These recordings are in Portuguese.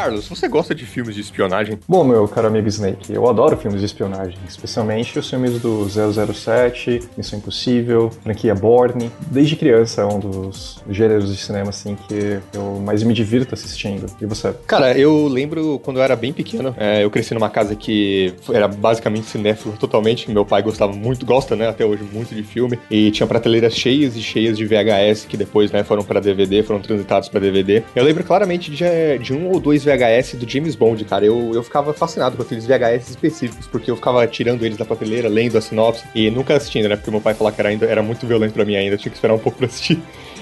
Carlos, você gosta de filmes de espionagem? Bom, meu caro amigo Snake, eu adoro filmes de espionagem, especialmente os filmes do 007, Missão Impossível, franquia Bourne. Desde criança é um dos gêneros de cinema assim que eu mais me divirto assistindo. E você? Cara, eu lembro quando eu era bem pequeno, é, eu cresci numa casa que era basicamente cinéfilo totalmente. Meu pai gostava muito, gosta, né, até hoje, muito de filme. E tinha prateleiras cheias e cheias de VHS que depois, né, foram para DVD, foram transitados para DVD. Eu lembro claramente de, de um ou dois VHS do James Bond, cara. Eu, eu ficava fascinado com aqueles VHS específicos, porque eu ficava tirando eles da prateleira, lendo a sinopse e nunca assistindo, né? Porque meu pai falava que era, ainda, era muito violento para mim ainda, eu tinha que esperar um pouco pra assistir.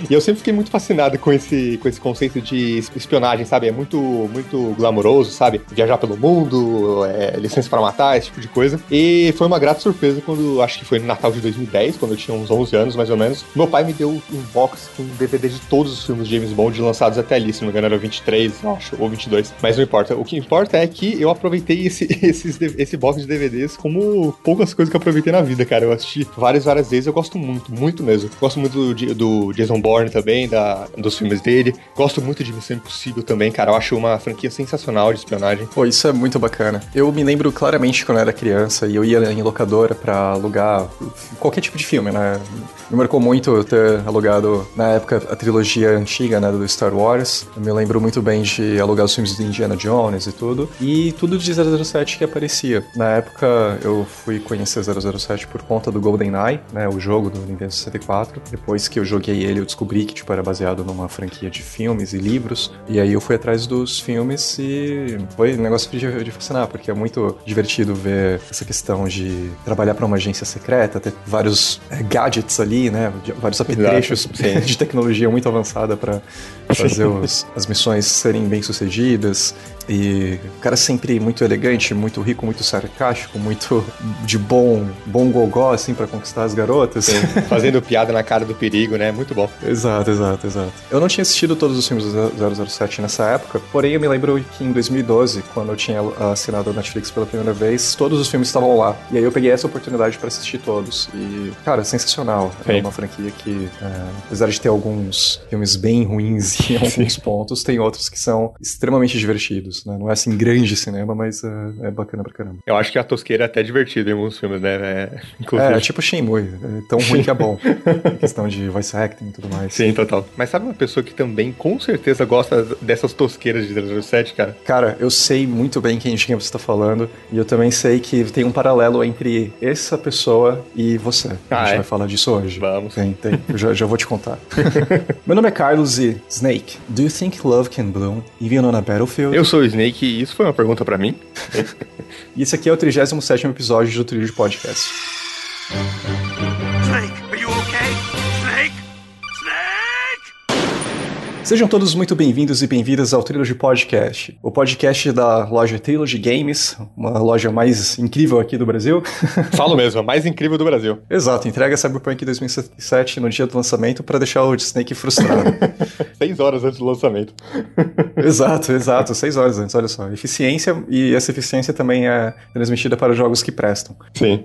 E eu sempre fiquei muito fascinado com esse, com esse conceito de espionagem, sabe? É muito, muito glamouroso, sabe? Viajar pelo mundo, é, licença para matar, esse tipo de coisa. E foi uma grata surpresa quando, acho que foi no Natal de 2010, quando eu tinha uns 11 anos, mais ou menos. Meu pai me deu um box com DVD de todos os filmes de James Bond lançados até ali, se não me engano era 23, acho, ou 22. Mas não importa. O que importa é que eu aproveitei esse, esses, esse box de DVDs como poucas coisas que eu aproveitei na vida, cara. Eu assisti várias, várias vezes. Eu gosto muito, muito mesmo. Gosto muito do, do Jason Também, da, dos filmes dele. Gosto muito de Missão Impossível também, cara. Eu acho uma franquia sensacional de espionagem. Pô, isso é muito bacana. Eu me lembro claramente quando eu era criança e eu ia em locadora pra alugar qualquer tipo de filme, né? Me marcou muito ter alugado, na época, a trilogia antiga, né, do Star Wars. Eu me lembro muito bem de alugar os filmes de Indiana Jones e tudo. E tudo de 007 que aparecia. Na época, eu fui conhecer 007 por conta do GoldenEye, né, o jogo do Nintendo 64. Depois que eu joguei ele, eu que, tipo, era baseado numa franquia de filmes e livros. E aí eu fui atrás dos filmes e foi um negócio de, de fascinar, porque é muito divertido ver essa questão de trabalhar para uma agência secreta, ter vários é, gadgets ali, né? Vários apetrechos de tecnologia muito avançada para fazer os, as missões serem bem sucedidas. E o cara sempre muito elegante, muito rico, muito sarcástico, muito de bom, bom gogó, assim, para conquistar as garotas. Sim, fazendo piada na cara do perigo, né? Muito bom. Exato, exato, exato. Eu não tinha assistido todos os filmes do 007 nessa época, porém eu me lembro que em 2012, quando eu tinha assinado a Netflix pela primeira vez, todos os filmes estavam lá. E aí eu peguei essa oportunidade para assistir todos. E, cara, sensacional. Sim. É uma franquia que, é, apesar de ter alguns filmes bem ruins em alguns Sim. pontos, tem outros que são extremamente divertidos né? Não é assim grande cinema, mas é, é, bacana pra caramba. Eu acho que a tosqueira é até divertida em alguns filmes, né? É, inclusive. é tipo Shenmue, é tão ruim que é bom. questão de voice acting e tudo mais. Sim, total. Mas sabe uma pessoa que também com certeza gosta dessas tosqueiras de 007, cara? Cara, eu sei muito bem quem quem você tá falando, e eu também sei que tem um paralelo entre essa pessoa e você. Ah, a gente é? vai falar disso hoje. Vamos. Tem, tem. Eu já, já vou te contar. Meu nome é Carlos e Snake. Do you think love can bloom even on a battlefield? Eu sou o Snake e isso foi uma pergunta para mim. e esse aqui é o 37 episódio do Trilho de Podcast. Sejam todos muito bem-vindos e bem-vindas ao Trilogy Podcast, o podcast da loja Trilogy Games, uma loja mais incrível aqui do Brasil. Falo mesmo, a mais incrível do Brasil. Exato, entrega Cyberpunk 2077 no dia do lançamento para deixar o Snake frustrado. seis horas antes do lançamento. exato, exato, seis horas antes, olha só. Eficiência, e essa eficiência também é transmitida para jogos que prestam. Sim.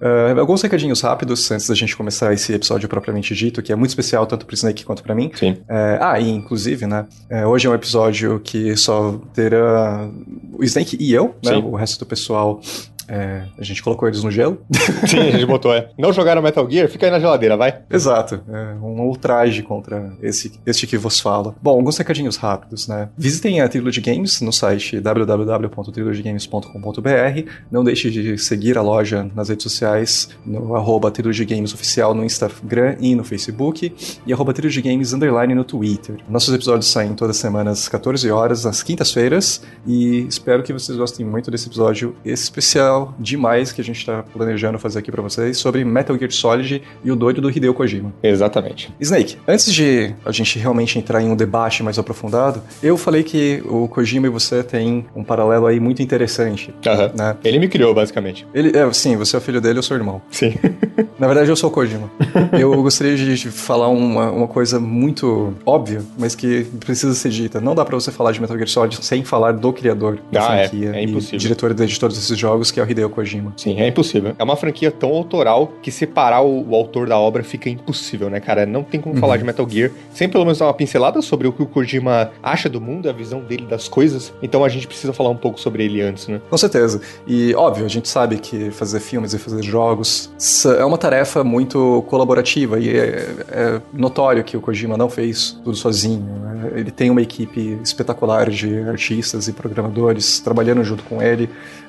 Uh, alguns recadinhos rápidos antes da gente começar esse episódio propriamente dito, que é muito especial tanto pro Snake quanto para mim. Sim. Uh, ah, e inclusive, né? Uh, hoje é um episódio que só terá o Snake e eu, né? O resto do pessoal é, a gente colocou eles no gelo. Sim, a gente botou, é. Não jogaram Metal Gear? Fica aí na geladeira, vai. Exato. É um ultraje contra esse, este que vos fala. Bom, alguns recadinhos rápidos, né? Visitem a Trilogy Games no site www.trilogygames.com.br. Não deixe de seguir a loja nas redes sociais no arroba Trilogy Games Oficial no Instagram e no Facebook e arroba Trilogy Games Underline no Twitter. Nossos episódios saem todas as semanas às 14 horas, às quintas-feiras, e espero que vocês gostem muito desse episódio especial demais que a gente tá planejando fazer aqui para vocês sobre Metal Gear Solid e o doido do Hideo Kojima. Exatamente. Snake, antes de a gente realmente entrar em um debate mais aprofundado, eu falei que o Kojima e você têm um paralelo aí muito interessante. Uhum. Né? Ele me criou, basicamente. Ele, é, sim, você é o filho dele, eu sou o irmão. Sim. Na verdade, eu sou o Kojima. Eu gostaria de falar uma, uma coisa muito óbvia, mas que precisa ser dita. Não dá para você falar de Metal Gear Solid sem falar do criador da ah, é. franquia é, é impossível. diretor de todos esses jogos, que é o Hideo Kojima. Sim, é impossível. É uma franquia tão autoral que separar o, o autor da obra fica impossível, né, cara? Não tem como uhum. falar de Metal Gear sem pelo menos dar uma pincelada sobre o que o Kojima acha do mundo, a visão dele das coisas. Então a gente precisa falar um pouco sobre ele antes, né? Com certeza. E, óbvio, a gente sabe que fazer filmes e fazer jogos é uma tarefa muito colaborativa e é, é notório que o Kojima não fez tudo sozinho. Né? Ele tem uma equipe espetacular de artistas e programadores trabalhando junto com ele.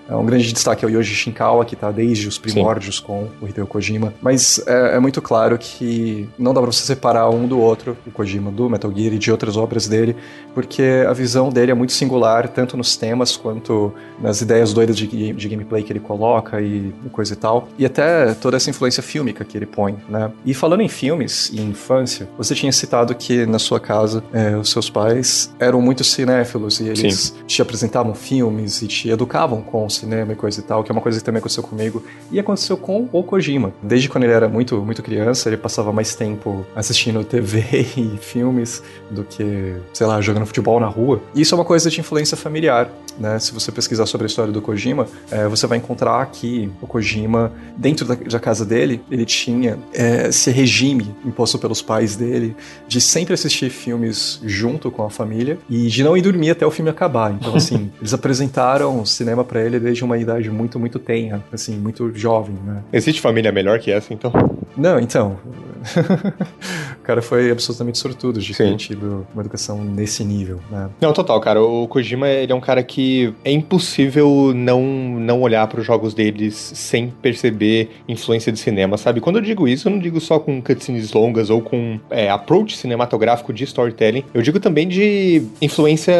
É um grande destaque é o Yoji Shinkawa, que está desde os primórdios Sim. com o Hideo Kojima. Mas é, é, muito claro que não dá pra você separar um do outro, o Kojima do Metal Gear e de outras obras dele, porque a visão dele é muito singular, tanto nos temas quanto nas ideias doidas de, de gameplay que ele coloca e coisa e tal. E até toda essa influência fílmica que ele põe, né? E falando em filmes e infância, você tinha citado que na sua casa é, os seus pais eram muito cinéfilos e eles Sim. te apresentavam filmes e te educavam com os cinema e coisa e tal, que é uma coisa que também aconteceu comigo. E aconteceu com o Kojima. Desde quando ele era muito, muito criança, ele passava mais tempo assistindo TV e filmes do que, sei lá, jogando futebol na rua. E isso é uma coisa de influência familiar, né? Se você pesquisar sobre a história do Kojima, é, você vai encontrar que o Kojima, dentro da, da casa dele, ele tinha é, esse regime imposto pelos pais dele de sempre assistir filmes junto com a família e de não ir dormir até o filme acabar. Então, assim, eles apresentaram cinema para ele desde uma idade muito, muito tenra, assim, muito jovem, né? Existe família melhor que essa, então? Não, então. o cara foi absolutamente sortudo de ter tido uma educação nesse nível, né? Não, total, cara. O Kojima, ele é um cara que é impossível não, não olhar para os jogos deles sem perceber influência de cinema, sabe? Quando eu digo isso, eu não digo só com cutscenes longas ou com é, approach cinematográfico de storytelling. Eu digo também de influência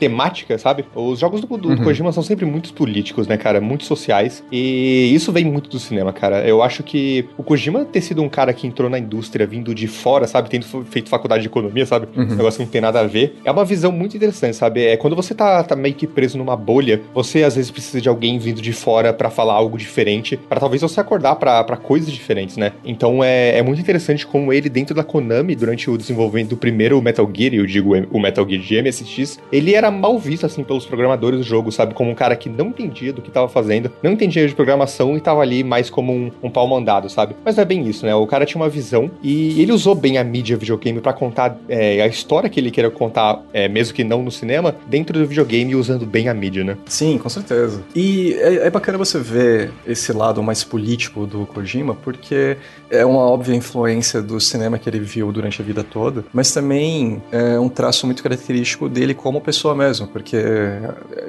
temática, sabe? Os jogos do, do uhum. Kojima são sempre muito políticos, né, cara? Muito sociais. E isso vem muito do cinema, cara. Eu acho que o Kojima ter sido um cara que entrou na indústria vindo de fora, sabe? Tendo feito faculdade de economia, sabe? Uhum. Um negócio que não tem nada a ver. É uma visão muito interessante, sabe? É quando você tá, tá meio que preso numa bolha, você às vezes precisa de alguém vindo de fora para falar algo diferente, para talvez você acordar para coisas diferentes, né? Então é, é muito interessante como ele, dentro da Konami, durante o desenvolvimento do primeiro Metal Gear, eu digo o Metal Gear de MSX, ele era mal visto, assim, pelos programadores do jogo, sabe? Como um cara que não entendia do que tava fazendo, não entendia de programação e tava ali mais como um, um pau mandado, sabe? Mas é bem isso, né? O cara tinha uma visão e ele usou bem a mídia videogame para contar é, a história que ele queria contar, é, mesmo que não no cinema, dentro do videogame usando bem a mídia, né? Sim, com certeza. E é, é bacana você ver esse lado mais político do Kojima, porque é uma óbvia influência do cinema que ele viu durante a vida toda, mas também é um traço muito característico dele como pessoa mesmo, porque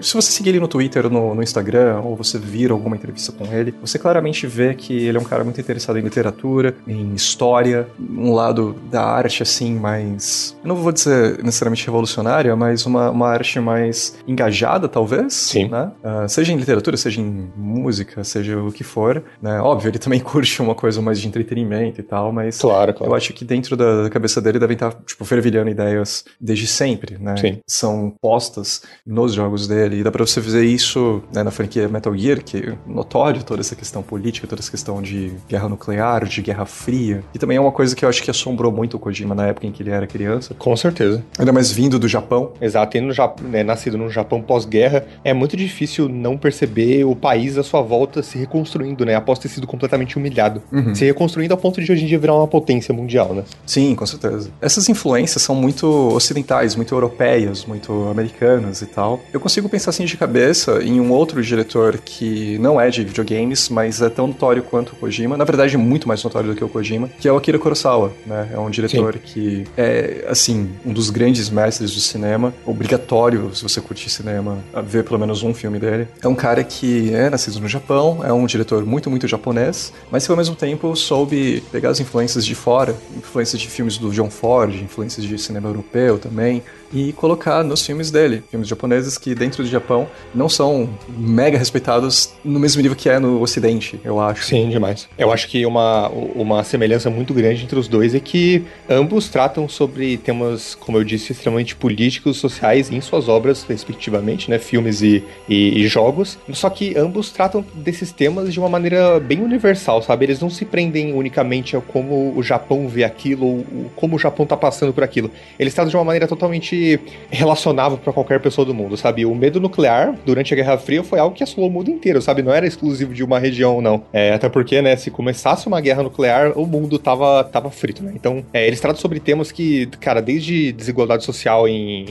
se você seguir ele no Twitter, no, no Instagram, ou você vir alguma entrevista com ele, você claramente vê que ele é um cara muito interessado em literatura, em história, um lado da arte assim mais, eu não vou dizer necessariamente revolucionária, mas uma, uma arte mais engajada talvez, Sim. né? Uh, seja em literatura, seja em música, seja o que for, né? Óbvio, ele também curte uma coisa mais de entretenimento e tal, mas claro, claro. eu acho que dentro da cabeça dele devem estar, tipo, fervilhando ideias desde sempre, né? Sim. São postas nos jogos dele, e dá pra você fazer isso né, na franquia Metal Gear, que notório toda essa questão política, toda essa questão de guerra nuclear, de guerra fria. E também é uma coisa que eu acho que assombrou muito o Kojima na época em que ele era criança. Com certeza. Ainda mais vindo do Japão. Exato, tendo né, nascido no Japão pós-guerra, é muito difícil não perceber o país à sua volta se reconstruindo, né? Após ter sido completamente humilhado. Uhum. Se reconstruindo a ponto de hoje em dia virar uma potência mundial, né? Sim, com certeza. Essas influências são muito ocidentais, muito europeias, muito americanas e tal. Eu consigo pensar assim de cabeça em um outro diretor que não é de videogames, mas é tão notório quanto o Kojima. Na verdade, muito mais notório do que o Kojima, que é o Akira Kurosawa, né? É um diretor Sim. que é, assim, um dos grandes mestres do cinema. Obrigatório, se você curtir cinema, ver pelo menos um filme dele. É um cara que é nascido no Japão, é um diretor muito, muito japonês, mas que ao mesmo tempo soube pegar as influências de fora, influências de filmes do John Ford, influências de cinema europeu também, e colocar nos filmes dele, filmes japoneses que dentro do Japão não são mega respeitados no mesmo nível que é no Ocidente, eu acho. Sim, demais. Eu acho que uma, uma semelhança muito grande entre os dois é que ambos tratam sobre temas, como eu disse, extremamente políticos, sociais em suas obras, respectivamente, né? Filmes e, e, e jogos. Só que ambos tratam desses temas de uma maneira bem universal, sabe? Eles não se prendem unicamente a como o Japão vê aquilo ou como o Japão tá passando por aquilo. Eles tratam de uma maneira totalmente relacionável para qualquer pessoa do mundo, sabe? O medo nuclear durante a Guerra Fria foi algo que assolou o mundo inteiro, sabe? Não era exclusivo de uma região, não. É, até porque, né, se começasse uma guerra nuclear, o mundo tava, tava frito, né? Então, é, eles tratam sobre temas que, cara, desde desigualdade social em,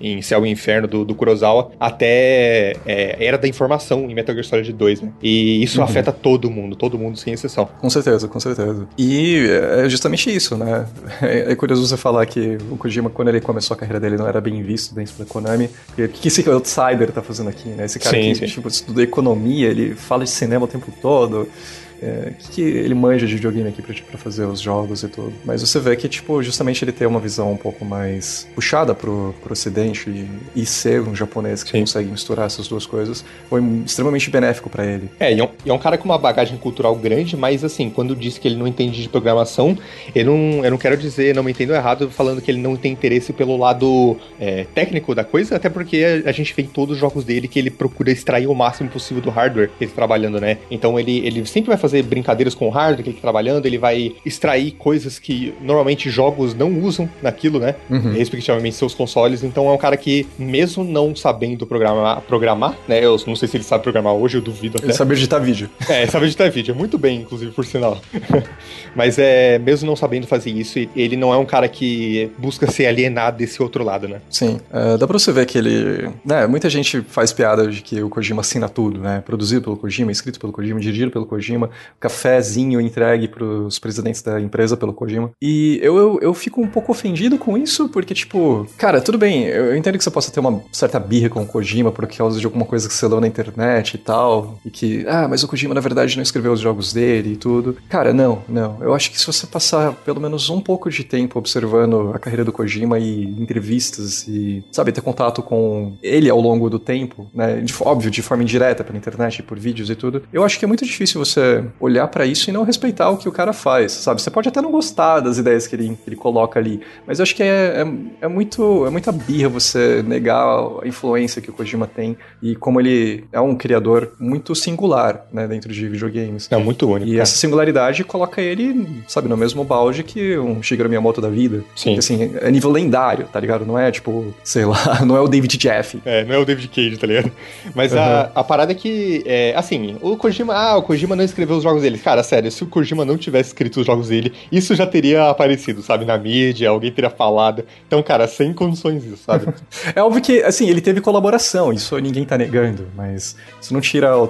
em, em Céu e Inferno do, do Kurosawa até é, Era da Informação em Metal Gear Solid 2, né? E isso uhum. afeta todo mundo, todo mundo sem exceção. Com certeza, com certeza. E é justamente isso, né? É, é curioso você falar que o Kojima, quando ele começou a carreira dele, não era bem visto dentro da Konami. O que esse outsider tá fazendo aqui, né? Esse cara sim, que sim. Tipo, estuda economia, ele fala de cinema o tempo todo é, que, que ele manja de videogame aqui pra, pra, fazer os jogos e tudo. Mas você vê que, tipo, justamente ele tem uma visão um pouco mais puxada pro, pro ocidente e, e ser um japonês que Sim. consegue misturar essas duas coisas foi extremamente benéfico para ele. É, e é, um, e é, um, cara com uma bagagem cultural grande, mas assim, quando disse que ele não entende de programação, eu não, eu não quero dizer, não me entendo errado, falando que ele não tem interesse pelo lado é, técnico da coisa, até porque a, a, gente vê em todos os jogos dele que ele procura extrair o máximo possível do hardware que ele tá trabalhando, né? Então ele, ele sempre vai fazer brincadeiras com o hardware que ele tá trabalhando, ele vai extrair coisas que normalmente jogos não usam naquilo, né? Uhum. Respectivamente seus consoles. Então é um cara que, mesmo não sabendo programar, programar, né? Eu não sei se ele sabe programar hoje, eu duvido até. Ele sabe editar vídeo. É, sabe editar vídeo. É muito bem, inclusive, por sinal. Mas é, mesmo não sabendo fazer isso, ele não é um cara que busca ser alienado desse outro lado, né? Sim. Uh, dá pra você ver que ele. Né, muita gente faz piada de que o Kojima assina tudo, né? Produzido pelo Kojima, escrito pelo Kojima, dirigido pelo Kojima cafezinho entregue pros presidentes da empresa pelo Kojima. E eu, eu, eu fico um pouco ofendido com isso, porque, tipo, cara, tudo bem, eu entendo que você possa ter uma certa birra com o Kojima por causa de alguma coisa que você leu na internet e tal, e que, ah, mas o Kojima na verdade não escreveu os jogos dele e tudo. Cara, não, não. Eu acho que se você passar pelo menos um pouco de tempo observando a carreira do Kojima e entrevistas e, sabe, ter contato com ele ao longo do tempo, né, de, óbvio, de forma indireta pela internet, por vídeos e tudo, eu acho que é muito difícil você olhar olhar para isso e não respeitar o que o cara faz, sabe? Você pode até não gostar das ideias que ele, que ele coloca ali, mas eu acho que é, é, é, muito, é muita birra você negar a influência que o Kojima tem e como ele é um criador muito singular, né, dentro de videogames. É muito único. E essa singularidade coloca ele, sabe, no mesmo balde que um Shigeru Miyamoto da vida. Sim. Assim, é nível lendário, tá ligado? Não é tipo, sei lá, não é o David Jeff. É, não é o David Cage, tá ligado? Mas uhum. a, a parada é que, é, assim, o Kojima, ah, o Kojima não escreveu os jogos dele. Cara, sério, se o Kojima não tivesse escrito os jogos dele, isso já teria aparecido, sabe, na mídia, alguém teria falado. Então, cara, sem condições isso, sabe? é óbvio que, assim, ele teve colaboração, isso ninguém tá negando, mas isso não tira uh,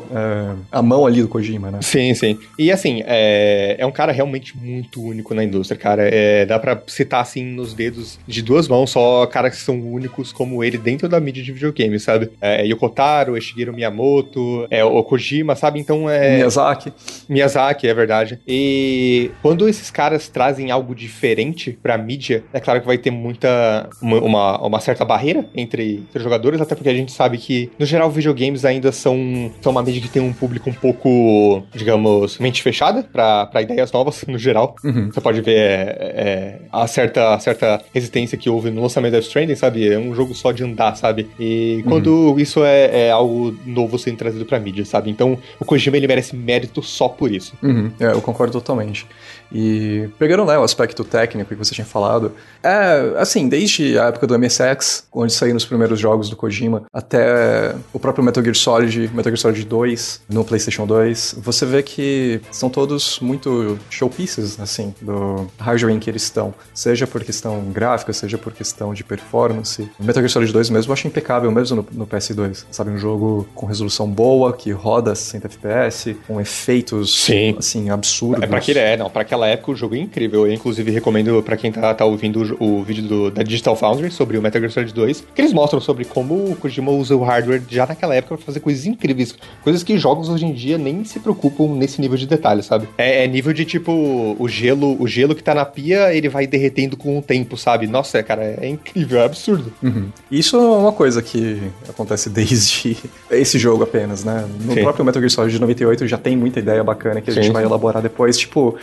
a mão ali do Kojima, né? Sim, sim. E, assim, é, é um cara realmente muito único na indústria, cara. É, dá pra citar, assim, nos dedos de duas mãos só caras que são únicos como ele dentro da mídia de videogame, sabe? É, Yokotaro, Shigeru Miyamoto, é, o Kojima, sabe? Então é... Miyazaki. Miyazaki, é verdade. E quando esses caras trazem algo diferente pra mídia, é claro que vai ter muita. uma, uma certa barreira entre, entre jogadores, até porque a gente sabe que, no geral, videogames ainda são, são uma mídia que tem um público um pouco, digamos, mente fechada pra, pra ideias novas, no geral. Uhum. Você pode ver é, é, a, certa, a certa resistência que houve no lançamento da Stranding, sabe? É um jogo só de andar, sabe? E quando uhum. isso é, é, algo novo sendo trazido pra mídia, sabe? Então, o Kojima, ele merece mérito só por isso. Uhum. É, eu concordo totalmente. E pegando né, o aspecto técnico que você tinha falado, é assim, desde a época do MSX, onde saíram os primeiros jogos do Kojima, até o próprio Metal Gear Solid, Metal Gear Solid 2 no PlayStation 2, você vê que são todos muito showpieces, assim, do hardware em que eles estão, seja por questão gráfica, seja por questão de performance. Metal Gear Solid 2 mesmo eu acho impecável mesmo no, no PS2, sabe, um jogo com resolução boa, que roda 60 FPS, com efeitos Sim. assim absurdos. É pra aquele, é, não, pra aquela época o jogo é incrível. Eu, inclusive, recomendo pra quem tá, tá ouvindo o, o vídeo do, da Digital Foundry sobre o Metal Gear Solid 2, que eles mostram sobre como o Kojima usa o hardware já naquela época pra fazer coisas incríveis. Coisas que jogos hoje em dia nem se preocupam nesse nível de detalhe, sabe? É, é nível de tipo, o gelo, o gelo que tá na pia, ele vai derretendo com o tempo, sabe? Nossa, cara, é incrível, é absurdo. Uhum. Isso é uma coisa que acontece desde esse jogo apenas, né? No Sim. próprio Metal Gear Solid de 98 já tem muita ideia bacana que a gente Sim, vai sim. elaborar depois. Tipo,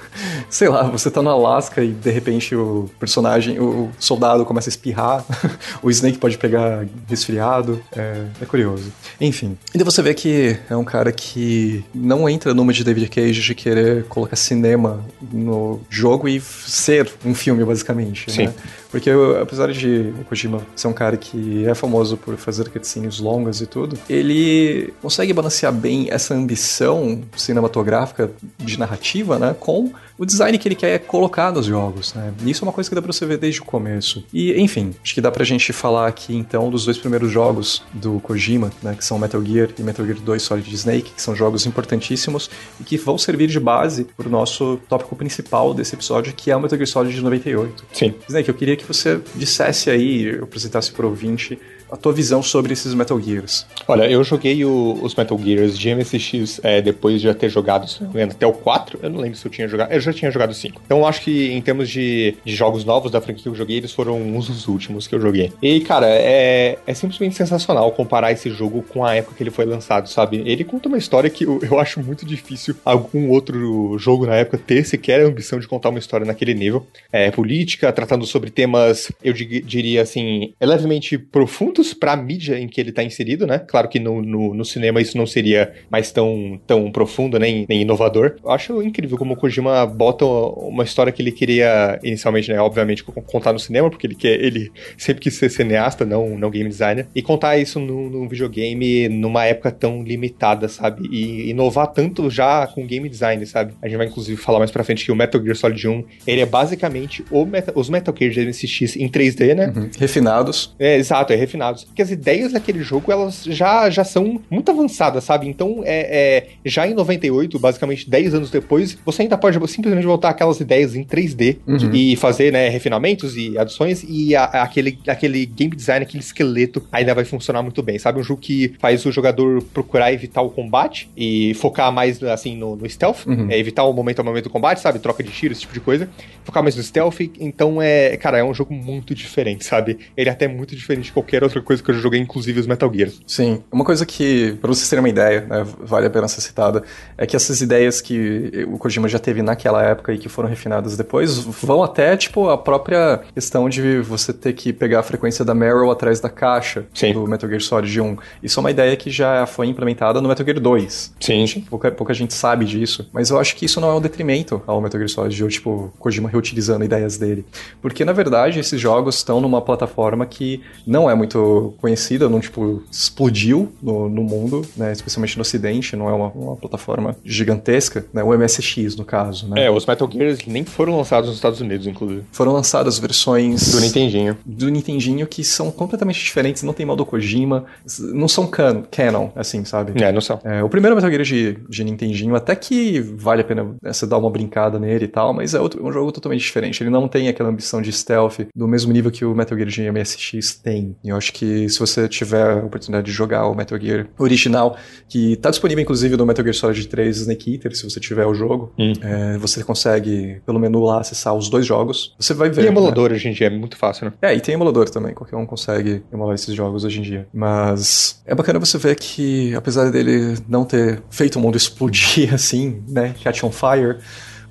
sei lá, você tá no Alasca e de repente o personagem, o soldado começa a espirrar, o Snake pode pegar resfriado. É, é curioso. Enfim. E daí você vê que é um cara que não entra numa de David Cage de querer colocar cinema no jogo e ser um filme, basicamente. Sim. Né? Porque apesar de o Kojima ser um cara que é famoso por fazer cutscenes longas e tudo, ele consegue balancear bem essa ambição cinematográfica de narrativa, né, com o design que ele quer colocar nos jogos, né? Isso é uma coisa que dá pra você ver desde o começo. E, enfim, acho que dá pra gente falar aqui, então, dos dois primeiros jogos do Kojima, né, que são Metal Gear e Metal Gear 2 Solid Snake, que são jogos importantíssimos e que vão servir de base pro nosso tópico principal desse episódio, que é o Metal Gear Solid de 98. Sim. Snake, eu queria que você dissesse aí, apresentasse pro ouvinte, a tua visão sobre esses Metal Gears. Olha, eu joguei o- os Metal Gears de MSX é, depois de já ter jogado, até o 4. Eu não lembro se eu tinha jogado. Eu já tinha jogado o 5. Então eu acho que em termos de, de jogos novos da franquia que eu joguei, eles foram uns dos últimos que eu joguei. E, cara, é, é simplesmente sensacional comparar esse jogo com a época que ele foi lançado, sabe? Ele conta uma história que eu, eu acho muito difícil algum outro jogo na época ter sequer a ambição de contar uma história naquele nível. É, política, tratando sobre temas, eu diria assim, é levemente profundos pra mídia em que ele tá inserido, né? Claro que no, no, no cinema isso não seria mais tão, tão profundo, nem, nem inovador. Eu acho incrível como o Kojima bota uma história que ele queria inicialmente, né? Obviamente, co- contar no cinema, porque ele quer, ele sempre quis ser cineasta, não, não game designer, e contar isso num, num videogame numa época tão limitada, sabe? E inovar tanto já com game design, sabe? A gente vai inclusive falar mais pra frente que o Metal Gear Solid 1, ele é basicamente o Meta- os Metal Gear MSX em 3D, né? Refinados. É, exato, é refinados. Porque as ideias daquele jogo, elas já, já são muito avançadas, sabe? Então, é, é, já em 98, basicamente 10 anos depois, você ainda pode simplesmente voltar aquelas ideias em 3D Uhum. e fazer, né, refinamentos e adições e a- aquele, aquele game design, aquele esqueleto ainda vai funcionar muito bem, sabe? Um jogo que faz o jogador procurar evitar o combate e focar mais, assim, no, no stealth, Uhum. é, evitar o momento a momento do combate, sabe? Troca de tiro, esse tipo de coisa. Focar mais no stealth, então é, cara, é um jogo muito diferente, sabe? Ele é até muito diferente de qualquer outra coisa que eu já joguei, inclusive os Metal Gears. Sim. Uma coisa que, pra vocês terem uma ideia, né, vale a pena ser citada, é que essas ideias que o Kojima já teve naquela época e que foram refinadas depois, vão até, tipo, a própria questão de você ter que pegar a frequência da Meryl atrás da caixa Sim. do Metal Gear Solid 1. Isso é uma ideia que já foi implementada no Metal Gear 2. Sim. Pouca, pouca gente sabe disso, mas eu acho que isso não é um detrimento ao Metal Gear Solid, ou tipo, Kojima reutilizando ideias dele. Porque, na verdade, esses jogos estão numa plataforma que não é muito conhecida, não, tipo, explodiu no, no mundo, né, especialmente no ocidente, não é uma, uma plataforma gigantesca, né, o MSX, no caso, né. É, os Metal Gears nem foram lançados nos Estados Unidos, inclusive. Foram lançadas versões Do Nintendinho. do Nintendinho que são completamente diferentes, não tem modo Kojima, não são can canon, assim, sabe? É, não são. É, o primeiro Metal Gear de, de Nintendinho, até que vale a pena né, você dar uma brincada nele e tal, mas é outro, um jogo totalmente diferente. Ele não tem aquela ambição de stealth do mesmo nível que o Metal Gear de MSX tem. E eu acho que se você tiver a oportunidade de jogar o Metal Gear original, que tá disponível inclusive no Metal Gear Solid 3 Snake Eater, se você tiver o jogo, Hum. é, você consegue, pelo menu lá, acessar os dois jogos. Você vai ver. E né? emulador hoje em dia é muito fácil, né? É, e tem emulador também, qualquer um consegue emular esses jogos hoje em dia. Mas é bacana você ver que, apesar dele não ter feito o mundo explodir assim, né, catch on fire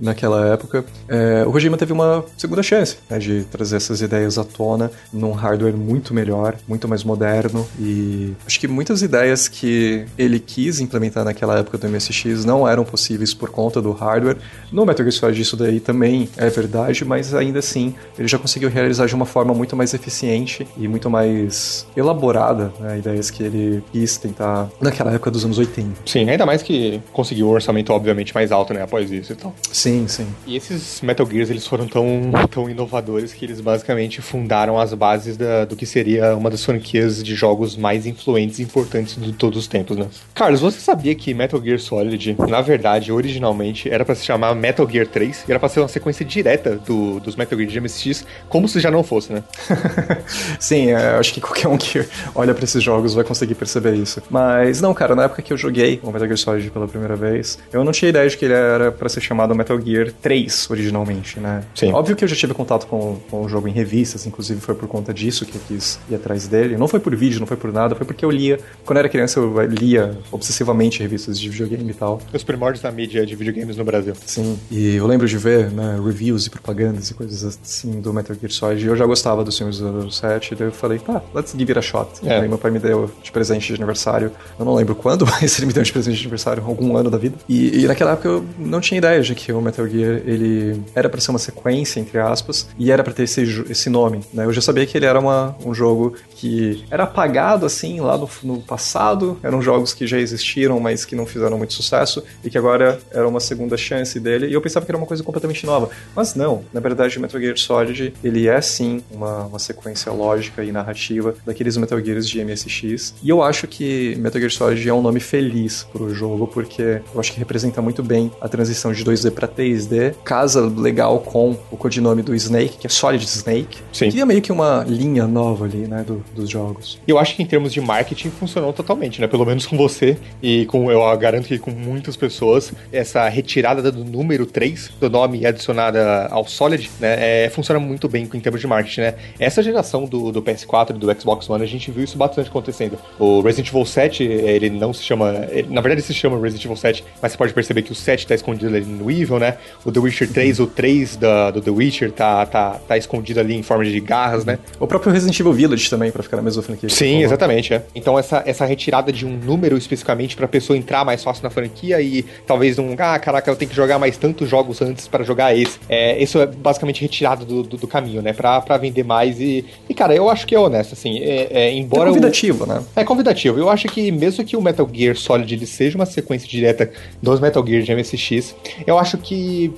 naquela época, é, o Kojima teve uma segunda chance né, de trazer essas ideias à tona num hardware muito melhor, muito mais moderno e acho que muitas ideias que ele quis implementar naquela época do MSX não eram possíveis por conta do hardware. No Metal Gear Solid isso daí também é verdade, mas ainda assim ele já conseguiu realizar de uma forma muito mais eficiente e muito mais elaborada né, ideias que ele quis tentar naquela época dos anos 80. Sim, ainda mais que conseguiu um orçamento, obviamente, mais alto, né? Após isso e tal. Sim, Sim, sim. E esses Metal Gears, eles foram tão, tão inovadores que eles basicamente fundaram as bases da, do que seria uma das franquias de jogos mais influentes e importantes de todos os tempos, né? Carlos, você sabia que Metal Gear Solid, na verdade, originalmente, era para se chamar Metal Gear 3 e era pra ser uma sequência direta do, dos Metal Gear de MSX, como se já não fosse, né? sim, é, acho que qualquer um que olha para esses jogos vai conseguir perceber isso. Mas não, cara, na época que eu joguei o Metal Gear Solid pela primeira vez, eu não tinha ideia de que ele era para ser chamado Metal Gear 3 originalmente, né? Sim. Óbvio que eu já tive contato com, com o jogo em revistas, inclusive foi por conta disso que eu quis ir atrás dele. Não foi por vídeo, não foi por nada, foi porque eu lia. Quando eu era criança, eu lia obsessivamente revistas de videogame e tal. Os primórdios da mídia de videogames no Brasil. Sim, e eu lembro de ver né, reviews e propagandas e coisas assim do Metal Gear Solid. E eu já gostava dos filmes do 7, daí eu falei, tá, let's give it a shot. É. Aí meu pai me deu de presente de aniversário. Eu não lembro quando, mas ele me deu de presente de aniversário algum ano da vida. E, e naquela época eu não tinha ideia de que o Metal Gear ele era para ser uma sequência, entre aspas, e era para ter esse, esse nome. Né? Eu já sabia que ele era uma, um jogo que era apagado assim lá no, no passado, eram jogos que já existiram, mas que não fizeram muito sucesso, e que agora era uma segunda chance dele, e eu pensava que era uma coisa completamente nova. Mas não, na verdade, Metal Gear Solid, ele é sim uma, uma sequência lógica e narrativa daqueles Metal Gears de MSX, e eu acho que Metal Gear Solid é um nome feliz pro jogo, porque eu acho que representa muito bem a transição de 2D para 3D, casa legal com o codinome do Snake, que é Solid Snake, Sim. que é meio que uma linha nova ali, né, do, dos jogos. Eu acho que em termos de marketing funcionou totalmente, né? Pelo menos com você e com, eu garanto que com muitas pessoas, essa retirada do número 3 do nome adicionada ao Solid, né? É, funciona muito bem em termos de marketing, né? Essa geração do, do PS4 e do Xbox One, a gente viu isso bastante acontecendo. O Resident Evil 7, ele não se chama. ele- na verdade, ele se chama Resident Evil 7, mas você pode perceber que o 7 tá escondido ali no Evil, né? O The Witcher 3, o 3 da, do The Witcher tá, tá, tá escondido ali em forma de garras, né? O próprio Resident Evil Village também, pra ficar na mesma franquia. Sim, exatamente. É. Então essa, essa retirada de um número especificamente pra pessoa entrar mais fácil na franquia e talvez não, ah, caraca, eu tenho que jogar mais tantos jogos antes para jogar esse. É, isso é basicamente retirado do, do, do caminho, né? Pra, pra vender mais e, e, cara, eu acho que é honesto, assim. É, é, É embora o- convidativo, né? é convidativo. Eu acho que mesmo que o Metal Gear Solid ele seja uma sequência direta dos Metal Gear de MSX, eu acho que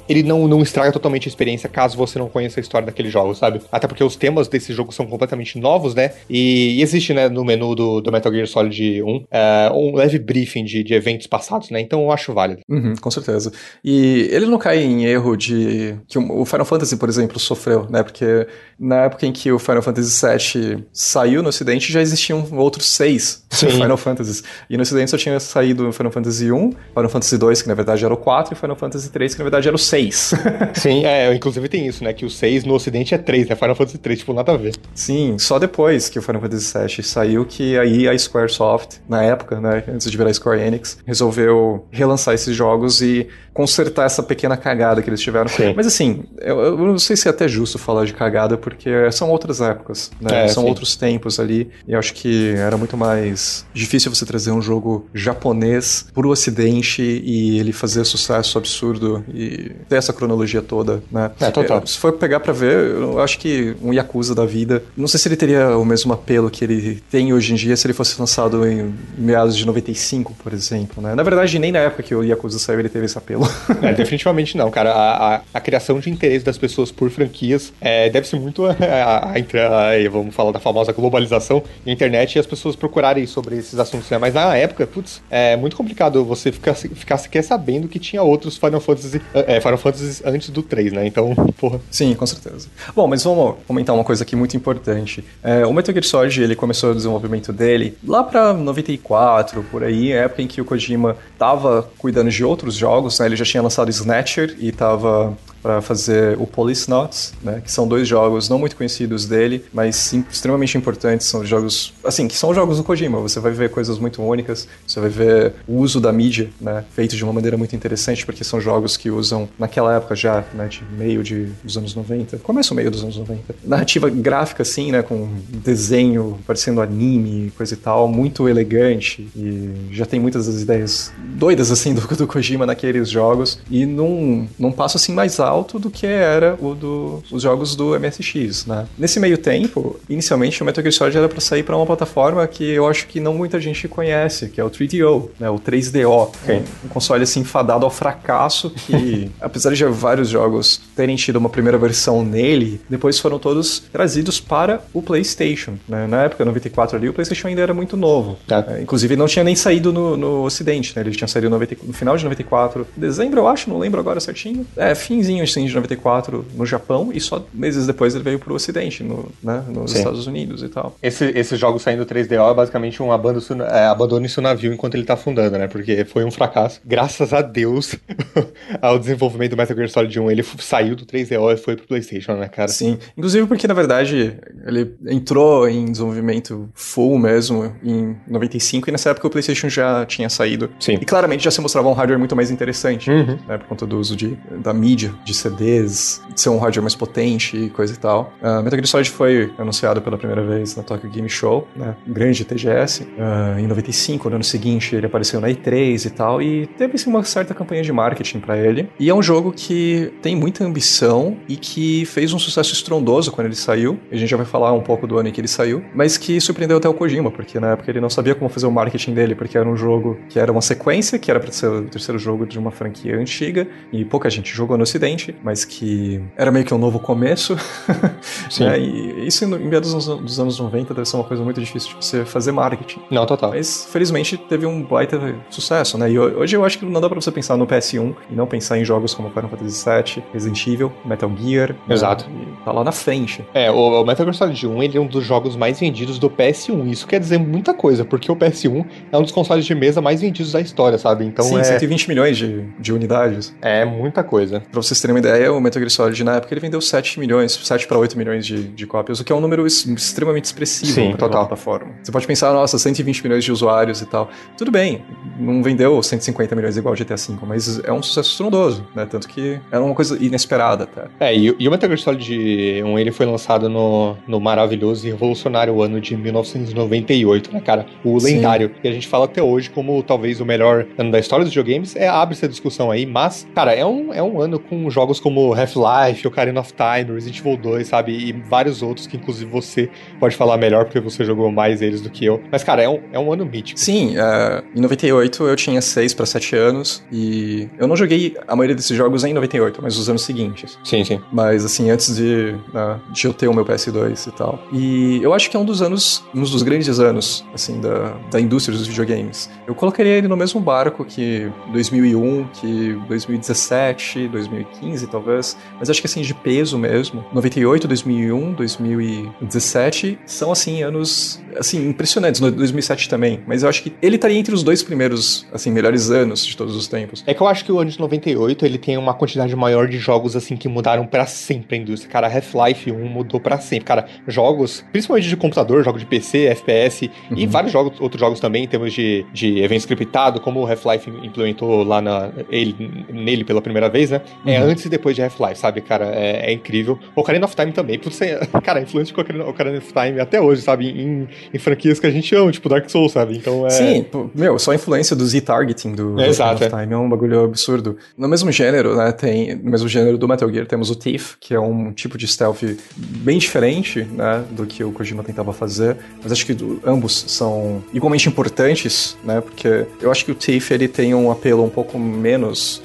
ele não, não estraga totalmente a experiência caso você não conheça a história daquele jogo, sabe? Até porque os temas desse jogo são completamente novos, né? E, e existe, né, no menu do, do Metal Gear Solid 1, é, um leve briefing de, de eventos passados, né? Então eu acho válido. Uhum, com certeza. E ele não cai em erro de. que o o Final Fantasy, por exemplo, sofreu, né? Porque na época em que o Final Fantasy VII saiu no Ocidente, já existiam outros seis Sim. Final Fantasies. E no Ocidente só tinha saído o Final Fantasy I, Final Fantasy II, que na verdade era o 4, e Final Fantasy III, que na verdade era o 6. Sim, é, inclusive tem isso, né? Que o 6 no ocidente é 3, né? Final Fantasy 3, tipo, nada a ver. Sim, só depois que o Final Fantasy VII saiu que aí a Squaresoft, na época, né, antes de virar Square Enix, resolveu relançar esses jogos e consertar essa pequena cagada que eles tiveram. Sim. Mas assim, eu, eu não sei se é até justo falar de cagada, porque são outras épocas, né? É, são sim. outros tempos ali. E eu acho que era muito mais difícil você trazer um jogo japonês pro ocidente e ele fazer sucesso absurdo e ter essa cronologia toda, né? É, total. Se for pegar pra ver, eu acho que um Yakuza da vida, não sei se ele teria o mesmo apelo que ele tem hoje em dia se ele fosse lançado em meados de 95, por exemplo, né? Na verdade, nem na época que o Yakuza saiu ele teve esse apelo. É, definitivamente não, cara. A, a, a criação de interesse das pessoas por franquias é, deve ser muito a, a, vamos falar da famosa globalização da internet e as pessoas procurarem sobre esses assuntos, né? Mas na época, putz, é muito complicado você ficar, ficar sequer sabendo que tinha outros Final Fantasy, é, Final Fantasy antes do 3, né? Então, porra. Sim, com certeza. Bom, mas vamos comentar uma coisa aqui muito importante. É, o Metal Gear Solid, ele começou o desenvolvimento dele lá pra 94, por aí, época em que o Kojima tava cuidando de outros jogos, né? Ele já tinha lançado Snatcher e tava para fazer o Policenauts, né? Que são dois jogos não muito conhecidos dele, mas sim, extremamente importantes. São jogos, assim, que são jogos do Kojima. Você vai ver coisas muito únicas, você vai ver o uso da mídia, né? Feito de uma maneira muito interessante, porque são jogos que usam, naquela época já, né? De meio de, dos anos 90, começo meio dos anos 90. Narrativa gráfica, assim, né? Com desenho parecendo anime, coisa e tal, muito elegante. E já tem muitas das ideias doidas, assim, do, do Kojima naqueles jogos. E num, num passo, assim, mais alto alto do que era o do, os jogos do MSX, né? Nesse meio tempo, inicialmente o Metal Gear Solid era para sair para uma plataforma que eu acho que não muita gente conhece, que é o 3DO, né? O 3DO, okay. um, um console assim fadado ao fracasso que, apesar de vários jogos terem tido uma primeira versão nele, depois foram todos trazidos para o PlayStation, né? Na época 94 ali, o PlayStation ainda era muito novo. Tá. É, inclusive não tinha nem saído no, no Ocidente, né? Ele tinha saído no, 90, no final de 94, dezembro eu acho, não lembro agora certinho. É, finzinho assim de 94 no Japão e só meses depois ele veio pro Ocidente, no, né, nos Sim. Estados Unidos e tal. Esse, esse jogo saindo 3DO é basicamente um abandono, é, abandone seu navio enquanto ele tá afundando, né? Porque foi um fracasso. Graças a Deus, ao desenvolvimento do Metal Gear Solid 1, ele saiu do 3DO e foi pro PlayStation, né, cara? Sim. Inclusive porque, na verdade, ele entrou em desenvolvimento full mesmo em 95 e nessa época o PlayStation já tinha saído. Sim. E claramente já se mostrava um hardware muito mais interessante, uhum. né? Por conta do uso de, da mídia, de CDs, de ser um hardware mais potente e coisa e tal. Uh, Metal Gear Solid foi anunciado pela primeira vez na Tokyo Game Show, né? Grande TGS. Uh, em 95, no ano seguinte, ele apareceu na E3 e tal, e teve assim, uma certa campanha de marketing para ele. E é um jogo que tem muita ambição e que fez um sucesso estrondoso quando ele saiu. A gente já vai falar um pouco do ano em que ele saiu, mas que surpreendeu até o Kojima, porque na época ele não sabia como fazer o marketing dele, porque era um jogo que era uma sequência, que era para ser o terceiro jogo de uma franquia antiga, e pouca gente jogou no ocidente, mas que era meio que um novo começo. Sim. é, e isso em meados dos anos 90 deve ser uma coisa muito difícil de você fazer marketing. Não, total. Mas felizmente teve um baita sucesso, né? E hoje eu acho que não dá pra você pensar no PS1 e não pensar em jogos como Final Fantasy VII, Resident Evil, Metal Gear. Né? Exato. Né? tá lá na frente. É, o, o Metal Gear Solid 1 ele é um dos jogos mais vendidos do PS1. Isso quer dizer muita coisa, porque o PS1 é um dos consoles de mesa mais vendidos da história, sabe? Então Sim, é... 120 milhões de, de unidades. É muita coisa. Pra vocês terem uma ideia, o Metal Gear Solid na época ele vendeu 7 milhões, 7 para 8 milhões de, de cópias, o que é um número extremamente expressivo Sim, total. plataforma. Você pode pensar, nossa, 120 milhões de usuários e tal. Tudo bem, não vendeu 150 milhões igual o GTA V, mas é um sucesso estrondoso, né? Tanto que era uma coisa inesperada até. É, e, e o Metal Gear Solid 1 ele foi lançado no, no maravilhoso e revolucionário ano de 1998, né, cara? O lendário. Sim. E a gente fala até hoje como talvez o melhor ano da história dos videogames. É, abre essa discussão aí, mas, cara, é um, é um ano com jogos como Half-Life, Ocarina of Time, Resident Evil 2, sabe? E vários outros que, inclusive, você pode falar melhor porque você jogou mais eles do que eu. Mas, cara, é um, é um ano mítico. Sim, uh, em 98 eu tinha 6 para 7 anos e eu não joguei a maioria desses jogos em 98, mas os anos seguintes. Sim, sim. Mas, assim, antes de, uh, de eu ter o meu PS2 e tal. E eu acho que é um dos anos, um dos grandes anos, assim, da, da indústria dos videogames. Eu colocaria ele no mesmo barco que 2001, que 2017, 2015, talvez. Mas acho que, assim, de peso mesmo. 98, 2001, 2017 são, assim, anos, assim, impressionantes. 2007 também. Mas eu acho que ele estaria entre os dois primeiros, assim, melhores anos de todos os tempos. É que eu acho que o ano de 98 ele tem uma quantidade maior de jogos, assim, que mudaram para sempre a indústria. Cara, Half-Life 1 mudou para sempre. Cara, jogos, principalmente de computador, jogos de PC, FPS uhum. e vários jogos, outros jogos também, em termos de, de evento scriptado, como o Half-Life implementou lá na, ele, nele pela primeira vez, né? É uhum. É antes e depois de Half-Life, sabe, cara? É, é incrível. Ocarina of Time também, por ser, cara, influente com Ocarina, Ocarina of Time até hoje, sabe? Em, em, franquias que a gente ama, tipo Dark Souls, sabe? Então é. Sim, meu, só a influência do Z-targeting do, é, Exato, of Time é um bagulho absurdo. No mesmo gênero, né? Tem, no mesmo gênero do Metal Gear, temos o Thief, que é um tipo de stealth bem diferente, né? Do que o Kojima tentava fazer. Mas acho que ambos são igualmente importantes, né? Porque eu acho que o Thief ele tem um apelo um pouco menos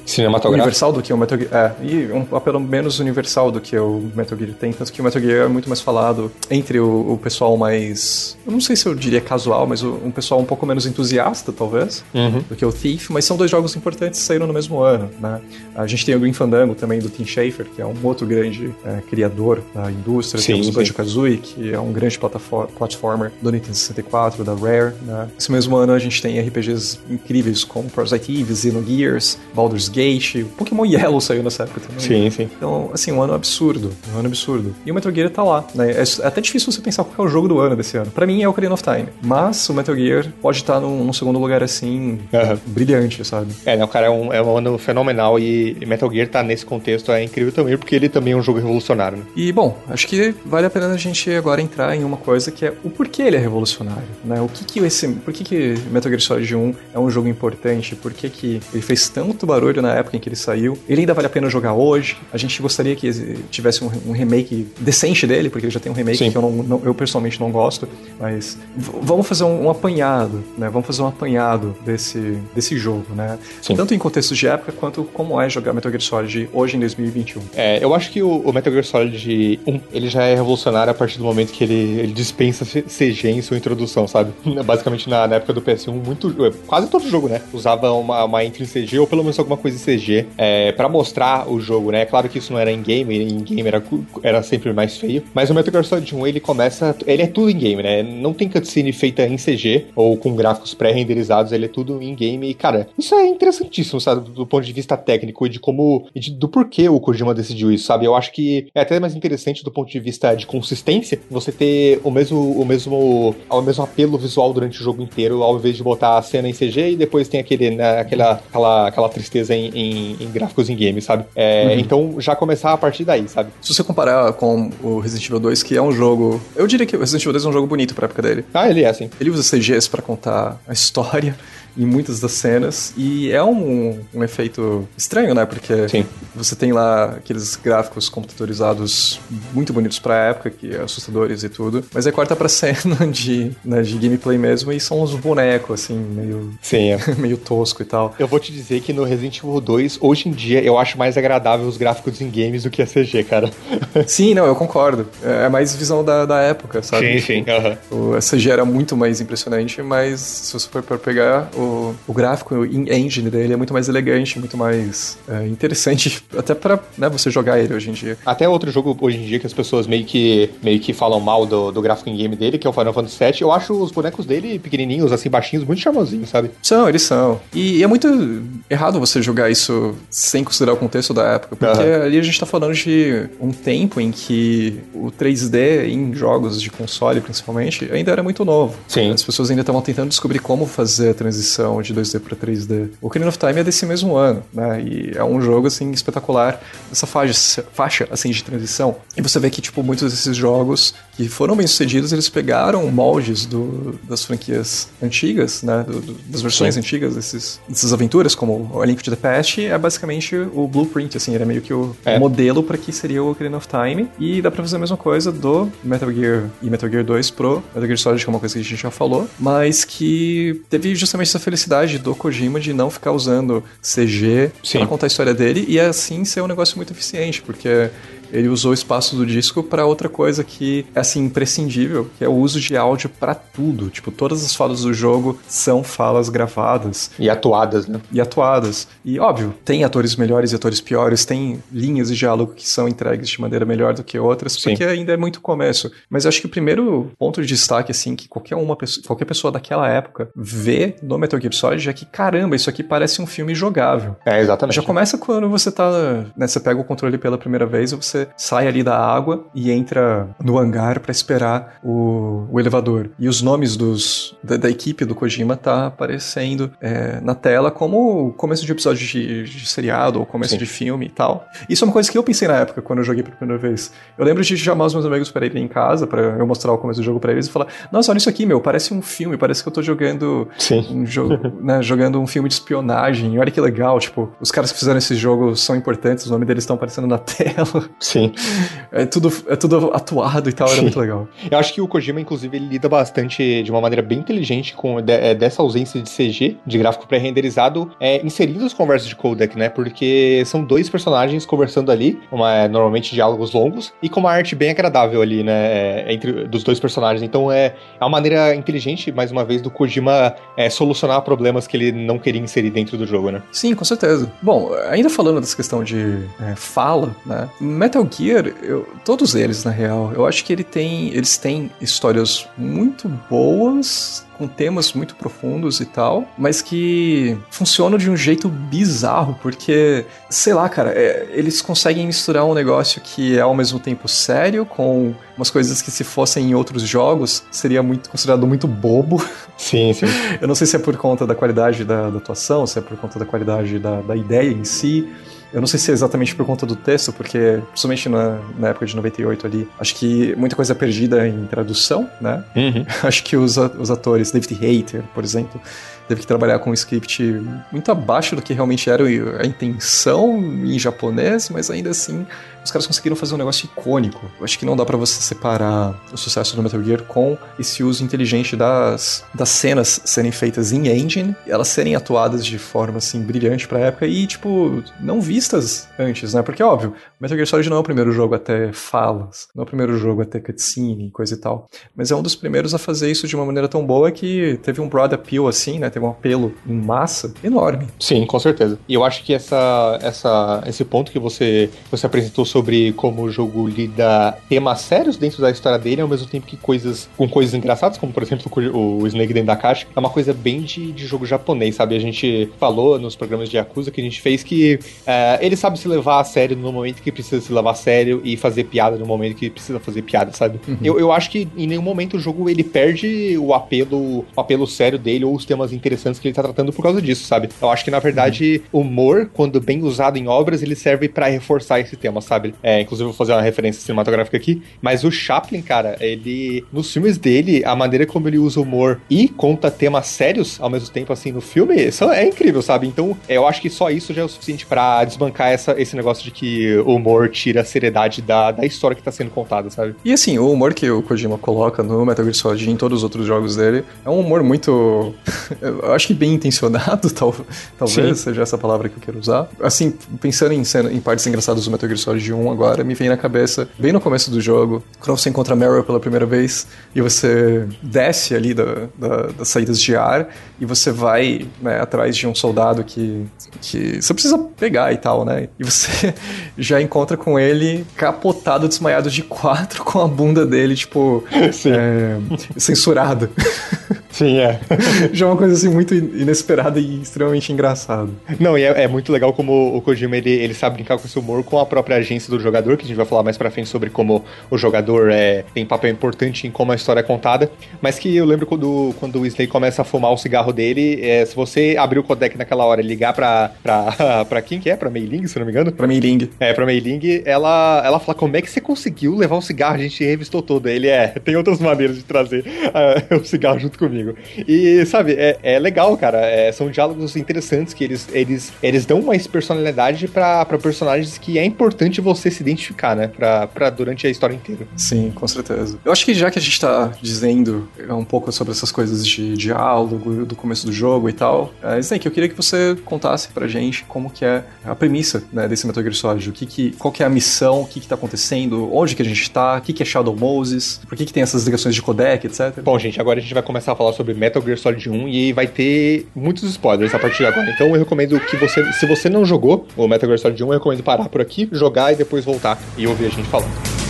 universal do que o Metal Gear. É, e um apelo menos universal do que o Metal Gear tem. Tanto que o Metal Gear é muito mais falado entre o, o pessoal mais. Eu não sei se eu diria casual, mas o, um pessoal um pouco menos entusiasta, talvez, uhum. do que o Thief. Mas são dois jogos importantes que saíram no mesmo ano, né? A gente tem o Green Fandango também do Tim Schafer, que é um outro grande é, criador da indústria. Sim, Temos o Banjo-Kazooie, que é um grande platformer do Nintendo 64, da Rare, né? Esse mesmo ano a gente tem RPGs incríveis como Parasite Eve, Xenogears, Baldur's Gate, Pokémon Yellow saiu nessa época também. Sim, sim. Então, assim, um ano absurdo, um ano absurdo. E o Metal Gear tá lá, né? É, é até difícil você pensar qual é o jogo do ano desse ano. Para mim é o Ocarina of Time, mas o Metal Gear pode estar num, num segundo lugar assim, uhum. brilhante, sabe? É, né, o cara é um, é um ano fenomenal e Metal Gear tá nesse contexto é incrível também, porque ele também é um jogo revolucionário, né? E, bom, acho que vale a pena a gente agora entrar em uma coisa que é o porquê ele é revolucionário, né? O que que esse, por que que Metal Gear Solid 1 é um jogo importante? Por que que ele fez tanto barulho na época em que ele saiu? Ele ainda vale a pena jogar hoje. A gente gostaria que tivesse um, um remake decente dele, porque ele já tem um remake Sim. que eu, não, não, eu pessoalmente não gosto, mas vamos fazer um, um, apanhado, né? Vamos fazer um apanhado desse, desse jogo, né? Sim. Tanto em contextos de época quanto como é jogar Metal Gear Solid hoje em 2021. É, eu acho que o, o Metal Gear Solid 1, ele já é revolucionário a partir do momento que ele, ele dispensa CG em sua introdução, sabe? Basicamente na, na época do PS1, muito, quase todo jogo, né? Usava uma, uma intro em CG ou pelo menos alguma coisa em CG é, para mostrar o jogo, né? Claro que isso não era em game, em game era, era sempre mais feio, mas o Metal Gear Solid 1 ele começa, ele é tudo em game, né? Não tem cutscene feita em CG ou com gráficos pré-renderizados, ele é tudo em game e, cara, isso é interessantíssimo, sabe? Do ponto de vista técnico e de como, e de, do porquê o Kojima decidiu isso, sabe? Eu acho que é até mais interessante do ponto de vista de consistência você ter o mesmo, o mesmo, o mesmo apelo visual durante o jogo inteiro, ao invés de botar a cena em CG e depois tem aquele, né, aquela, aquela, aquela tristeza em, em, em gráficos em game, sabe? É, uhum. Então já começar a partir daí, sabe? Se você comparar com o Resident Evil 2, que é um jogo. Eu diria que o Resident Evil 2 é um jogo bonito pra época dele. Ah, ele é, sim. Ele usa CGs para contar a história em muitas das cenas. E é um, um efeito estranho, né? Porque Sim. você tem lá aqueles gráficos computadorizados muito bonitos pra época, que é assustadores e tudo. Mas aí corta pra cena de, né, de gameplay mesmo e são uns bonecos, assim, meio. Sim, é. meio tosco e tal. Eu vou te dizer que no Resident Evil 2, hoje em dia, eu acho mais agradável os gráficos em games do que a CG, cara. Sim, não, eu concordo. É, é mais visão da, da época, sabe? Sim, sim. Uhum. A CG era muito mais impressionante, mas se você for pegar o o, gráfico o engine dele é muito mais elegante, muito mais é, interessante, até para né, você jogar ele hoje em dia. Até outro jogo hoje em dia que as pessoas meio que, meio que falam mal do, do gráfico em game dele, que é o Final Fantasy VII, eu acho os bonecos dele pequenininhos, assim, baixinhos, muito charmosinhos, sabe? São, eles são. E, e, é muito errado você jogar isso sem considerar o contexto da época, porque uhum. ali a gente tá falando de um tempo em que o 3D em jogos de console, principalmente, ainda era muito novo. Sim. As pessoas ainda estavam tentando descobrir como fazer a transição de 2D para 3D. O Ocarina of Time é desse mesmo ano, né? E é um jogo, assim, espetacular. Essa faixa, faixa assim, de transição. E você vê que, tipo, muitos desses jogos que foram bem sucedidos, eles pegaram moldes do, das franquias antigas, né? Do, do, das versões Sim. antigas desses, dessas aventuras, como o Link to the Past, é basicamente o blueprint, assim, ele é meio que o é. modelo para que seria o Ocarina of Time. E dá pra fazer a mesma coisa do Metal Gear e Metal Gear 2 pro Metal Gear Solid, que é uma coisa que a gente já falou, mas que teve justamente essa felicidade do Kojima de não ficar usando CG para contar a história dele e assim ser um negócio muito eficiente, porque ele usou o espaço do disco para outra coisa que é assim imprescindível, que é o uso de áudio para tudo. Tipo, todas as falas do jogo são falas gravadas e atuadas, né? E atuadas. E óbvio, tem atores melhores e atores piores, tem linhas de diálogo que são entregues de maneira melhor do que outras, Sim. porque ainda é muito começo. Mas eu acho que o primeiro ponto de destaque assim que qualquer uma pessoa, qualquer pessoa daquela época vê no Metal Gear Solid é que caramba, isso aqui parece um filme jogável. É, exatamente. Já começa quando você tá, né, você pega o controle pela primeira vez e você você sai ali da água e entra no hangar para esperar o, o, elevador. E os nomes dos, da, da, equipe do Kojima tá aparecendo é, na tela como começo de episódio de, de seriado ou começo Sim. de filme e tal. Isso é uma coisa que eu pensei na época quando eu joguei pela primeira vez. Eu lembro de chamar os meus amigos para irem em casa para eu mostrar o começo do jogo para eles e falar: "Nossa, olha isso aqui, meu, parece um filme, parece que eu tô jogando um jogo, né, jogando um filme de espionagem. Olha que legal, tipo, os caras que fizeram esse jogo são importantes, os nomes deles estão aparecendo na tela. Sim. É tudo, é tudo atuado e tal, Sim. era muito legal. Eu acho que o Kojima, inclusive, ele lida bastante de uma maneira bem inteligente com de, é, dessa ausência de CG, de gráfico pré-renderizado, é, inserindo as conversas de codec, né? Porque são dois personagens conversando ali, uma, é, normalmente diálogos longos, e com uma arte bem agradável ali, né? É, entre dos dois personagens. Então é, é uma maneira inteligente, mais uma vez, do Kojima é, solucionar problemas que ele não queria inserir dentro do jogo, né? Sim, com certeza. Bom, ainda falando dessa questão de é, fala, né? Metal Gear, eu, todos eles, na real, eu acho que ele tem, eles têm histórias muito boas, com temas muito profundos e tal, mas que funcionam de um jeito bizarro, porque, sei lá, cara, é, eles conseguem misturar um negócio que é ao mesmo tempo sério com umas coisas que se fossem em outros jogos seria muito considerado muito bobo. Sim, sim. Eu não sei se é por conta da qualidade da, da atuação, se é por conta da qualidade da, da ideia em si Eu não sei se é exatamente por conta do texto, porque, principalmente na, na época de 98 ali, acho que muita coisa é perdida em tradução, né? Uhum. Acho que os, os atores, David Hayter, por exemplo, teve que trabalhar com um script muito abaixo do que realmente era a intenção em japonês, mas ainda assim os caras conseguiram fazer um negócio icônico. Eu acho que não dá para você separar o sucesso do Metal Gear com esse uso inteligente das, das cenas serem feitas em engine, elas serem atuadas de forma assim brilhante pra época e, tipo, não vistas antes, né? Porque, óbvio, Metal Gear Solid não é o primeiro jogo a ter falas, não é o primeiro jogo a ter cutscene, coisa e tal. Mas é um dos primeiros a fazer isso de uma maneira tão boa que teve um broad appeal assim, né? Um apelo em massa enorme. Sim, com certeza. E eu acho que essa, essa, esse ponto que você, você apresentou sobre como o jogo lida temas sérios dentro da história dele, ao mesmo tempo que coisas com coisas engraçadas, como por exemplo o Snake dentro da caixa, é uma coisa bem de, de jogo japonês, sabe? A gente falou nos programas de Yakuza que a gente fez que uh, ele sabe se levar a sério no momento que precisa se levar a sério e fazer piada no momento que precisa fazer piada, sabe? Uhum. Eu, eu acho que em nenhum momento o jogo ele perde o apelo, o apelo sério dele ou os temas interessantes que ele tá tratando por causa disso, sabe? Eu acho que na verdade uhum. humor, quando bem usado em obras, ele serve para reforçar esse tema, sabe? É, inclusive vou fazer uma referência cinematográfica aqui, mas o Chaplin, cara, ele nos filmes dele, a maneira como ele usa humor e conta temas sérios ao mesmo tempo assim no filme, isso é incrível, sabe? Então, eu acho que só isso já é o suficiente para desbancar essa, esse negócio de que o humor tira a seriedade da, da história que tá sendo contada, sabe? E assim, o humor que o Kojima coloca no Metal Gear Solid e em todos os outros jogos dele é um humor muito eu acho que bem intencionado, tal, talvez Sim. seja essa palavra que eu quero usar. Assim, pensando em, cena, em partes engraçadas do Metal Gear Solid 1 agora, me vem na cabeça, bem no começo do jogo, quando você encontra Meryl pela primeira vez e você desce ali da, da, das saídas de ar e você vai né, atrás de um soldado que, que você precisa pegar e tal, né? E você já encontra com ele capotado, desmaiado de quatro, com a bunda dele, tipo, é, censurada. Sim, é. Já é uma coisa assim muito inesperada e extremamente engraçada. Não, e é, é, muito legal como o Kojima ele, ele sabe brincar com esse humor com a própria agência do jogador, que a gente vai falar mais pra frente sobre como o jogador é, tem papel importante em como a história é contada. Mas que eu lembro quando, quando o Snake começa a fumar o cigarro dele, é, se você abrir o codec naquela hora e ligar pra, pra, pra quem que é? Pra Meiling, se não me engano? Pra Meiling. É, pra Meiling, ela, ela fala como é que você conseguiu levar o cigarro, a gente revistou todo. Ele é, tem outras maneiras de trazer uh, o cigarro junto comigo. E, sabe, é, é legal, cara. É, são diálogos interessantes que eles, eles, eles dão mais personalidade para personagens que é importante você se identificar, né? Pra, pra durante a história inteira. Sim, com certeza. Eu acho que já que a gente tá dizendo um pouco sobre essas coisas de diálogo, do começo do jogo e tal, é, Snake, eu queria que você contasse pra gente como que é a premissa né, desse Metal Gear Solid. O que que, qual que é a missão, o que que tá acontecendo, onde que a gente tá, o que que é Shadow Moses, por que que tem essas ligações de codec, etc. Bom, gente, agora a gente vai começar a falar sobre Metal Gear Solid 1 e vai ter muitos spoilers a partir de agora. Então eu recomendo que você, se você não jogou o Metal Gear Solid 1, eu recomendo parar por aqui, jogar e depois voltar e ouvir a gente falando.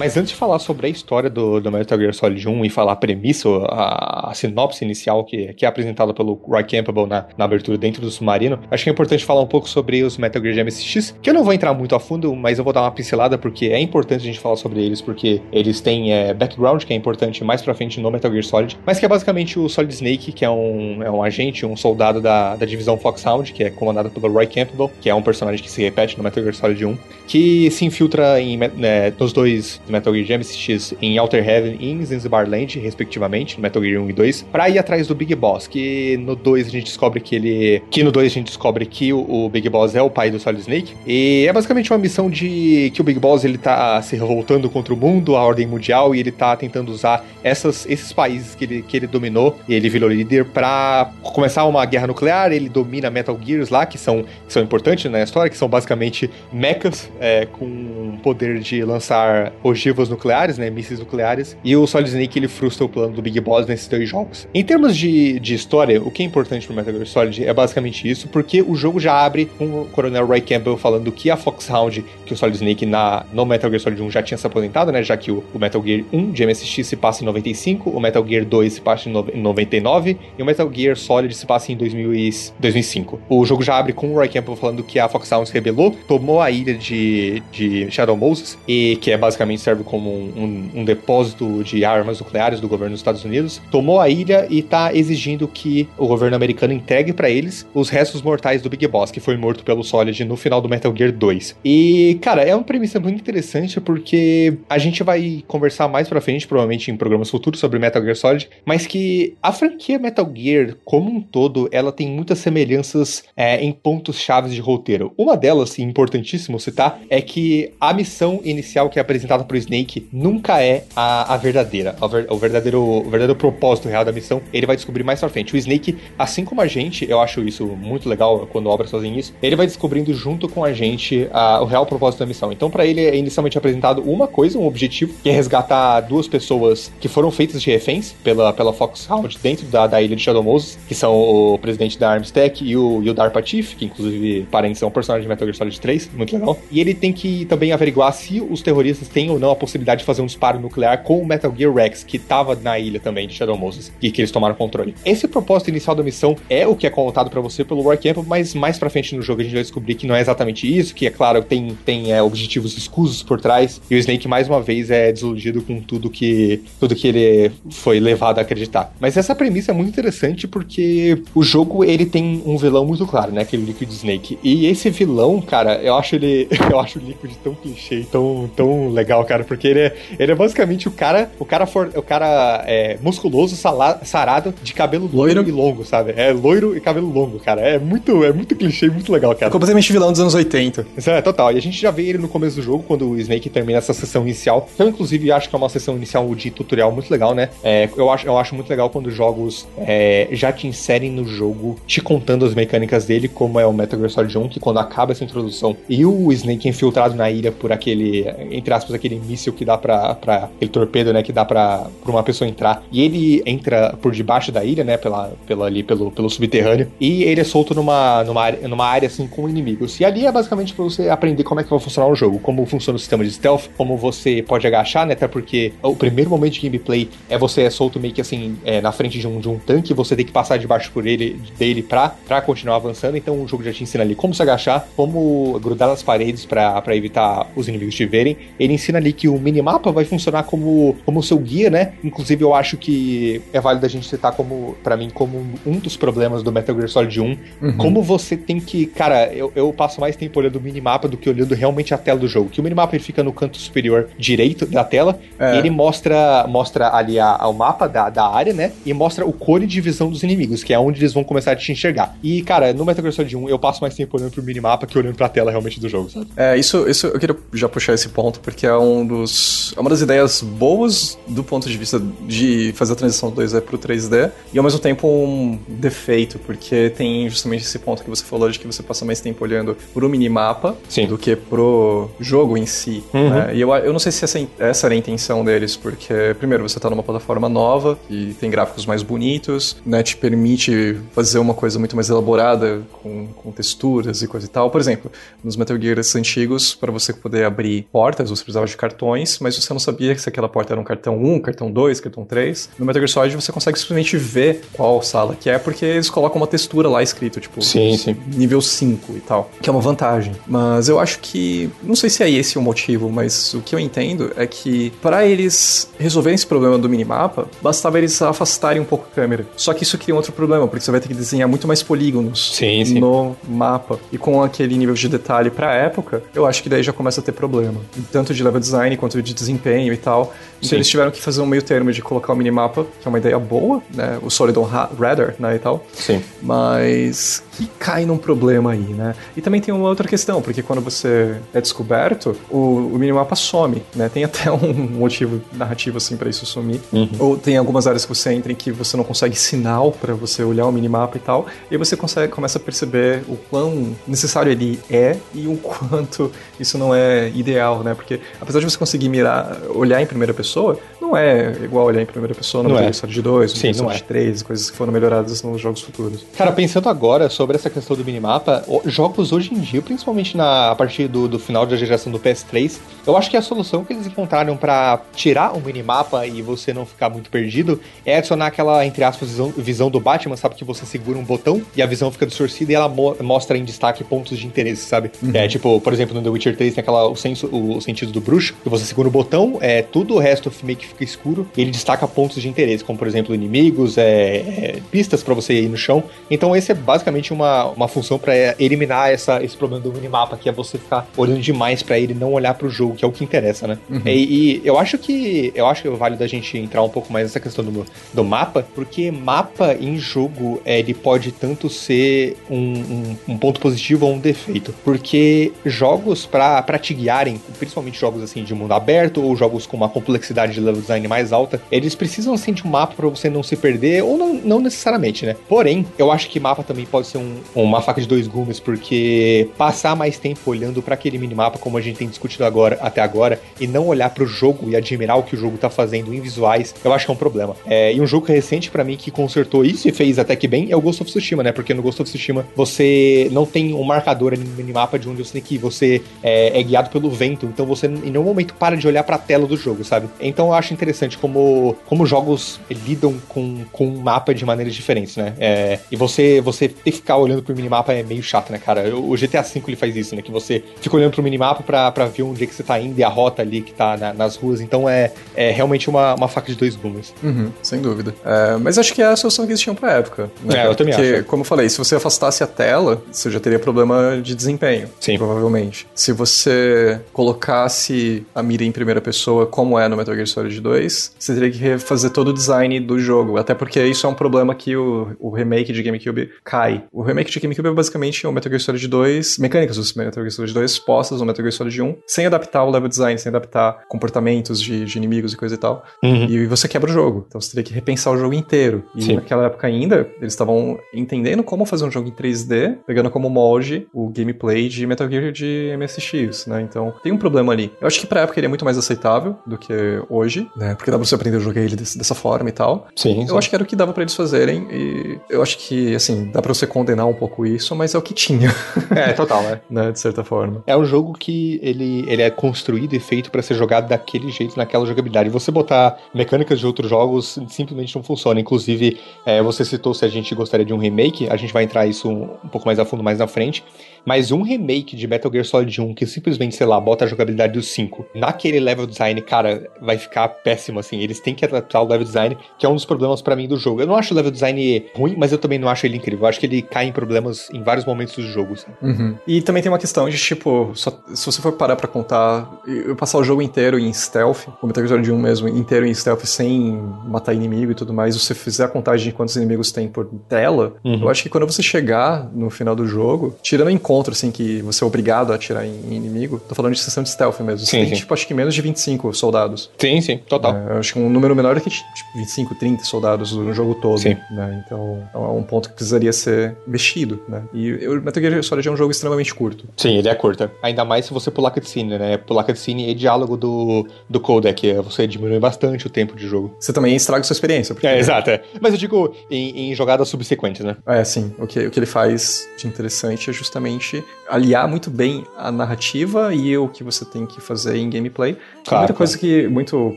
Mas antes de falar sobre a história do, do Metal Gear Solid 1 e falar a premissa, a, a sinopse inicial que, que é apresentada pelo Roy Campbell na, na abertura dentro do submarino, acho que é importante falar um pouco sobre os Metal Gear MSX, que eu não vou entrar muito a fundo, mas eu vou dar uma pincelada porque é importante a gente falar sobre eles, porque eles têm é, background que é importante mais pra frente no Metal Gear Solid, mas que é basicamente o Solid Snake, que é um, é um agente, um soldado da, da divisão Foxhound, que é comandado pelo Roy Campbell, que é um personagem que se repete no Metal Gear Solid 1, que se infiltra em, né, nos dois Metal Gear Genesis em Outer Heaven e em Zanzibar Land, respectivamente, no Metal Gear 1 e 2, pra ir atrás do Big Boss, que no 2 a gente descobre que ele... que no 2 a gente descobre que o, o, Big Boss é o pai do Solid Snake, e é basicamente uma missão de que o Big Boss ele tá se revoltando contra o mundo, a ordem mundial, e ele tá tentando usar essas, esses países que ele, que ele dominou, e ele virou líder pra começar uma guerra nuclear, ele domina Metal Gears lá, que são, que são importantes na história, que são basicamente mechas é, com poder de lançar ogivas nucleares, né, mísseis nucleares, e o Solid Snake ele frustra o plano do Big Boss nesses dois jogos. Em termos de, de história, o que é importante pro Metal Gear Solid é basicamente isso, porque o jogo já abre com o Coronel Roy Campbell falando que a Foxhound, que o Solid Snake na, no Metal Gear Solid 1 já tinha se aposentado, né, já que o, o Metal Gear 1 de MSX se passa em 95, o Metal Gear 2 se passa em, em 99 e o Metal Gear Solid se passa em 2000 e 2005. O jogo já abre com o Roy Campbell falando que a Foxhound se rebelou, tomou a ilha de, de Shadow Moses, e que é basicamente serve como um, um, um depósito de armas nucleares do governo dos Estados Unidos, tomou a ilha e tá exigindo que o governo americano entregue para eles os restos mortais do Big Boss, que foi morto pelo Solid no final do Metal Gear 2. E, cara, é uma premissa muito interessante porque a gente vai conversar mais pra frente, provavelmente em programas futuros, sobre Metal Gear Solid, mas que a franquia Metal Gear, como um todo, ela tem muitas semelhanças é, em pontos chaves de roteiro. Uma delas, importantíssimo citar, é que a missão inicial que é apresentada pro Snake nunca é a, a verdadeira. A ver, o, verdadeiro, o verdadeiro propósito real da missão, ele vai descobrir mais pra frente. O Snake, assim como a gente, eu acho isso muito legal quando obras fazem isso, ele vai descobrindo junto com a gente a, o real propósito da missão. Então, para ele, é inicialmente apresentado uma coisa, um objetivo, que é resgatar duas pessoas que foram feitas de reféns pela, pela Foxhound dentro da, da ilha de Shadow Moses, que são o presidente da Armstech e o, e o Darpa Chief, que inclusive parem ser um personagem de Metal Gear Solid 3, muito legal. E ele tem que também averiguar se os terroristas têm ou não a possibilidade de fazer um disparo nuclear com o Metal Gear Rex, que tava na ilha também de Shadow Moses, e que eles tomaram controle. Esse propósito inicial da missão é o que é contado para você pelo War Camp, mas mais pra frente no jogo a gente vai descobrir que não é exatamente isso, que é claro, tem, tem é, objetivos escusos por trás, e o Snake mais uma vez é desiludido com tudo que tudo que ele foi levado a acreditar. Mas essa premissa é muito interessante porque o jogo ele tem um vilão muito claro, né, aquele Liquid Snake. E esse vilão, cara, eu acho ele eu acho o Liquid tão clichê, tão tão legal, cara, porque ele é, ele é basicamente o cara, o cara for, o cara é, musculoso, sarado, de cabelo loiro e longo, sabe? É loiro e cabelo longo, cara. É muito é muito clichê, muito legal, cara. É completamente vilão dos anos 80. Isso é total. E a gente já vê ele no começo do jogo quando o Snake termina essa sessão inicial. Eu inclusive acho que é uma sessão inicial de tutorial muito legal, né? É, eu, acho, eu acho muito legal quando jogos é, já te inserem no jogo, te contando as mecânicas dele, como é o Metal Gear Solid 1, que quando acaba essa introdução e o Snake é infiltrado na ilha por aquele, entre aspas, aquele míssil que dá pra, pra aquele torpedo, né, que dá pra, pra uma pessoa entrar, e ele entra por debaixo da ilha, né, pela, pela ali, pelo, pelo subterrâneo, e ele é solto numa, numa, numa área, assim, com inimigos. E ali é basicamente pra você aprender como é que vai funcionar o jogo, como funciona o sistema de stealth, como você pode agachar, né, até porque o primeiro momento de gameplay é você é solto meio que assim, é, na frente de um, de um tanque, você tem que passar debaixo por ele, dele pra, pra continuar avançando, então o jogo já te ensina ali como se agachar, como grudar nas paredes pra evitar os inimigos te verem. Ele ensina ali que o minimapa vai funcionar como como seu guia, né? Inclusive eu acho que é válido a gente citar como, para mim, como um dos problemas do Metal Gear Solid 1, uhum. como você tem que, cara, eu, eu passo mais tempo olhando o minimapa do que olhando realmente a tela do jogo, que o minimapa ele fica no canto superior direito da tela, é. e ele mostra mostra ali a, a, o mapa da, da área, né? E mostra o cone de visão dos inimigos, que é onde eles vão começar a te enxergar. E, cara, no Metal Gear Solid 1, eu passo mais tempo olhando pro minimapa que olhando pra tela realmente do jogo, sabe? É, isso, isso eu queria já puxar esse ponto, porque é um dos. É uma das ideias boas do ponto de vista de fazer a transição do 2D pro 3D, e ao mesmo tempo um defeito, porque tem justamente esse ponto que você falou de que você passa mais tempo olhando pro minimapa Sim. do que pro jogo em si. Uhum. Né? E eu, eu não sei se essa, essa era a intenção deles, porque, primeiro, você tá numa plataforma nova, que tem gráficos mais bonitos, né? Te permite fazer uma coisa muito mais elaborada, com, com texturas e coisa e tal. Por exemplo, nos Metal Gears antigos, para você poder abrir portas, você precisava de cartões, mas você não sabia se aquela porta era um cartão 1, cartão 2, cartão 3. No Metal Gear Solid você consegue simplesmente ver qual sala que é, porque eles colocam uma textura lá escrito, tipo, sim, sim. nível 5 e tal, que é uma vantagem. Mas eu acho que, não sei se é esse o motivo, mas o que eu entendo é que para eles resolverem esse problema do minimapa, bastava eles afastarem um pouco a câmera. Só que isso cria outro problema, porque você vai ter que desenhar muito mais polígonos sim, sim. no mapa. E com aquele nível de detalhe pra época, eu acho que daí já começa a ter problema. Tanto de level design quanto de desempenho e tal. Então Sim. eles tiveram que fazer um meio termo de colocar o minimapa, que é uma ideia boa, né? O Solidon Radar, né, e tal. Sim. Mas que cai num problema aí, né? E também tem uma outra questão, porque quando você é descoberto, o, o minimapa some, né? Tem até um motivo narrativo, assim, para isso sumir. Uhum. Ou tem algumas áreas que você entra em que você não consegue sinal para você olhar o minimapa e tal, e aí você consegue, começa a perceber o quão necessário ele é e o quanto isso não é ideal, né? Porque apesar de você conseguir mirar, olhar em primeira pessoa, pessoa, não é igual olhar em primeira pessoa no Não Metal é. Gear Solid 2, no Metal Solid é. 3, coisas que foram melhoradas nos jogos futuros. Cara, pensando agora sobre essa questão do minimapa, jogos hoje em dia, principalmente na, a partir do, do final da geração do PS3, eu acho que a solução que eles encontraram pra tirar o minimapa e você não ficar muito perdido é adicionar aquela, entre aspas, visão, visão do Batman, sabe? Que você segura um botão e a visão fica distorcida e ela mo- mostra em destaque pontos de interesse, sabe? É tipo, por exemplo, no The Witcher 3 tem aquela, o, senso, o, o sentido do bruxo, que você segura o botão, é, tudo o resto meio que fica escuro ele destaca pontos de interesse, como por exemplo inimigos, é, é, pistas pra você ir no chão. Então esse é basicamente uma, uma função pra é, eliminar essa, esse problema do minimapa, que é você ficar olhando demais pra ele e não olhar pro jogo, que é o que interessa, né? E, e eu acho que eu acho que é válido a gente entrar um pouco mais nessa questão do, do mapa, porque mapa em jogo é, ele pode tanto ser um, um- um ponto positivo ou um defeito. Porque jogos pra pra te guiarem, principalmente jogos assim de mundo aberto ou jogos com uma complexidade de level design mais alta, eles precisam assim de um mapa pra você não se perder, ou não, não necessariamente, né? Porém, eu acho que mapa também pode ser um- uma faca de dois gumes, porque passar mais tempo olhando pra aquele minimapa, como a gente tem discutido agora até agora, e não olhar pro jogo e admirar o que o jogo tá fazendo em visuais, eu acho que é um problema. É, e um jogo recente pra mim que consertou isso e fez até que bem é o Ghost of Tsushima, né? Porque no Ghost of Tsushima você não tem um marcador no minimapa de onde você tem que ir, você é, é guiado pelo vento, então você em nenhum momento para de olhar pra tela do jogo, sabe? Então eu acho interessante como, como jogos lidam com, com um mapa de maneiras diferentes, né? É, e você, você ter que ficar olhando pro minimapa é meio chato, né, cara? O GTA V ele faz isso, né? Que você fica olhando pro minimapa pra, pra ver onde é que você tá indo e a rota ali que tá na- nas ruas. Então é, é realmente uma, uma faca de dois gumes. Uhum, sem dúvida. É, mas acho que é a solução que eles tinham pra época. né? É, eu também Porque, acho. como eu falei, se você afastasse a tela, você já teria problema de desempenho. Sim. Provavelmente. Se você colocasse a mira em primeira pessoa, como é no Metal Gear Solid 2, você teria que refazer todo o design do jogo. Até porque isso é um problema que o, o remake de GameCube cai. O remake de GameCube é basicamente o Metal Gear Solid 2, mecânicas do Metal Gear Solid 2 postas no Metal Gear Solid 1, sem adaptar o level design, sem adaptar comportamentos de, de inimigos e coisa e tal. E você quebra o jogo. Então você teria que repensar o jogo inteiro. E Sim. naquela época ainda, eles estavam entendendo como fazer um jogo em 3D, pegando como molde o gameplay de Metal Gear de MSX, né? Então tem um problema ali. Eu acho que pra época ele é muito mais aceitável do que hoje, né? Porque dá pra você aprender a jogar ele desse- dessa forma e tal. Sim, Eu acho que era o que dava pra eles fazerem e eu acho que, assim, dá pra você condenar um pouco isso, mas é o que tinha, É, total, né? né? De certa forma. É um jogo que ele, ele é construído e feito pra ser jogado daquele jeito, naquela jogabilidade. Você botar mecânicas de outros jogos simplesmente não funciona. Inclusive, é, você citou se a gente gostaria de um remake, a gente vai entrar isso um, um pouco mais a fundo mais na frente. Mas um remake de Metal Gear Solid 1 que simplesmente, sei lá, bota a jogabilidade do 5 naquele level design, cara, vai ficar péssimo assim. Eles têm que adaptar o level design, que é um dos problemas pra mim do jogo. Eu não acho o level design ruim, mas eu também não acho ele incrível. Eu acho que ele cai em problemas em vários momentos do jogo. sabe? Uhum. E também tem uma questão de, tipo, só- se você for parar pra contar, eu passar o jogo inteiro em stealth, o Metal Gear Solid 1 mesmo, inteiro em stealth, sem matar inimigo e tudo mais, você fizer a contagem de quantos inimigos tem por tela, Uhum. eu acho que quando você chegar no final do jogo, tirando o encontro, assim, que você é obrigado a atirar em em inimigo, tô falando de sessão de stealth mesmo, você Sim, tem, sim. tipo, acho que menos de 25 soldados. Sim, sim, total. É, acho que um número menor do que tipo, 25, 30 soldados no jogo todo. Sim. Né? Então é um ponto que precisaria ser mexido. Né? E o Metal Gear Solid é um jogo extremamente curto. Sim, ele é curta. Ainda mais se você pular cutscene, né? Pular cutscene e diálogo do, do codec. é, Você diminui bastante o tempo de jogo. Você também estraga sua experiência. Porque, É, exato. É. Mas eu digo em, em jogadas subsequentes, né? É, sim. O que, o que ele faz de interessante é justamente aliar muito bem a narrativa e o que você tem que fazer em gameplay. Tem Claro, muita coisa que, muito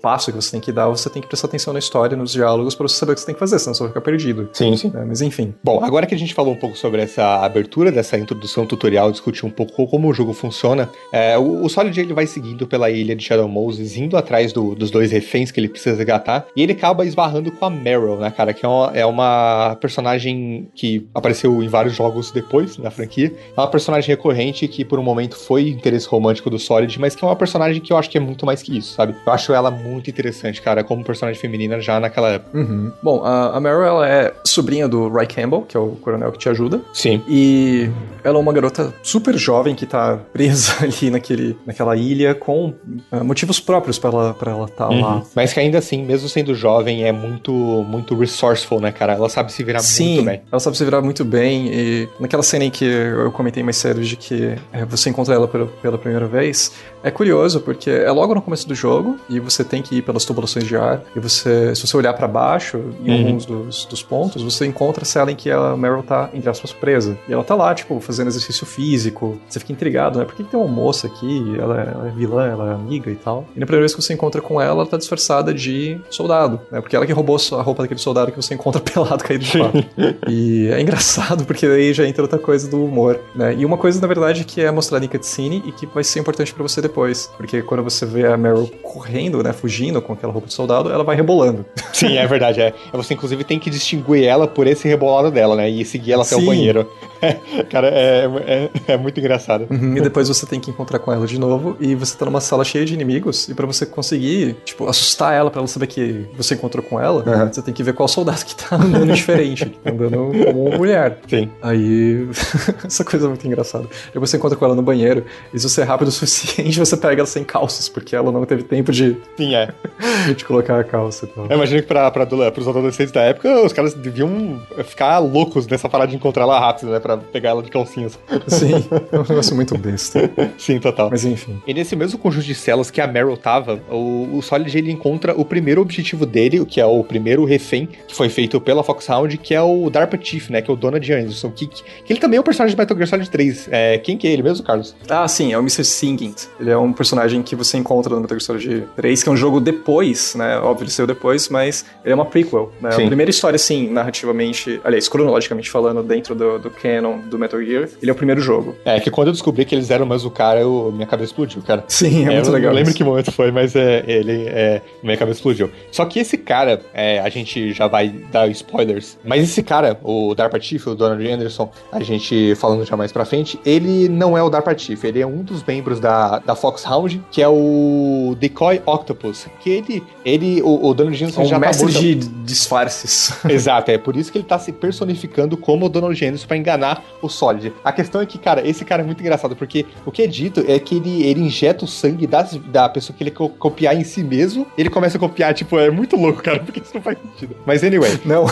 passo que você tem que dar, você tem que prestar atenção na história, nos diálogos, pra você saber o que você tem que fazer, senão você vai ficar perdido. Sim, sim. É, mas enfim. Bom, agora que a gente falou um pouco sobre essa abertura dessa introdução tutorial, discutir um pouco como o jogo funciona, é, o, o Solid ele vai seguindo pela ilha de Shadow Moses, indo atrás do- dos dois reféns que ele precisa resgatar, e ele acaba esbarrando com a Meryl, né, cara, que é uma, é uma personagem que apareceu em vários jogos depois na franquia. É uma personagem recorrente que por um momento foi interesse romântico do Solid, mas que é uma personagem que eu acho que é muito mais que isso, sabe? Eu acho ela muito interessante, cara, como personagem feminina já naquela época. Uhum. Bom, a, a Meryl ela é sobrinha do Ray Campbell, que é o coronel que te ajuda. Sim. E ela é uma garota super jovem que tá presa ali naquele, naquela ilha com ah, motivos próprios pra ela estar ela tá lá. Uhum. Mas que ainda assim, mesmo sendo jovem, é muito muito resourceful, né, cara? Ela sabe se virar Sim, muito bem. ela sabe se virar muito bem. E naquela cena em que eu comentei mais cedo de que é, você encontra ela pela, pela primeira vez, é curioso porque é logo no começo do jogo e você tem que ir pelas tubulações de ar. E você, se você olhar para baixo, em uhum. alguns dos, dos, pontos, você encontra a cela em que a Meryl tá, entre aspas, presa. E ela tá lá, tipo, fazendo exercício físico. Você fica intrigado, né? Por que, que tem uma moça aqui? Ela, ela, é vilã, ela é amiga e tal. E na primeira vez que você encontra com ela, ela tá disfarçada de soldado, né? Porque ela que roubou a roupa daquele soldado que você encontra pelado caído de lado. e é engraçado, porque daí já entra outra coisa do humor, né? E uma coisa, na verdade, que é mostrada em cutscene e que vai ser importante para você depois. Porque quando você vê a Meryl correndo, né? Fugindo com aquela roupa de soldado, ela vai rebolando. Sim, é verdade. É. Você, inclusive, tem que distinguir ela por esse rebolado dela, né? E seguir ela até Sim. o banheiro. Cara, é, é, é, muito engraçado. Uhum, e depois você tem que encontrar com ela de novo e você tá numa sala cheia de inimigos e para você conseguir, tipo, assustar ela para ela saber que você encontrou com ela, uhum. você tem que ver qual soldado que tá andando diferente, que tá andando como uma mulher. Sim. Aí, essa coisa muito engraçada. Aí você encontra com ela no banheiro e se você é rápido o suficiente, você pega ela sem calças, porque ela não teve tempo de... Sim, é. de colocar a calça e tal. Eu imagino que pra, pra, pros adolescentes da época, os caras deviam ficar loucos nessa parada de encontrar ela rápido, né? Pra pegar ela de calcinhas. Sim, é um negócio muito besta. Sim, total. Mas enfim. E nesse mesmo conjunto de celas que a Meryl tava, o, o Solid ele encontra o primeiro objetivo dele, que é o primeiro refém que foi feito pela Foxhound, que é o DARPA Chief, né? Que é o Donald Anderson. Que, que ele também é um personagem de Metal Gear Solid 3. É, quem que é ele mesmo, Carlos? Ah, sim, é o Mr. Singing. Ele é um personagem que você encontra no Metal Gear Solid 3, que é um jogo depois, né? Óbvio, ele saiu depois, mas ele é uma prequel, né? Sim. A primeira história, assim, narrativamente, aliás, cronologicamente falando, dentro do, do canon do Metal Gear, ele é o primeiro jogo. É, que quando eu descobri que eles eram mais o cara, eu, minha cabeça explodiu, cara. Sim, é, é muito legal. Eu lembro que momento foi, mas é, ele, é, minha cabeça explodiu. Só que esse cara, é, a gente já vai dar spoilers, mas esse cara, o DARPA Chief, o Donald Anderson, a gente falando já mais pra frente, ele não é o DARPA Chief, ele é um dos membros da, da Foxhound, que é o Decoy Octopus, que ele, ele o, o Donald Anderson é um já tá mestre tá de disfarces. Exato, é por isso que ele tá se personificando como o Donald Anderson pra enganar o Solid. A questão é que, cara, esse cara é muito engraçado, porque o que é dito é que ele, ele injeta o sangue das, da pessoa que ele co copiar em si mesmo, ele começa a copiar, tipo, é muito louco, cara, porque isso não faz sentido. Mas anyway. Não.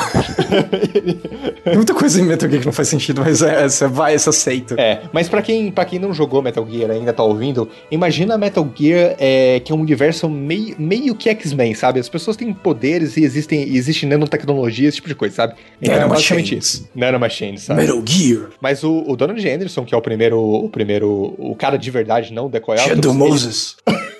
Muita coisa em Metal Gear que não faz sentido, mas é, você vai, você É, mas pra quem, pra quem não jogou Metal Gear ainda tá ouvindo, imagina Metal Gear é, que é um universo meio, meio que X-Men, sabe? As pessoas têm poderes e existem, existe nanotecnologia, esse tipo de coisa, sabe? Então, é basicamente isso. Nanomachine, sabe? Metal Gear. Mas o, o Donald Anderson, que é o primeiro, o primeiro, o cara de verdade, não o Decoy Shadow Moses.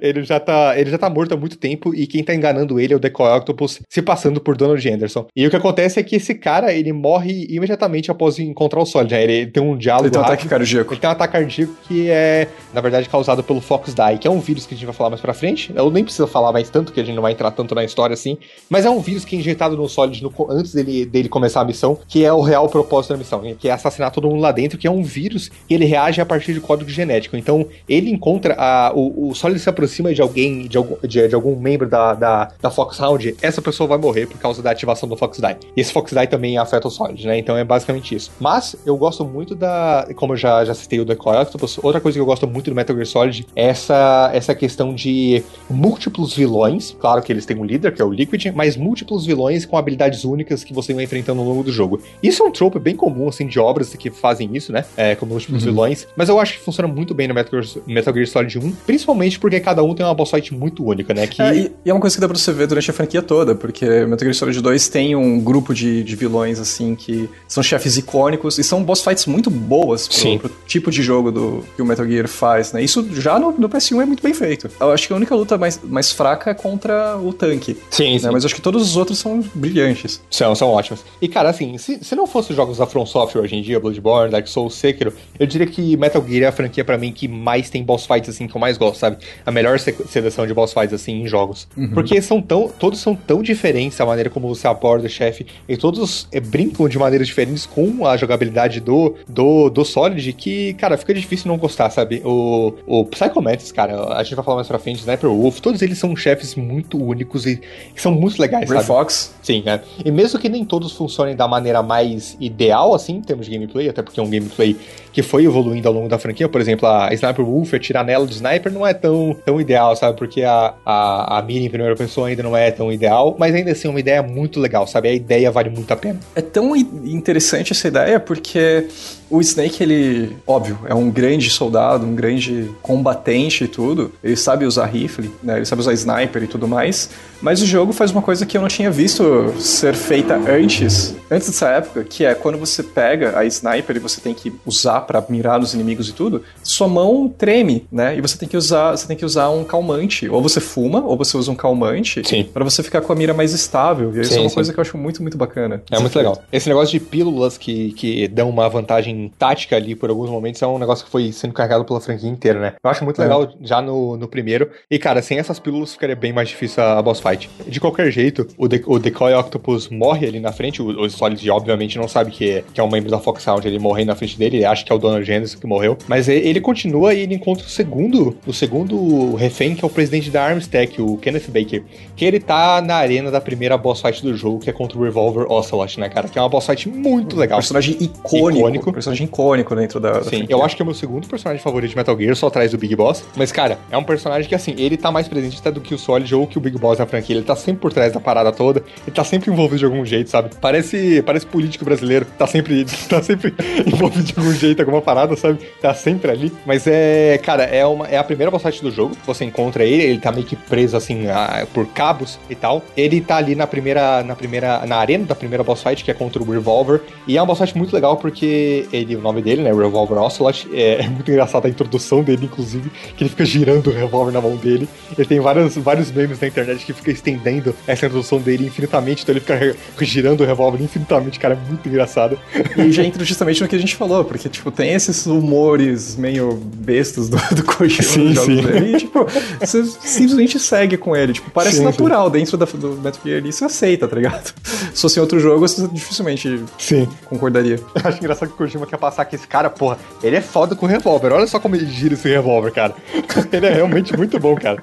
ele já tá, ele já tá morto há muito tempo e quem tá enganando ele é o Decoy Octopus se passando por Donald Anderson. E o que acontece é que esse cara, ele morre imediatamente após encontrar o Solid? Ele, ele tem um diálogo Ele tem um ataque cardíaco. Ele tem um ataque cardíaco que é, na verdade, causado pelo Fox Die, que é um vírus que a gente vai falar mais pra frente. Eu nem preciso falar mais tanto, que a gente não vai entrar tanto na história assim, mas é um vírus que é injetado no Solid no, antes dele, dele começar a missão, que é o real propósito da missão, que é assassinar todo mundo lá dentro, que é um vírus que ele reage a partir de código genético. Então, ele encontra a, o, o Solid se aproxima de alguém, de algum, de, de algum membro da, da, da Foxhound, essa pessoa vai morrer por causa da ativação do Fox Die. E esse Fox Die também afeta o Solid, né? Então é basicamente isso. Mas eu gosto muito da. Como eu já, já citei o Decoy Octopus, outra coisa que eu gosto muito do Metal Gear Solid é essa, essa questão de múltiplos vilões. Claro que eles têm um líder, que é o Liquid, mas múltiplos vilões com habilidades únicas que você vai enfrentando ao longo do jogo. Isso é um trope bem comum, assim, de obras que fazem isso, né? É, com múltiplos uhum. vilões. Mas eu acho que funciona muito bem no Metal Gear, Metal Gear Solid 1, principalmente porque cada um tem uma boss fight muito única, né? Que... É, e, e, é uma coisa que dá pra você ver durante a franquia toda, porque Metal Gear Solid 2 tem um grupo de, de vilões, assim, que são chefes icônicos e são boss fights muito boas pro, pro, tipo de jogo do, que o Metal Gear faz, né? Isso já no, no, PS1 é muito bem feito. Eu acho que a única luta mais, mais fraca é contra o tanque. Sim, né? sim. Mas acho que todos os outros são brilhantes. São, são ótimos. E, cara, assim, se, se não fosse jogos da From Software hoje em dia, Bloodborne, Dark Souls, Sekiro, eu diria que Metal Gear é a franquia para mim que mais tem boss fights, assim, que eu mais gosto, sabe? A melhor seleção de boss fights, assim, em jogos. Uhum. Porque são tão, todos são tão diferentes a maneira como você aborda o chefe, e todos é, brincam de maneiras diferentes com a jogabilidade do, do, do Solid, que, cara, fica difícil não gostar, sabe? O, o Psycho Mantis, cara, a gente vai falar mais pra frente, Sniper Wolf, todos eles são chefes muito únicos e que são muito legais, Ray sabe? Fox? Sim, né? E mesmo que nem todos funcionem da maneira mais ideal, assim, em termos de gameplay, até porque é um gameplay que foi evoluindo ao longo da franquia, por exemplo, a Sniper Wolf, atirar nela do Sniper não é tão, tão ideal, sabe? Porque a, a, a mira em primeira pessoa ainda não é tão ideal, mas ainda assim uma ideia muito legal, sabe? A ideia vale muito a pena. É tão interessante essa ideia porque O Snake, ele, óbvio, é um grande soldado, um grande combatente e tudo. Ele sabe usar rifle, né? Ele sabe usar sniper e tudo mais. Mas o jogo faz uma coisa que eu não tinha visto ser feita antes, antes dessa época, que é quando você pega a sniper e você tem que usar para mirar nos inimigos e tudo, sua mão treme, né? E você tem que usar, você tem que usar um calmante. Ou você fuma, ou você usa um calmante para você ficar com a mira mais estável. E isso sim, é uma sim. coisa que eu acho muito, muito bacana. É muito legal. Esse negócio de pílulas que, que dão uma vantagem tática ali por alguns momentos é um negócio que foi sendo carregado pela franquia inteira, né? Eu acho muito é. legal já no, no primeiro. E, cara, sem essas pílulas ficaria bem mais difícil a boss fight. De qualquer jeito, o, de o Decoy Octopus morre ali na frente. O, o Solid, obviamente, não sabe que é, que é um membro da Fox Sound. Ele morre na frente dele. Ele acha que é o Donald Genesis que morreu. Mas ele continua e ele encontra o segundo, o segundo refém, que é o presidente da Armstech, o Kenneth Baker. Que ele tá na arena da primeira boss fight do jogo, que é contra o Revolver Ocelot, né, cara? Que é uma boss fight muito legal. Personagem icônico. icônico. Personagem icônico dentro da. Sim, da eu acho que é o meu segundo personagem favorito de Metal Gear, só atrás do Big Boss. Mas, cara, é um personagem que, assim, ele tá mais presente até do que o Solid ou que o Big Boss na franquia. Ele tá sempre por trás da parada toda. Ele tá sempre envolvido de algum jeito, sabe? Parece, parece político brasileiro. Tá sempre, tá sempre envolvido de algum jeito, alguma parada, sabe? Tá sempre ali. Mas é, cara, é, uma, é a primeira boss fight do jogo. Você encontra ele, ele tá meio que preso, assim, a, por cabos e tal. Ele tá ali na primeira, na primeira, na arena da primeira boss fight, que é contra o Revolver. E é uma boss fight muito legal porque ele, o nome dele, né, Revolver Ocelot, é, é muito engraçado a introdução dele, inclusive, que ele fica girando o revólver na mão dele. Ele tem vários, vários memes na internet que fica estendendo essa introdução dele infinitamente, então ele fica girando o revólver infinitamente, cara, é muito engraçado. E já entra justamente no que a gente falou, porque, tipo, tem esses humores meio bestos do, do Kojima sim, sim. dele, e, tipo, você simplesmente segue com ele, tipo, parece sim, natural sim. dentro da, do Metal Gear ali, você aceita, tá ligado? Se fosse em outro jogo, você dificilmente sim. concordaria. Eu acho engraçado que o Kojima quer passar que esse cara, porra, ele é foda com revólver, olha só como ele gira esse revólver, cara. ele é realmente muito bom, cara.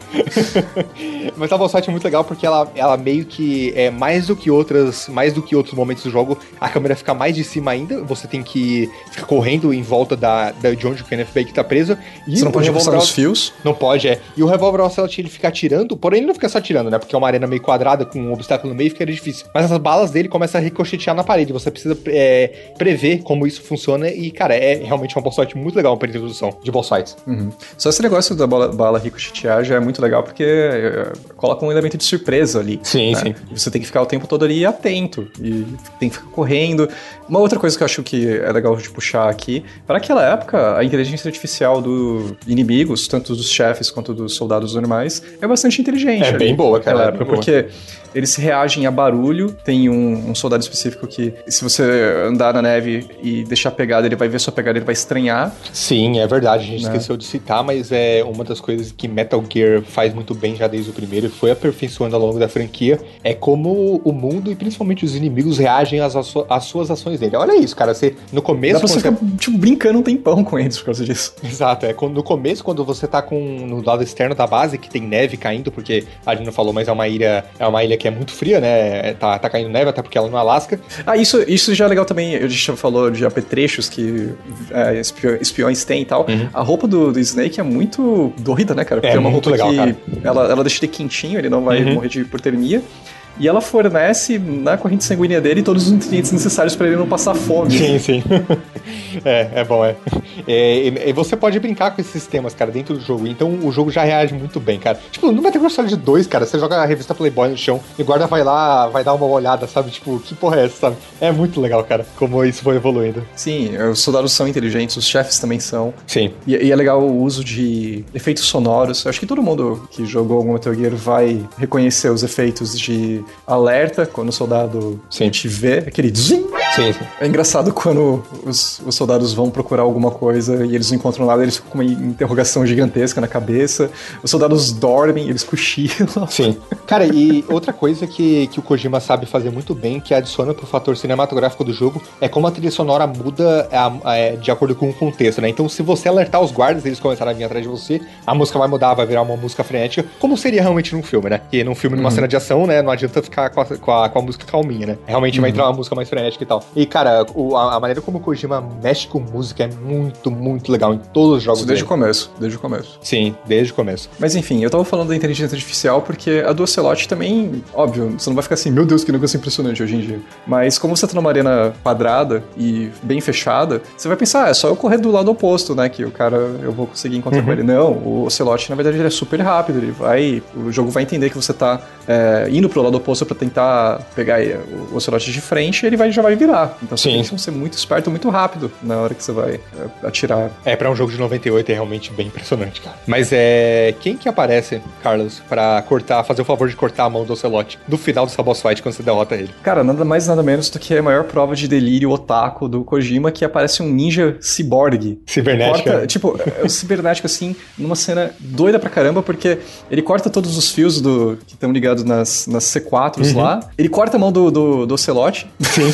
Mas a boss fight é muito legal porque ela, ela meio que é mais do que outras, mais do que outros momentos do jogo, a câmera fica mais de cima ainda, você tem que ficar correndo em volta da, da de onde o Kenneth Baker tá preso. E você não pode passar os fios? Não pode, é. E o revólver Ocelot ele fica atirando, porém ele não fica só atirando, né? Porque é uma arena meio quadrada com um obstáculo no meio, fica difícil. Mas as balas dele começam a ricochetear na parede, você precisa é, prever como isso funciona e, cara, é realmente uma boss fight muito legal para introdução de boss fights. Uhum. Só esse negócio da bala, bala ricochetear já é muito legal porque é, coloca um elemento de surpresa ali. Sim, né? sim. Você tem que ficar o tempo todo ali atento e tem que ficar correndo. Uma outra coisa que eu acho que é legal de puxar aqui, para aquela época, a inteligência artificial dos inimigos, tanto dos chefes quanto dos soldados normais, é bastante inteligente. É ali, bem boa, cara. Época, porque eles reagem a barulho. Tem um, um, soldado específico que, se você andar na neve e deixar pegada, ele vai ver sua pegada, ele vai estranhar. Sim, é verdade. A gente né? esqueceu de citar, mas é uma das coisas que Metal Gear faz muito bem já desde o primeiro e foi aperfeiçoando ao longo da franquia. É como o mundo e principalmente os inimigos reagem às, às suas ações dele. Olha isso, cara. Você, no começo. Dá pra você ficar, tipo, brincando um tempão com eles por causa disso. Exato. É no começo, quando você tá com no lado externo da base, que tem neve caindo, porque a gente não falou, mas é uma ilha. É uma ilha que é muito fria, né? Tá, tá caindo neve, até porque ela é no Alasca. Ah, isso, isso já é legal também. A gente já falou de apetrechos que é, espiões têm e tal. Uhum. A roupa do, do, Snake é muito doida, né, cara? Porque é, é uma roupa legal, que cara. Ela, ela deixa ele quentinho, ele não vai uhum. morrer de hipotermia e ela fornece na corrente sanguínea dele todos os nutrientes necessários para ele não passar fome. Sim, sim. é, é bom, é. é. E você pode brincar com esses sistemas, cara, dentro do jogo. Então o jogo já reage muito bem, cara. Tipo, no Metal Gear Solid 2, cara, você joga a revista Playboy no chão e guarda vai lá, vai dar uma olhada, sabe? Tipo, que porra é essa, sabe? É muito legal, cara, como isso foi evoluindo. Sim, os soldados são inteligentes, os chefes também são. Sim. E, e é legal o uso de efeitos sonoros. Eu acho que todo mundo que jogou algum Metal Gear vai reconhecer os efeitos de alerta quando o soldado sim. te vê, aquele zim. Sim, sim. É engraçado quando os, os, soldados vão procurar alguma coisa e eles não encontram nada, eles ficam com uma interrogação gigantesca na cabeça. Os soldados dormem, eles cochilam. Sim. Cara, e outra coisa que, que o Kojima sabe fazer muito bem, que adiciona pro fator cinematográfico do jogo, é como a trilha sonora muda é, de acordo com o contexto, né? Então, se você alertar os guardas, eles começarem a vir atrás de você, a música vai mudar, vai virar uma música frenética, como seria realmente num filme, né? Que num filme, numa uhum. cena de ação, né? Não adianta ficar com a, com a, com a música calminha, né? Realmente uhum. vai entrar uma música mais frenética e tal. E, cara, o, a, a, maneira como o Kojima mexe com música é muito, muito legal em todos os jogos Isso desde dele. o começo, desde o começo. Sim, desde o começo. Mas enfim, eu tava falando da inteligência artificial porque a do Ocelot também, óbvio, você não vai ficar assim, meu Deus, que negócio impressionante hoje em dia. Mas como você tá numa arena quadrada e bem fechada, você vai pensar, ah, é só eu correr do lado oposto, né? Que o cara, eu vou conseguir encontrar com ele. Não, o Ocelot, na verdade, ele é super rápido, ele vai. O jogo vai entender que você tá é, indo pro lado oposto pra tentar pegar o Ocelot de frente ele vai, já vai virar. Então você Sim. tem que ser muito esperto, muito rápido na hora que você vai é, atirar. É, pra um jogo de 98 é realmente bem impressionante, cara. Mas é. Quem que aparece, Carlos, pra cortar, fazer o favor de cortar a mão do Ocelot no final dessa boss fight quando você derrota ele? Cara, nada mais nada menos do que a maior prova de delírio otaku do Kojima, que aparece um ninja ciborgue. Cibernética. Corta, tipo, é o cibernético assim, numa cena doida pra caramba, porque ele corta todos os fios do que estão ligados nas, nas C4s lá. Ele corta a mão do, do, do Ocelote. Sim.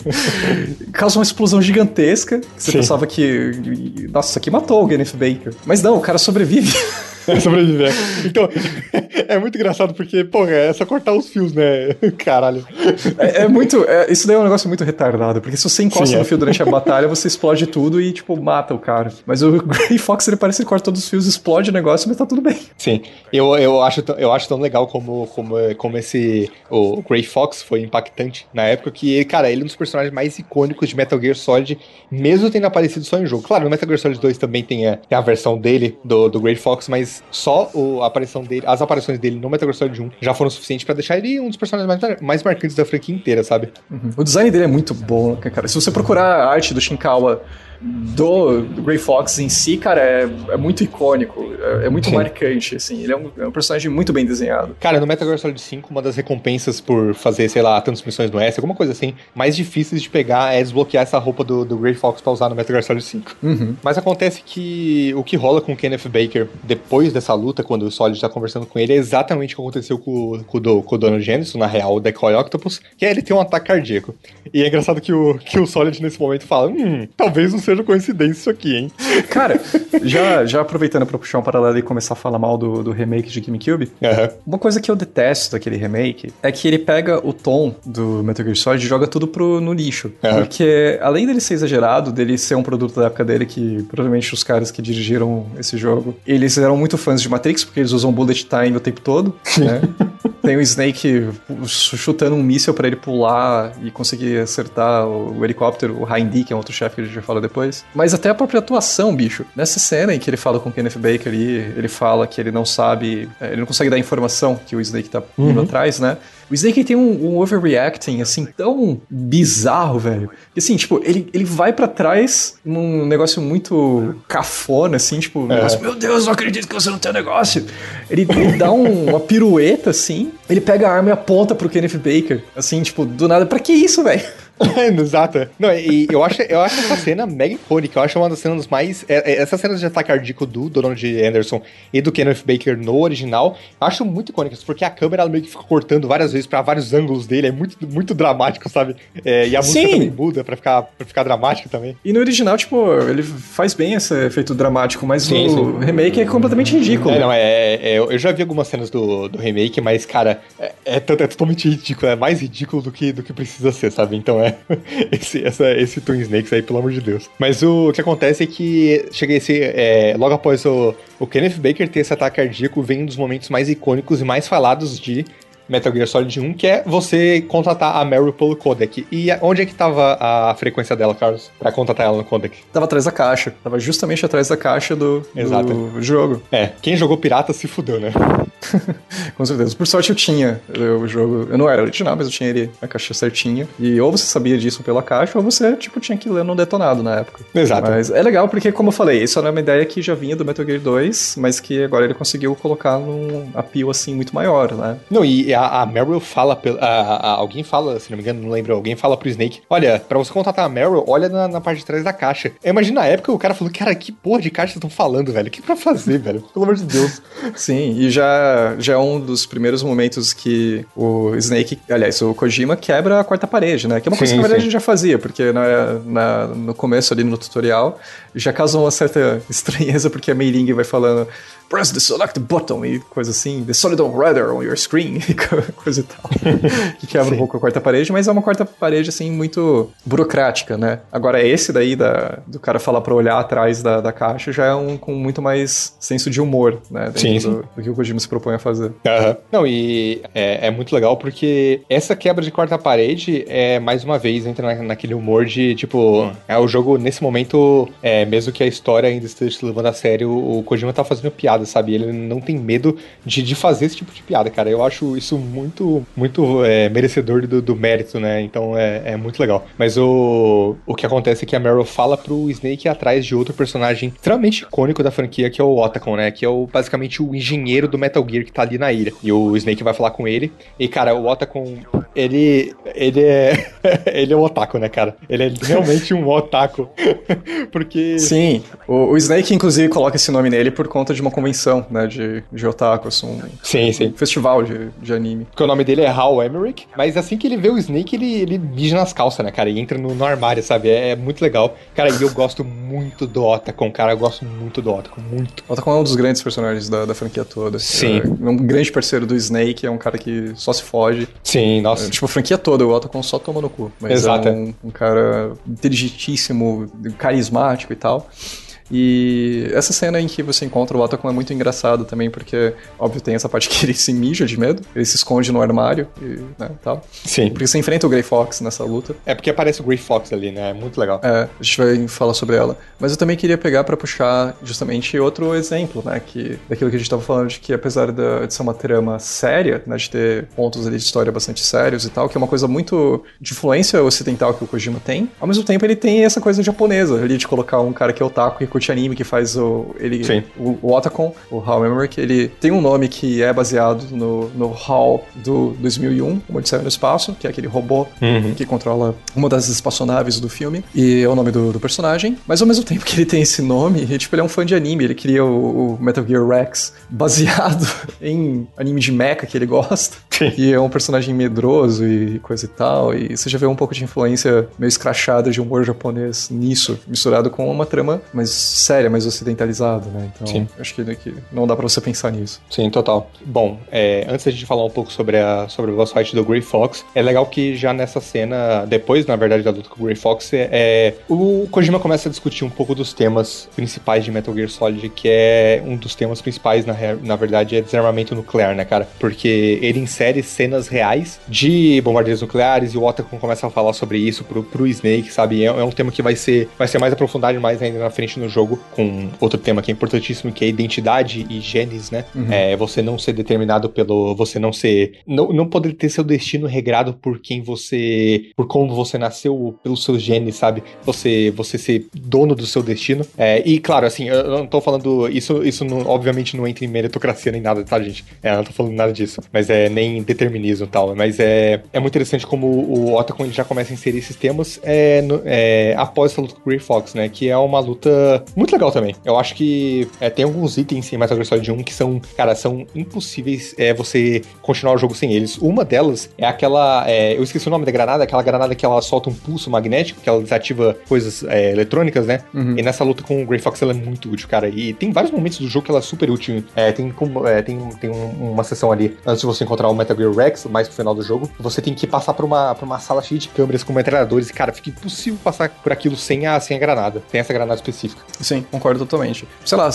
causa uma explosão gigantesca. Você Sim. pensava que. Nossa, isso aqui matou o Kenneth Baker. Mas não, o cara sobrevive. É sobreviver. Então, é muito engraçado porque, pô, é só cortar os fios, né? Caralho. É, é muito. é- isso daí é um negócio muito retardado, porque se você encosta Sim, é. no fio durante a batalha, você explode tudo e, tipo, mata o cara. Mas o Grey Fox, ele parece que corta todos os fios, explode o negócio, mas tá tudo bem. Sim, eu, eu, acho, tão- eu acho tão legal como, como, como esse. O Grey Fox foi impactante na época que, cara, ele é um dos personagens mais icônicos de Metal Gear Solid, mesmo tendo aparecido só em jogo. Claro, no Metal Gear Solid 2 também tem a, tem a versão dele, do, do Grey Fox, mas só o- a aparição dele, as aparições dele no Metal Gear Solid 1 já foram suficientes pra deixar ele um dos personagens mais, mais marcantes da franquia inteira, sabe? O design dele é muito bom, né, cara. Se você procurar a arte do Shinkawa do, do Grey Fox em si, cara, é, é muito icônico, é, é muito Sim. marcante, assim. Ele é um, é um personagem muito bem desenhado. Cara, no Metal Gear Solid 5, uma das recompensas por fazer, sei lá, tantas missões no S, alguma coisa assim, mais difíceis de pegar é desbloquear essa roupa do, do Grey Fox pra usar no Metal Gear Solid 5. Uhum. Mas acontece que o que rola com o Kenneth Baker depois dessa luta, quando o Solid tá conversando com ele, é exatamente o que aconteceu com, o- com, do- com o Donald Jameson, na real, o Decoy Octopus, que é ele ter um ataque cardíaco. E é engraçado que o, que o Solid nesse momento fala: Hum, talvez não seja coincidência isso aqui, hein? Cara, já, já aproveitando pra puxar um paralelo e começar a falar mal do, do remake de GameCube, Aham. Uma coisa que eu detesto daquele remake é que ele pega o tom do Metal Gear Solid e joga tudo pro, no lixo. Aham. Porque, além dele ser exagerado, dele ser um produto da época dele, que provavelmente os caras que dirigiram esse jogo, eles eram muito fãs de Matrix, porque eles usam bullet time o tempo todo, né? Tem o Snake chutando um míssil pra ele pular e conseguir acertar o, o helicóptero, o Hindy, que é um outro chefe que a gente já fala depois. Mas até a própria atuação, bicho. Nessa cena em que ele fala com o Kenneth Baker ali, ele fala que ele não sabe, é, ele não consegue dar informação que o Snake tá indo atrás, né? O Snake tem um, um overreacting, assim, tão bizarro, velho. Que, assim, tipo, ele, ele vai pra trás num negócio muito cafona, assim, tipo, um negócio, meu Deus, não acredito que você não tem um negócio. Ele, ele dá um- uma pirueta, assim, ele pega a arma e aponta pro Kenneth Baker, assim, tipo, do nada, pra que isso, velho? Exato. Não, e eu acho, eu acho essa cena mega icônica. Eu acho uma das cenas mais. é- é- Essas cenas de ataque cardíaco do Donald Anderson e do Kenneth Baker no original, eu acho muito icônicas, porque a câmera meio que fica cortando várias vezes pra vários ângulos dele. É muito, muito dramático, sabe? É, e a música Sim. também muda pra ficar, pra ficar dramática também. E no original, tipo, ele faz bem esse efeito dramático, mas Sim, no remake é completamente ridículo. É, não, é, é- eu já vi algumas cenas do, do remake, mas, cara, é, é, é totalmente ridículo. É mais ridículo do que, do que precisa ser, sabe? Então é. Esse, essa, esse Twin Snakes aí, pelo amor de Deus. Mas o, que acontece é que chega esse. é, logo após o, o Kenneth Baker ter esse ataque cardíaco, vem um dos momentos mais icônicos e mais falados de. Metal Gear Solid 1, que é você contratar a Meryl pelo codec. E onde é que tava a frequência dela, Carlos? Pra contratar ela no codec? Tava atrás da caixa. Tava justamente atrás da caixa do, Exato. do jogo. É, quem jogou pirata se fudeu, né? Com certeza. Por sorte eu tinha o jogo. Eu não era original, mas eu tinha ele a caixa certinha. E ou você sabia disso pela caixa, ou você, tipo, tinha que ler no detonado na época. Exato. Mas é legal porque, como eu falei, isso era uma ideia que já vinha do Metal Gear 2, mas que agora ele conseguiu colocar num apio assim muito maior, né? Não, e a, a Meryl fala, pel- a, a- alguém fala, se não me engano, não lembro, alguém fala pro Snake, olha, pra você contratar a Meryl, olha na, na parte de trás da caixa. Eu imagino na época o cara falando, cara, que porra de caixa vocês estão falando, velho? O que pra fazer, velho? Pelo amor de Deus. Sim, e já já, já é um dos primeiros momentos que o Snake, aliás, o Kojima quebra a quarta parede, né? Que é uma coisa sim, que na verdade sim. a gente já fazia, porque na, na, no começo ali no tutorial já causou uma certa estranheza, porque a Mei Ling vai falando press the select button e coisa assim, the solid radar on your screen coisa e tal. que quebra Sim. um pouco a quarta parede, mas é uma quarta parede, assim, muito burocrática, né? Agora, esse daí da, do cara falar pra olhar atrás da, da caixa já é um com muito mais senso de humor, né? Sim, sim. Do, do, que o Kojima se propõe a fazer. Uhum. Não, e é, é, muito legal porque essa quebra de quarta parede é, mais uma vez, entra na, naquele humor de, tipo, é o jogo, nesse momento, é, mesmo que a história ainda esteja se levando a sério, o Kojima tá fazendo piada piada, sabe? Ele não tem medo de, de fazer esse tipo de piada, cara. Eu acho isso muito, muito é, merecedor do, do, mérito, né? Então é, é, muito legal. Mas o, o que acontece é que a Meryl fala pro Snake atrás de outro personagem extremamente icônico da franquia, que é o Otacon, né? Que é o, basicamente o engenheiro do Metal Gear que tá ali na ilha. E o Snake vai falar com ele. E, cara, o Otacon, ele, ele é. ele é um otaku, né, cara? Ele é realmente um otaku. Porque. Sim, o, o Snake, inclusive, coloca esse nome nele por conta de uma convenção convenção, né, de, de otakus, um, sim, sim. um festival de, de anime. Porque o nome dele é Hal Emmerich, mas assim que ele vê o Snake, ele, ele mija nas calças, né, cara, e entra no, no armário, sabe? É, é, muito legal. Cara, e eu gosto muito do Otacon, cara, eu gosto muito do Otacon, muito. O Otacon é um dos grandes personagens da, da franquia toda. Sim. É um grande parceiro do Snake, é um cara que só se foge. Sim, nossa. É, tipo, a franquia toda, o Otacon só toma no cu. Mas Exato. é um, um cara inteligentíssimo, carismático e tal. E essa cena em que você encontra o Otacon é muito engraçado também, porque, óbvio, tem essa parte que ele se mija de medo, ele se esconde no armário e né, tal. Sim. Porque você enfrenta o Grey Fox nessa luta. É porque aparece o Grey Fox ali, né? É muito legal. É, a gente vai falar sobre ela. Mas eu também queria pegar para puxar justamente outro exemplo, né? Que, daquilo que a gente tava falando, de que apesar de, de ser uma trama séria, né? De ter pontos ali de história bastante sérios e tal, que é uma coisa muito de influência ocidental que o Kojima tem, ao mesmo tempo ele tem essa coisa japonesa ali de colocar um cara que é otaku e curte anime, que faz o. Ele, Sim. O, o Otacon, o HAL Emmerich, ele tem um nome que é baseado no, no HAL do 2001, Uma Odisseia no Espaço, que é aquele robô uhum. que controla uma das espaçonaves do filme, e é o nome do, do, personagem. Mas ao mesmo tempo que ele tem esse nome, ele, tipo, ele é um fã de anime, ele cria o, o Metal Gear Rex baseado em anime de mecha que ele gosta. Sim. E é um personagem medroso e coisa e tal. E você já vê um pouco de influência meio escrachada de humor japonês nisso, misturado com uma trama mais séria, mais ocidentalizada, né? Então, Sim. acho que, que não dá para você pensar nisso. Sim, total. Bom, é, antes da gente falar um pouco sobre, a, sobre o boss fight do Grey Fox, é legal que já nessa cena, depois, na verdade, da luta com o Grey Fox, é, é, o Kojima começa a discutir um pouco dos temas principais de Metal Gear Solid, que é um dos temas principais, na, na verdade, é desarmamento nuclear, né, cara? Porque ele insere cenas reais de bombardeiros nucleares e o Otacon começa a falar sobre isso pro, pro Snake, sabe? É, é um tema que vai ser, vai ser mais aprofundado mais ainda na frente no jogo, com outro tema que é importantíssimo, que é identidade e genes, né? Uhum. É você não ser determinado pelo. Você não ser. Não, não poder ter seu destino regrado por quem você. por como você nasceu, pelos seus genes, sabe? Você, você ser dono do seu destino. É, e claro, assim, eu não tô falando. Isso, isso não, obviamente não entra em meritocracia nem nada, tá, gente? É, eu não tô falando nada disso. Mas é nem determinismo e tal. Mas é, é muito interessante como o Otacon já começa a inserir esses temas é, no, é, após essa luta com o Grey Fox, né? Que é uma luta muito legal também. Eu acho que é, tem alguns itens em Metal Gear Solid 1 que são, cara, são impossíveis é, você continuar o jogo sem eles. Uma delas é aquela. É, eu esqueci o nome da granada, aquela granada que ela solta um pulso magnético, que ela desativa coisas é, eletrônicas, né? Uhum. E nessa luta com o Grey Fox ela é muito útil, cara. E tem vários momentos do jogo que ela é super útil. É, tem, é, tem, tem um, uma sessão ali, antes de você encontrar o Metal Gear Rex, mais pro final do jogo, você tem que passar por uma, por uma sala cheia de câmeras com metralhadores. E, cara, fica impossível passar por aquilo sem a, sem a granada. Tem essa granada específica. Sim, concordo totalmente. Sei lá,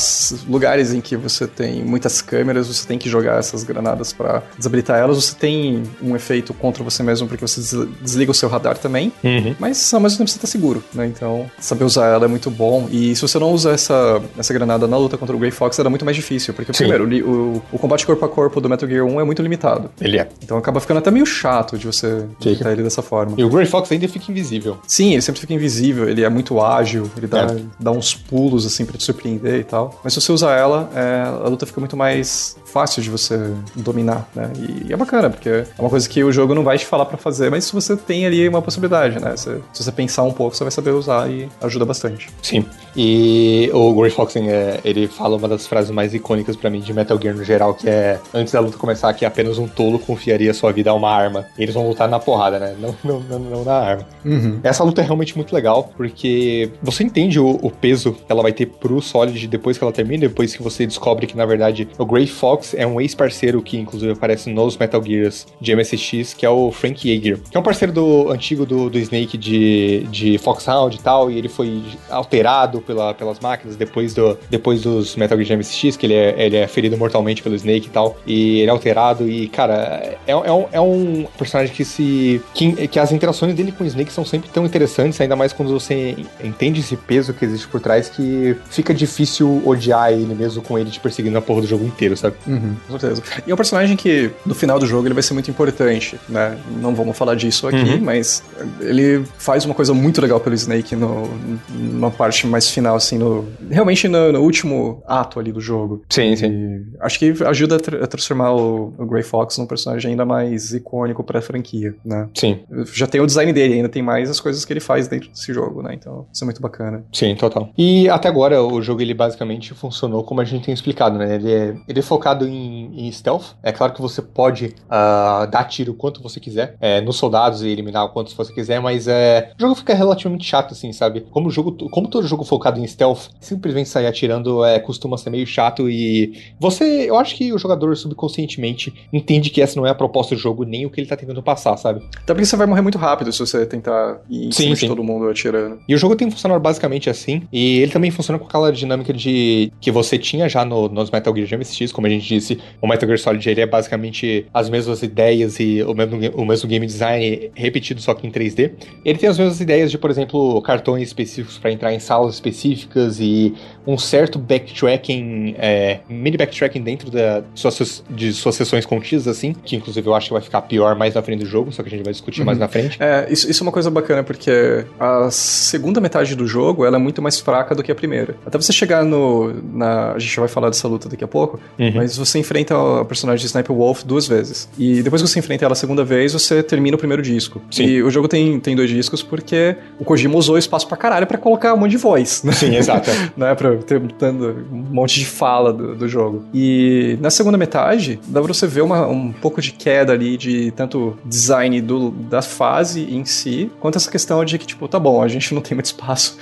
lugares em que você tem muitas câmeras, você tem que jogar essas granadas para desabilitar elas. Você tem um efeito contra você mesmo, porque você desliga o seu radar também. Uhum. Mas ao mesmo tempo você tá seguro, né? Então, saber usar ela é muito bom. E se você não usa essa, essa granada na luta contra o Grey Fox, era muito mais difícil. Porque, Sim. primeiro, o, o combate corpo a corpo do Metal Gear 1 é muito limitado. Ele é. Então acaba ficando até meio chato de você evitar ele dessa forma. E o Grey Fox ainda fica invisível. Sim, ele sempre fica invisível, ele é muito ágil, ele dá, é. dá uns pulos assim pra te surpreender e tal. Mas se você usar ela, é, a luta fica muito mais fácil de você dominar, né? E é bacana, porque é uma coisa que o jogo não vai te falar para fazer, mas se você tem ali uma possibilidade, né? Se, se, você pensar um pouco, você vai saber usar e ajuda bastante. Sim. E o Gray Foxing, é, ele fala uma das frases mais icônicas para mim de Metal Gear no geral, que é antes da luta começar, que apenas um tolo confiaria sua vida a uma arma. E eles vão lutar na porrada, né? Não, não, não, não na arma. Uhum. Essa luta é realmente muito legal, porque você entende o, o, peso que ela vai ter pro Solid depois que ela termina, depois que você descobre que, na verdade, o Gray Fox é um ex-parceiro que, inclusive, aparece nos Metal Gears de MSX, que é o Frank Yeager, que é um parceiro do antigo do, do Snake de, de Foxhound e tal, e ele foi alterado pela, pelas máquinas depois, do, depois dos Metal Gear de MSX, que ele é, ele é ferido mortalmente pelo Snake e tal, e ele é alterado, e, cara, é, é, um, é um personagem que se... Que, que as interações dele com o Snake são sempre tão interessantes, ainda mais quando você entende esse peso que existe por trás, que fica difícil odiar ele mesmo com ele te perseguindo na porra do jogo inteiro, sabe? Uhum, com certeza. E é um personagem que, no final do jogo, ele vai ser muito importante, né? Não vamos falar disso aqui, uhum. mas ele faz uma coisa muito legal pelo Snake no, numa parte mais final, assim, no, realmente no, no último ato ali do jogo. Sim, e sim. Acho que ajuda a, tra a transformar o, o Grey Fox num personagem ainda mais icônico pra franquia, né? Sim. Já tem o design dele, ainda tem mais as coisas que ele faz dentro desse jogo, né? Então, isso é muito bacana. Sim, total. E até agora, o jogo, ele basicamente funcionou como a gente tem explicado, né? Ele é, ele é focado em, em stealth. É claro que você pode uh, dar tiro quanto você quiser é, nos soldados e eliminar o quanto você quiser, mas é, o jogo fica relativamente chato, assim, sabe? Como, jogo, como todo jogo focado em stealth, simplesmente sair atirando é, costuma ser meio chato e você, eu acho que o jogador subconscientemente entende que essa não é a proposta do jogo, nem o que ele tá tentando passar, sabe? Até porque você vai morrer muito rápido se você tentar ir em sim, cima sim. de todo mundo atirando. E o jogo tem funcionado basicamente assim, e ele também funciona com aquela dinâmica de que você tinha já no, nos Metal Gear MSX, como a gente disse, o Metal Gear Solid ele é basicamente as mesmas ideias e o mesmo, o mesmo game design repetido só que em 3D. Ele tem as mesmas ideias de, por exemplo, cartões específicos para entrar em salas específicas e um certo backtracking, é, mini backtracking dentro da, suas, de suas sessões contidas, assim, que inclusive eu acho que vai ficar pior mais na frente do jogo, só que a gente vai discutir uhum. mais na frente. É, isso, isso é uma coisa bacana, porque a segunda metade do jogo ela é muito mais fraca do que a primeira. Até você chegar no. Na, a gente vai falar dessa luta daqui a pouco, uhum. mas você enfrenta a personagem de Sniper Wolf duas vezes. E depois que você enfrenta ela a segunda vez, você termina o primeiro disco. Sim. E o jogo tem, tem dois discos porque o Kojima usou espaço pra caralho pra colocar um monte de voz. Né? Sim, exato. né? Pra ter um monte de fala do, do jogo. E na segunda metade, dá pra você ver uma, um pouco de queda ali de tanto design do, da fase em si, quanto essa questão de que, tipo, tá bom, a gente não tem muito espaço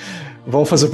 vão fazer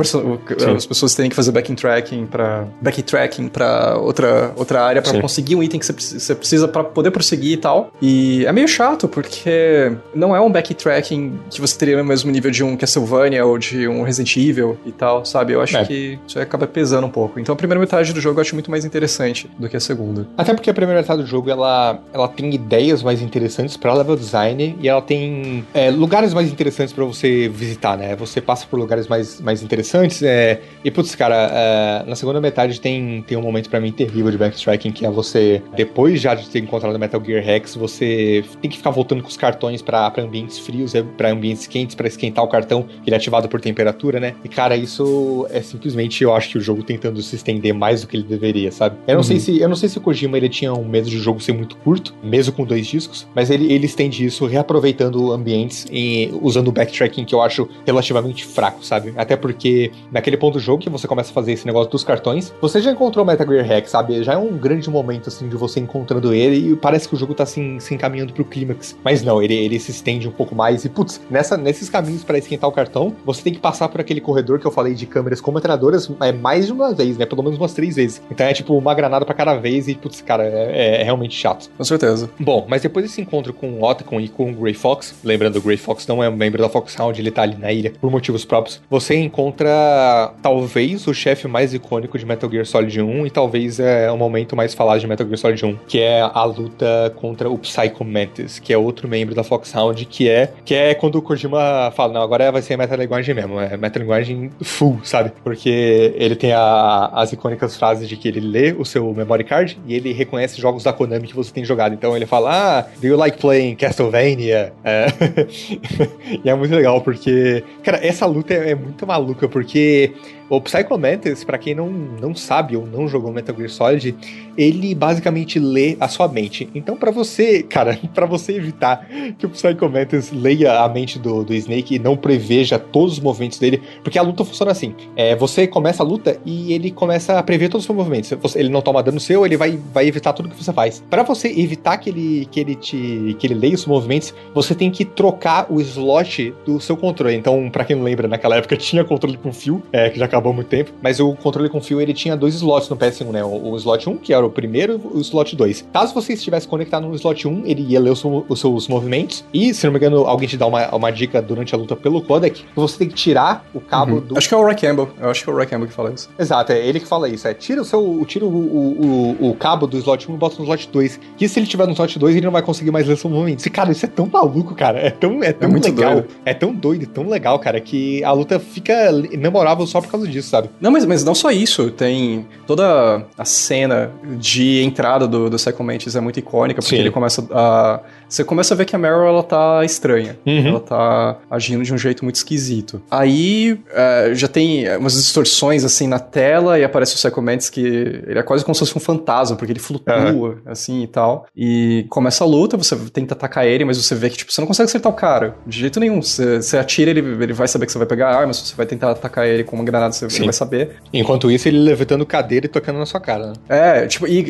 as pessoas terem que fazer backtracking para backtracking para outra outra área para conseguir um item que você precisa para poder prosseguir e tal. E é meio chato porque não é um backtracking que você teria no mesmo nível de um Castlevania ou de um Resident Evil e tal, sabe? Eu acho é. que isso acaba pesando um pouco. Então a primeira metade do jogo eu acho muito mais interessante do que a segunda. Até porque a primeira metade do jogo ela ela tem ideias mais interessantes para level design e ela tem é, lugares mais interessantes para você visitar, né? Você passa por lugares mais mais, interessantes. É... E, putz, cara, é... na segunda metade tem, tem um momento para mim terrível de backtracking, que é você, depois já de ter encontrado o Metal Gear Rex, você tem que ficar voltando com os cartões para ambientes frios, é, para ambientes quentes, para esquentar o cartão, que ele é ativado por temperatura, né? E, cara, isso é simplesmente, eu acho que o jogo tentando se estender mais do que ele deveria, sabe? Eu não uhum. sei se eu não sei se o Kojima ele tinha um medo de o jogo ser muito curto, mesmo com dois discos, mas ele, ele estende isso reaproveitando ambientes e usando o backtracking que eu acho relativamente fraco, sabe? Até porque naquele ponto do jogo que você começa a fazer esse negócio dos cartões, você já encontrou o Metal Gear Rex, sabe? Já é um grande momento, assim, de você encontrando ele e parece que o jogo tá, assim, se encaminhando pro clímax. Mas não, ele, ele se estende um pouco mais e, putz, nessa, nesses caminhos para esquentar o cartão, você tem que passar por aquele corredor que eu falei de câmeras com metralhadoras é, mais de uma vez, né? Pelo menos umas três vezes. Então é tipo uma granada para cada vez e, putz, cara, é, é, realmente chato. Com certeza. Bom, mas depois desse encontro com o Otacon e com o Grey Fox, lembrando, o Grey Fox não é um membro da Foxhound, ele tá ali na ilha por motivos próprios, você encontra talvez o chefe mais icônico de Metal Gear Solid 1 e talvez é o momento mais falado de Metal Gear Solid 1, que é a luta contra o Psycho Mantis, que é outro membro da Foxhound, que é que é quando o Kojima fala, não, agora vai ser Metal Linguagem mesmo, é Metal Linguagem full, sabe? Porque ele tem a, as icônicas frases de que ele lê o seu memory card e ele reconhece jogos da Konami que você tem jogado. Então ele fala, ah, do you like playing Castlevania? É. e é muito legal porque, cara, essa luta é, é muito maluca, porque o Psycho Mantis, pra quem não, não sabe ou não jogou Metal Gear Solid, ele basicamente lê a sua mente. Então, para você, cara, para você evitar que o Psycho Mantis leia a mente do, do Snake e não preveja todos os movimentos dele, porque a luta funciona assim: é, você começa a luta e ele começa a prever todos os seus movimentos. Ele não toma dano seu, ele vai, vai evitar tudo que você faz. Para você evitar que ele, que ele te que ele leia os movimentos, você tem que trocar o slot do seu controle. Então, para quem não lembra, naquela época tinha controle com fio, é, que já acabou há muito tempo, mas o controle com fio ele tinha dois slots no PS1, né? O, o slot 1, que era o primeiro, e o slot 2. Caso você estivesse conectado no slot 1, ele ia ler os, os seus movimentos, e se não me engano, alguém te dá uma, uma dica durante a luta pelo codec, que você tem que tirar o cabo uhum. do. Acho que é o Roy Campbell. Eu acho que é o Roy Campbell que fala isso. Exato, é ele que fala isso. É tira o seu. Tira o, o, o, o cabo do slot 1 e bota no slot 2. Que se ele tiver no slot 2, ele não vai conseguir mais ler seus movimentos. E, cara, isso é tão maluco, cara. É tão, é tão é legal. Doido. É tão doido, tão legal, cara, que a luta fica memorável só por causa disso, sabe? Não, mas, mas não só isso. Tem toda a cena de entrada do, do Psycho Mantis é muito icônica, porque Sim. ele começa a você começa a ver que a Meryl ela tá estranha. Uhum. Ela tá agindo de um jeito muito esquisito. Aí é, já tem umas distorções assim na tela e aparece o Psycho Mantis que ele é quase como se fosse um fantasma, porque ele flutua uhum. assim e tal. E começa a luta, você tenta atacar ele, mas você vê que tipo, você não consegue acertar o cara de jeito nenhum. Você, você atira, ele, ele vai saber que você vai pegar a arma, você vai tentar atacar ele com uma granada, você vai saber. Enquanto isso, ele levitando cadeira e tocando na sua cara. Né? É, tipo, e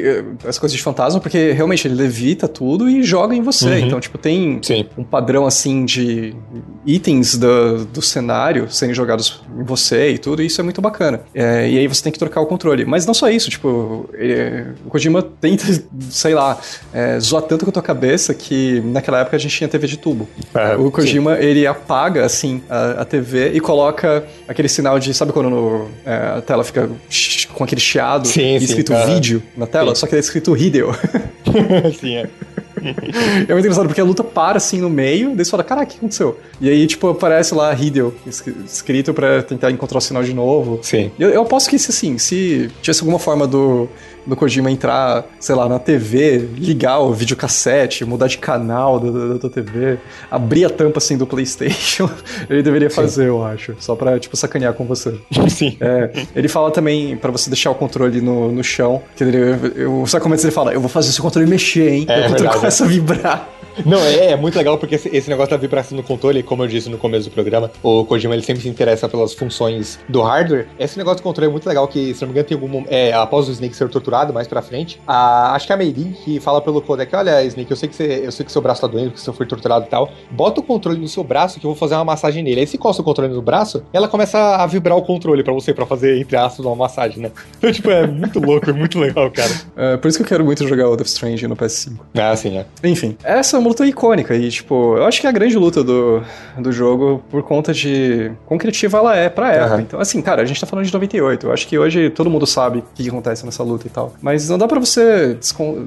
as coisas de fantasma, porque realmente ele levita tudo e joga em você. Uhum. Então, tipo, tem Sim. um padrão assim de itens do, do cenário serem jogados em você e tudo, e isso é muito bacana. É, e aí você tem que trocar o controle. Mas não só isso, tipo, ele, o Kojima tenta, sei lá, é, zoar tanto com a tua cabeça que naquela época a gente tinha TV de tubo. É, o Kojima, sim. ele apaga, assim, a, a, TV e coloca aquele sinal de, sabe quando no, é, a tela fica com aquele chiado sim, e escrito sim, vídeo na tela? Só que é escrito Hideo. sim, é é muito engraçado, porque a luta para assim no meio, daí você fala, caraca, o que aconteceu? E aí, tipo, aparece lá Hideo, escrito para tentar encontrar o sinal de novo. Sim. Eu, eu aposto que, assim, se tivesse alguma forma do do Kojima entrar, sei lá, na TV, ligar o videocassete, mudar de canal da, da, TV, abrir a tampa assim do PlayStation, ele deveria fazer, Sim. eu acho. Só pra, tipo, sacanear com você. Sim. É, ele fala também para você deixar o controle no, no chão. Que ele, eu, sabe como é que ele fala? Eu vou fazer esse controle mexer, hein? É, controle começa a vibrar. Não, é, é, muito legal porque esse, esse, negócio da vibração no controle, como eu disse no começo do programa, o Kojima ele sempre se interessa pelas funções do hardware. Esse negócio do controle é muito legal que, se não me engano, tem algum. É, após o Snake ser torturado mais pra frente, a, acho que é a Meirin que fala pelo codec: Olha, Snake, eu sei que você, eu sei que seu braço tá doendo, que você foi torturado e tal. Bota o controle no seu braço que eu vou fazer uma massagem nele. Aí se costa o controle no braço, ela começa a vibrar o controle pra você, pra fazer, entre aspas, uma massagem, né? Então, tipo, é muito louco, é muito legal, cara. É, por isso que eu quero muito jogar o Death Strange no PS5. Ah, sim, é. Enfim, essa é uma luta icônica e tipo, eu acho que é a grande luta do, do jogo por conta de quão criativa ela é pra época. Uhum. Então, assim, cara, a gente tá falando de 98. Eu acho que hoje todo mundo sabe o que, que acontece nessa luta e tal. Mas não dá pra você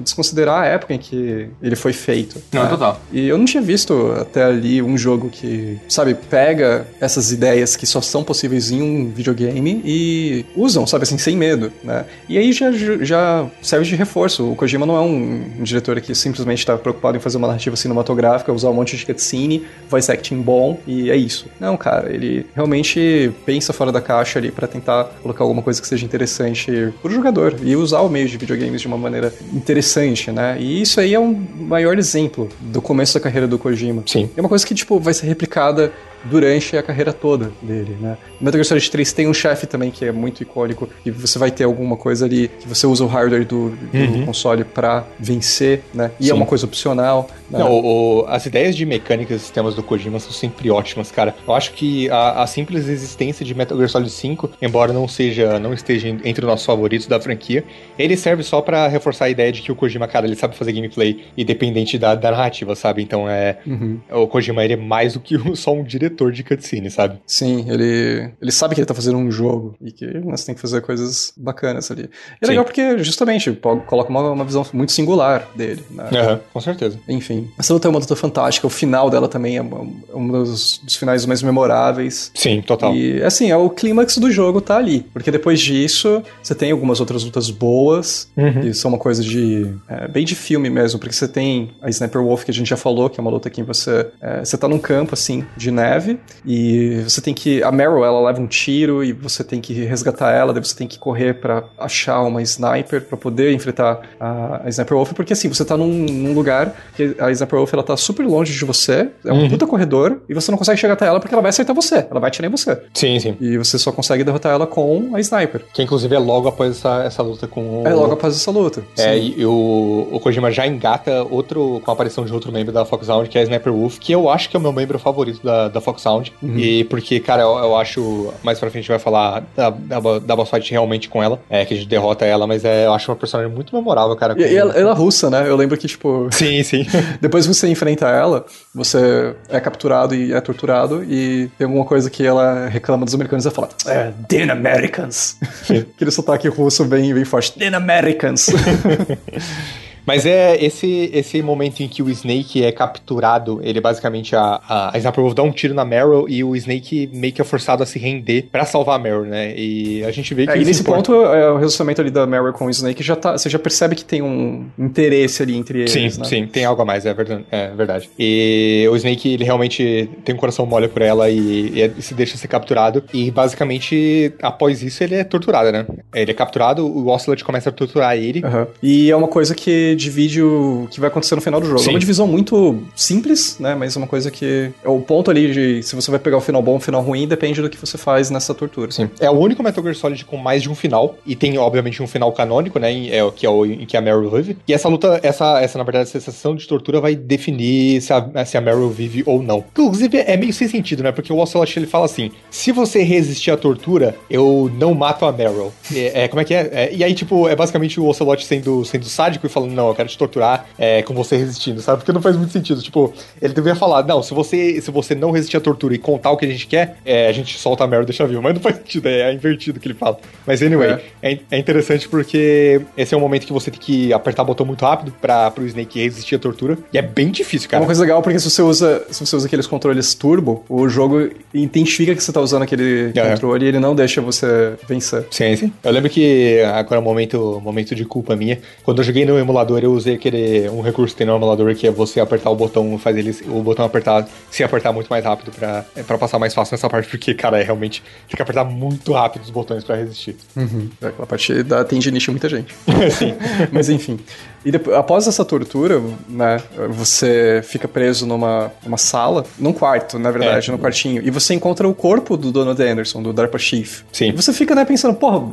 desconsiderar a época em que ele foi feito. Não, né? total. E eu não tinha visto até ali um jogo que, sabe, pega essas ideias que só são possíveis em um videogame e usam, sabe, assim, sem medo, né? E aí já, já serve de reforço. O Kojima não é um, um diretor que simplesmente tá preocupado em fazer uma narrativa cinematográfica usar um monte de cutscene, voice acting bom e é isso. Não, cara, ele realmente pensa fora da caixa ali para tentar colocar alguma coisa que seja interessante pro jogador e usar o meio de videogames de uma maneira interessante, né? E isso aí é um maior exemplo do começo da carreira do Kojima. Sim. É uma coisa que, tipo, vai ser replicada durante a carreira toda dele, né? Metal Gear Solid 3 tem um chefe também que é muito icônico e você vai ter alguma coisa ali que você usa o hardware do, do uhum. console para vencer, né? E é Sim. é uma coisa opcional. Né? Não, o, o, as ideias de mecânicas e sistemas do Kojima são sempre ótimas, cara. Eu acho que a, a, simples existência de Metal Gear Solid 5, embora não seja, não esteja entre os nossos favoritos da franquia, ele serve só para reforçar a ideia de que o Kojima, cara, ele sabe fazer gameplay independente da, da narrativa, sabe? Então é uhum. o Kojima ele é mais do que só um diretor diretor de cutscene, sabe? Sim, ele, ele sabe que ele tá fazendo um jogo e que você tem que fazer coisas bacanas ali. E é legal porque, justamente, coloca uma, uma visão muito singular dele. Né? Uhum, com certeza. Enfim, essa luta é uma luta fantástica, o final dela também é um dos, dos finais mais memoráveis. Sim, total. E, assim, é o clímax do jogo tá ali. Porque depois disso, você tem algumas outras lutas boas, uhum. que são uma coisa de... É, bem de filme mesmo, porque você tem a Sniper Wolf, que a gente já falou, que é uma luta que você... É, você tá num campo, assim, de neve, neve e você tem que. A Meryl, ela leva um tiro e você tem que resgatar ela, daí você tem que correr para achar uma sniper para poder enfrentar a, a, Sniper Wolf, porque assim, você tá num, num, lugar que a Sniper Wolf ela tá super longe de você, é um uhum. puta corredor, e você não consegue chegar até ela porque ela vai acertar você, ela vai atirar em você. Sim, sim. E você só consegue derrotar ela com a sniper. Que inclusive é logo após essa, essa luta com o... É logo após essa luta. É, sim. e o, o Kojima já engata outro, com a aparição de outro membro da Fox Sound, que é a Sniper Wolf, que eu acho que é o meu membro favorito da, da Fox Sound. Uhum. E porque, cara, eu, eu, acho. Mais pra frente a gente vai falar da, da, da boss fight realmente com ela, é, que a gente derrota ela, mas é, eu acho uma personagem muito memorável, cara. E, ela, ela, é russa, né? Eu lembro que, tipo. Sim, sim. depois você enfrenta ela, você é capturado e é torturado, e tem alguma coisa que ela reclama dos americanos e ela fala: é, The Americans. Aquele sotaque russo bem, bem forte. The Americans. Mas é esse esse momento em que o Snake é capturado, ele basicamente a, a, a dá um tiro na Meryl e o Snake meio que é forçado a se render para salvar a Meryl, né? E a gente vê que. É, e nesse importa. ponto, é, o relacionamento ali da Meryl com o Snake já tá. Você já percebe que tem um interesse ali entre eles. Sim, né? sim, tem algo a mais, é verdade, é verdade. E o Snake, ele realmente tem um coração mole por ela e, e, é, e se deixa ser capturado. E basicamente, após isso, ele é torturado, né? Ele é capturado, o Ocelot começa a torturar ele. Uhum. E é uma coisa que divide o que vai acontecer no final do jogo. Sim. É uma divisão muito simples, né? Mas é uma coisa que é o ponto ali de se você vai pegar o final bom ou o final ruim, depende do que você faz nessa tortura. Sim. É o único Metal Gear Solid com mais de um final. E tem, obviamente, um final canônico, né? É, que é o em que a Meryl vive. E essa luta, essa, essa na verdade, essa sessão de tortura vai definir se a, se a Meryl vive ou não. Inclusive, é meio sem sentido, né? Porque o Ocelot ele fala assim: se você resistir à tortura, eu não mato a Meryl. É, é como é que é? é? E aí, tipo, é basicamente o Ocelot sendo, sendo sádico e falando: não, eu quero te torturar é, com você resistindo, sabe? Porque não faz muito sentido. Tipo, ele deveria falar, não, se você, se você não resistir à tortura e contar o que a gente quer, é, a gente solta a merda e deixa vivo. Mas não faz sentido, é, é invertido que ele fala. Mas anyway, é. é. é, interessante porque esse é um momento que você tem que apertar o botão muito rápido pra, pro Snake resistir à tortura. E é bem difícil, cara. É uma coisa legal porque se você usa, se você usa aqueles controles turbo, o jogo identifica que você tá usando aquele é. controle e ele não deixa você vencer. Sim, sim. Eu lembro que agora é um momento, momento de culpa minha. Quando eu joguei no emulador, eu usei aquele um recurso que tem no emulador que é você apertar o botão, faz ele, o botão apertar, se apertar muito mais rápido pra, é, pra passar mais fácil nessa parte, porque, cara, é realmente tem que apertar muito rápido os botões pra resistir. Uhum. É, aquela parte da tendinite muita gente. Sim. Mas enfim. E depois, após essa tortura, né, você fica preso numa, numa sala, num quarto, na verdade, é. no quartinho, e você encontra o corpo do Donald Anderson, do DARPA Chief. Sim. E você fica, né, pensando, porra,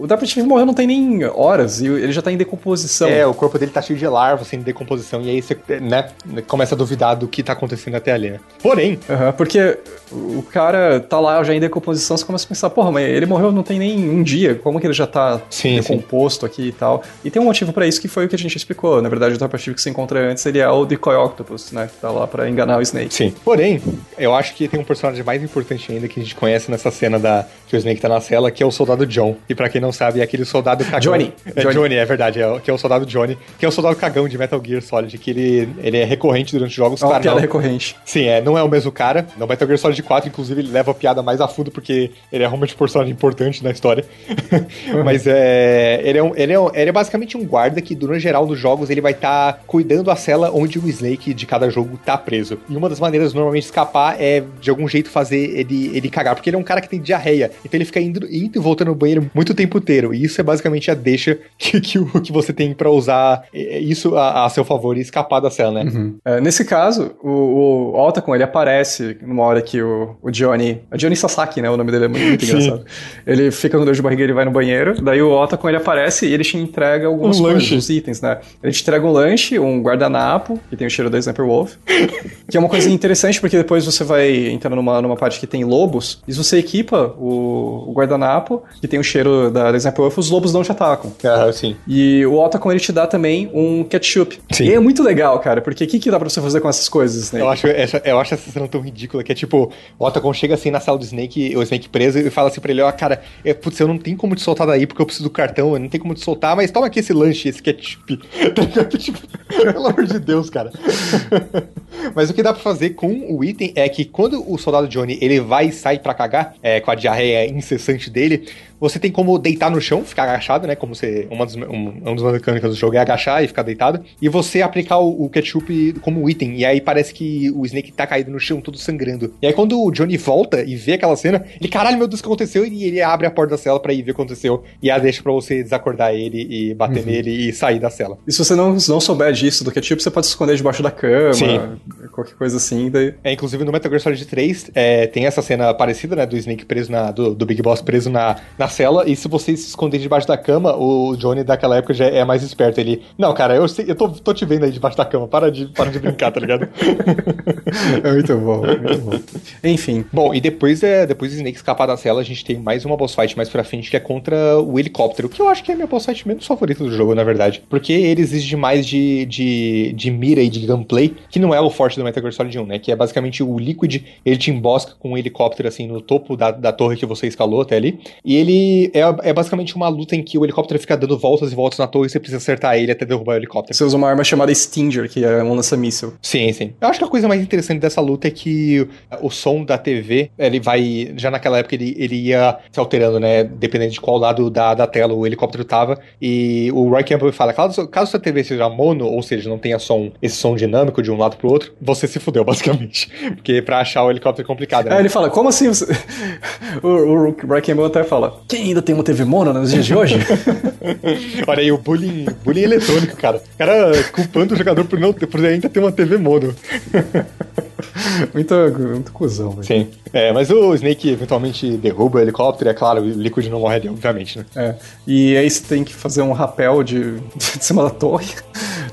o Darth Chief morreu não tem nem horas e ele já tá em decomposição. É, o corpo dele tá cheio de larvas, assim, em decomposição, e aí você, né, começa a duvidar do que tá acontecendo até ali, né? Porém... Uhum, porque o cara tá lá já em decomposição, você começa a pensar, porra, mas ele morreu não tem nem um dia, como que ele já tá sim, decomposto sim. aqui e tal? E tem um motivo para isso que foi o que a gente explicou. Na verdade, o Chief que você encontra antes, ele é o Decoy Octopus, né, que tá lá pra enganar o Snake. Sim. Porém, eu acho que tem um personagem mais importante ainda que a gente conhece nessa cena da que o Snake tá na cela, que é o soldado John. E para quem não sabe, é aquele soldado cagão. Johnny. É Johnny, Johnny é verdade, é, que é o soldado Johnny, que é o soldado cagão de Metal Gear Solid, que ele, ele é recorrente durante os jogos. É uma piada não, recorrente. Sim, é, não é o mesmo cara. No Metal Gear Solid 4, inclusive, ele leva a piada mais a fundo, porque ele é realmente um personagem importante na história. Mas é, ele, é um, ele, é um, ele é basicamente um guarda que, durante geral, nos jogos, ele vai estar tá cuidando a cela onde o Snake de cada jogo tá preso. E uma das maneiras normalmente de escapar é, de algum jeito, fazer ele, ele cagar, porque ele é um cara que tem diarreia. Então ele fica indo, indo e voltando no banheiro muito tempo inteiro. E isso é basicamente a deixa que, que, que você tem para usar é, isso a, a, seu favor e escapar da cela, né? Uhum. É, nesse caso, o, o Otacon, ele aparece numa hora que o, o Johnny... A Johnny Sasaki, né? O nome dele é muito, muito engraçado. Ele fica no dor de barriga, ele vai no banheiro, daí o Otacon, ele aparece e ele te entrega alguns um itens, né? Ele te entrega um lanche, um guardanapo, que tem o cheiro da Sniper Wolf, que é uma coisa interessante porque depois você vai entrar numa, numa parte que tem lobos, e você equipa o, o guardanapo, que tem o cheiro da, da Sniper Wolf, os lobos não te atacam. Ah, sim. E o Otacon, ele te dá também um ketchup. Sim. E é muito legal, cara, porque o que, que dá pra você fazer com essas coisas, né? Eu acho, essa, eu acho essa cena tão ridícula, que é tipo, o Otacon chega assim na sala do Snake, o Snake preso, e fala assim pra ele, ó, oh, cara, é, putz, eu não tenho como te soltar daí, porque eu preciso do cartão, eu não tenho como te soltar, mas toma aqui esse lanche, esse ketchup. Tipo, pelo amor de Deus, cara. Mas o que dá pra fazer com o item é que quando o soldado Johnny ele vai e sai pra cagar, é, com a diarreia incessante dele, você tem como deitar no chão, ficar agachado, né? Como você. Uma dos, um, uma das mecânicas do jogo é agachar e ficar deitado. E você aplicar o, o, ketchup como item. E aí parece que o Snake tá caído no chão, todo sangrando. E aí quando o Johnny volta e vê aquela cena, ele, caralho, meu Deus, o que aconteceu? E ele abre a porta da cela pra ir ver o que aconteceu. E aí deixa pra você desacordar ele e bater uhum. nele e sair da cela. E se você não, não souber disso do ketchup, você pode se esconder debaixo da cama, Sim. Qualquer coisa assim. Daí... É, inclusive no Metal Gear Solid 3 é, tem essa cena parecida, né? Do Snake preso na. Do, do Big Boss preso na, na cela. E se você se esconder debaixo da cama, o Johnny daquela época já é mais esperto. Ele, não, cara, eu, sei, eu tô, tô te vendo aí debaixo da cama, para de, para de brincar, tá ligado? é muito bom, é muito bom. Enfim. Bom, e depois, é, depois do Snake escapar da cela, a gente tem mais uma boss fight mais pra frente, que é contra o helicóptero, que eu acho que é a minha boss fight menos favorita do jogo, na verdade. Porque ele exige mais de, de, de mira e de gameplay, que não é o forte do Metal Gear Solid 1, né? Que é basicamente o Liquid, ele te embosca com um helicóptero, assim, no topo da, da torre que você escalou até ali. E ele é, é basicamente uma luta em que o helicóptero fica dando voltas e voltas na torre e você precisa acertar ele até derrubar o helicóptero. Você usa uma arma chamada Stinger, que é um lança-míssel. Sim, sim. Eu acho que a coisa mais interessante dessa luta é que o som da TV, ele vai. Já naquela época ele, ele ia se alterando, né? Dependendo de qual lado da, da tela o helicóptero tava. E o Roy Campbell fala: caso, caso sua TV seja mono, ou seja, não tenha som, esse som dinâmico de um lado pro outro, você se fudeu, basicamente. Porque pra achar o helicóptero é complicado, né? É, ele fala: como assim? Você... o, o Campbell até fala: quem ainda tem uma TV mono nos dias de hoje? Olha aí, o bullying, bullying eletrônico, cara. O cara culpando o jogador por, não, por ainda ter uma TV mono. muito, muito cuzão, velho. Sim. É, mas o Snake eventualmente derruba o helicóptero é claro, o Liquid não morre ali, obviamente, né? É. E aí você tem que fazer um rapel de, de cima da torre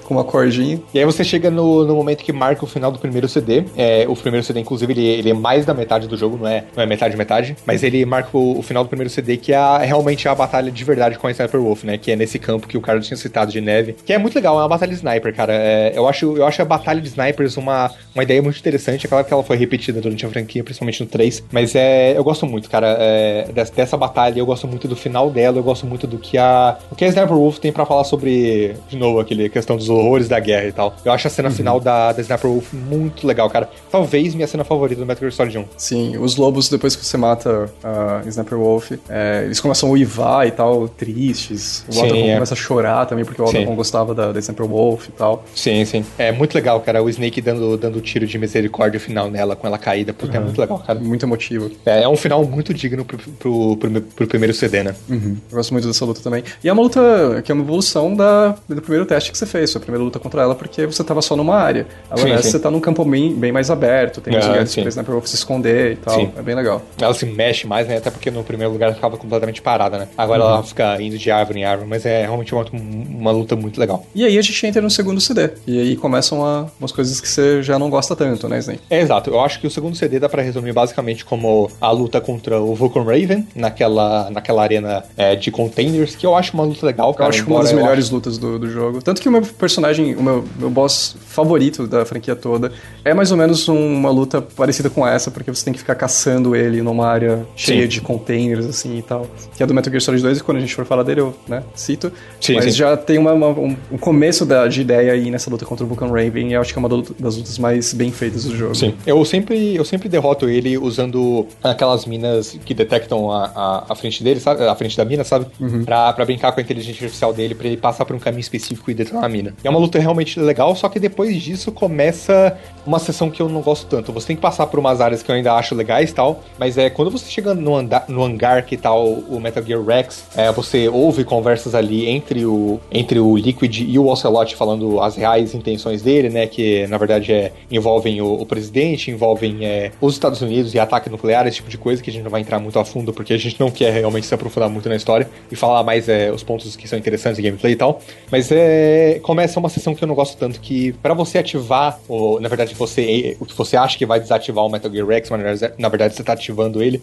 com uma cordinha. E aí você chega no, no momento que marca o final do primeiro CD. É, o primeiro CD, inclusive, ele, ele é mais da metade do jogo, não é, não é metade metade. Mas ele marca o, o final do primeiro CD, que é a, realmente a batalha de verdade com a Sniper Wolf, né? Que é nesse campo que o cara tinha citado de neve. Que é muito legal, é uma batalha de sniper, cara. É, eu, acho, eu acho a batalha de snipers uma, uma ideia muito interessante. É claro que ela foi repetida durante a franquia, principalmente no 3. Mas é, eu gosto muito, cara, é, dessa, dessa batalha. Eu gosto muito do final dela. Eu gosto muito do que a, o que a Sniper Wolf tem para falar sobre, de novo, aquele questão dos horrores da guerra e tal. Eu acho a cena uhum. final da, da Sniper Wolf muito legal, cara. Talvez minha cena favorita do Metal Gear Solid 1. Sim, os lobos, depois que você mata a Sniper Wolf, é, eles começam a uivar e tal, tristes. O Otacon é. começa a chorar também, porque o Otacon gostava da, da Sniper Wolf e tal. Sim, sim. É muito legal, cara. O Snake dando, dando tiro de misericórdia final nela, com ela caída, porque uhum. é muito legal, cara. Muito emotivo. É, é um final muito digno pro, pro, pro, pro primeiro CD, né? Uhum. Eu gosto muito dessa luta também. E é uma luta que é uma evolução da, do primeiro teste que você fez, sua primeira luta contra ela, porque você tava só numa área. Agora sim, sim. você tá num campo bem, bem mais aberto, tem os lugares pra Sniper Wolf se esconder e tal. Sim. É bem legal. Ela se mexe mais, né? Até porque no primeiro lugar ela ficava completamente parada, né? Agora uhum. ela fica indo de árvore em árvore, mas é realmente uma, uma luta muito legal. E aí a gente entra no segundo CD. E aí começam a, umas coisas que você já não gosta tanto, né, Snake? É, exato. Eu acho que o segundo CD dá pra resumir basicamente como a luta contra o Vulcan Raven naquela, naquela arena é, de containers, que eu acho uma luta legal, cara. Eu acho uma das melhores acho... lutas do, do jogo. Tanto que o meu personagem, o meu, meu boss favorito da franquia toda é mais ou menos uma luta parecida com essa, porque você tem que ficar caçando ele numa área cheia sim. de containers, assim e tal. Que é do Metal Gear Solid 2, e quando a gente for falar dele, eu né, cito. Sim, Mas sim. já tem uma, uma, um, um, começo da, de ideia aí nessa luta contra o Vulcan Raven, e eu acho que é uma das lutas mais bem feitas do jogo. Sim. Eu sempre, eu sempre derroto ele usando aquelas minas que detectam a, a, a frente dele, sabe? A frente da mina, sabe? Uhum. Pra, pra brincar com a inteligência artificial dele, pra ele passar por um caminho específico e detonar a mina. É uma luta realmente legal, só que depois disso começa uma sessão que eu não gosto tanto. Você tem que passar por umas áreas que eu ainda acho legais e tal, mas é quando você chega no, andar, no hangar que tá o, Metal Gear Rex, é, você ouve conversas ali entre o, entre o Liquid e o Ocelot falando as reais intenções dele, né? Que na verdade é, envolvem o, o presidente, envolvem é, os Estados Unidos e ataque nuclear, esse tipo de coisa que a gente não vai entrar muito a fundo porque a gente não quer realmente se aprofundar muito na história e falar mais é, os pontos que são interessantes em gameplay e tal. Mas é, começa uma sessão que eu não gosto tanto que para você ativar, ou na verdade você o que você acha que vai desativar o Metal Gear Rex, mas na verdade você tá ativando ele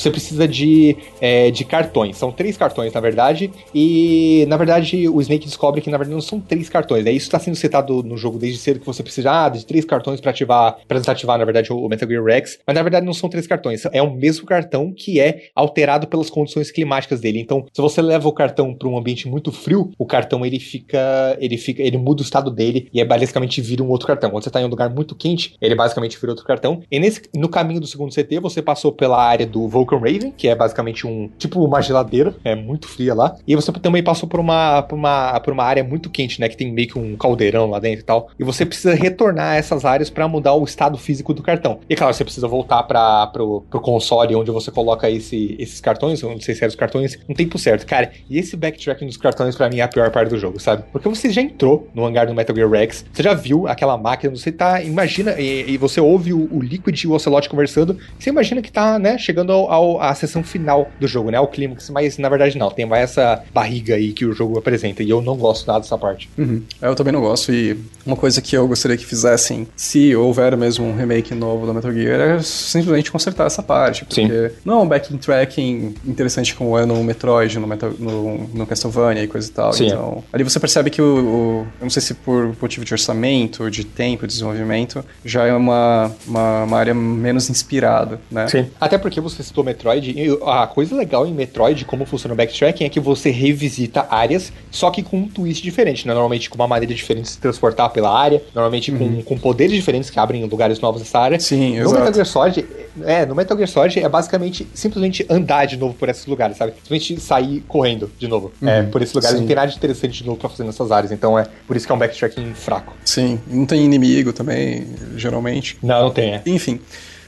você precisa de, é, de cartões. São três cartões, na verdade. E, na verdade, o Snake descobre que, na verdade, não são três cartões. É isso está sendo citado no jogo desde cedo, que você precisa ah, de três cartões para ativar, para desativar, na verdade, o Metal Gear Rex. Mas, na verdade, não são três cartões. É o mesmo cartão que é alterado pelas condições climáticas dele. Então, se você leva o cartão para um ambiente muito frio, o cartão ele fica, ele fica, ele muda o estado dele e é basicamente vira um outro cartão. Quando você está em um lugar muito quente, ele basicamente vira outro cartão. E nesse, no caminho do segundo CT, você passou pela área do Vulcan Raven, que é basicamente um tipo uma geladeira, é muito fria lá. E você também passou por uma, por uma, por uma área muito quente, né, que tem meio que um caldeirão lá dentro e tal. E você precisa retornar a essas áreas para mudar o estado físico do cartão. E claro, você precisa voltar para pro, pro console onde você coloca esse, esses cartões, não sei se eram os cartões, no tempo certo. Cara, e esse backtracking dos cartões para mim é a pior parte do jogo, sabe? Porque você já entrou no hangar do Metal Gear Rex, você já viu aquela máquina, você tá, imagina, e, e você ouve o, o Liquid e o Ocelot conversando, você imagina que tá, né, chegando ao, à sessão final do jogo, né, o clímax, mas na verdade não, tem mais essa barriga aí que o jogo apresenta, e eu não gosto nada dessa parte. Uhum. Eu também não gosto, e uma coisa que eu gostaria que fizessem, se houver mesmo um remake novo do Metal Gear, é simplesmente consertar essa parte, porque Sim. não é um backing tracking interessante como é no Metroid, no, Metal, no, no Castlevania e coisa e tal, Sim. então ali você percebe que o, o, eu não sei se por motivo de orçamento, de tempo, de desenvolvimento, já é uma, uma, uma área menos inspirada, né? Sim. Até porque você citou Metroid, a coisa legal em Metroid, como funciona o backtracking, é que você revisita áreas, só que com um twist diferente, né? Normalmente com uma maneira diferente de se transportar pela área, normalmente uhum. com, com poderes diferentes que abrem lugares novos nessa área. Sim, no Metal Gear Solid, é, no Metal Gear Solid é basicamente simplesmente andar de novo por esses lugares, sabe? Simplesmente sair correndo de novo. Uhum. É, por esses lugares Sim. não tem nada de interessante de novo pra fazer nessas áreas, então é por isso que é um backtracking fraco. Sim, não tem inimigo também, geralmente. Não, não tem, é. Enfim.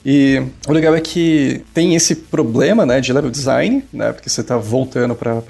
E o legal é que tem esse problema, né, de level design, né, porque você está voltando para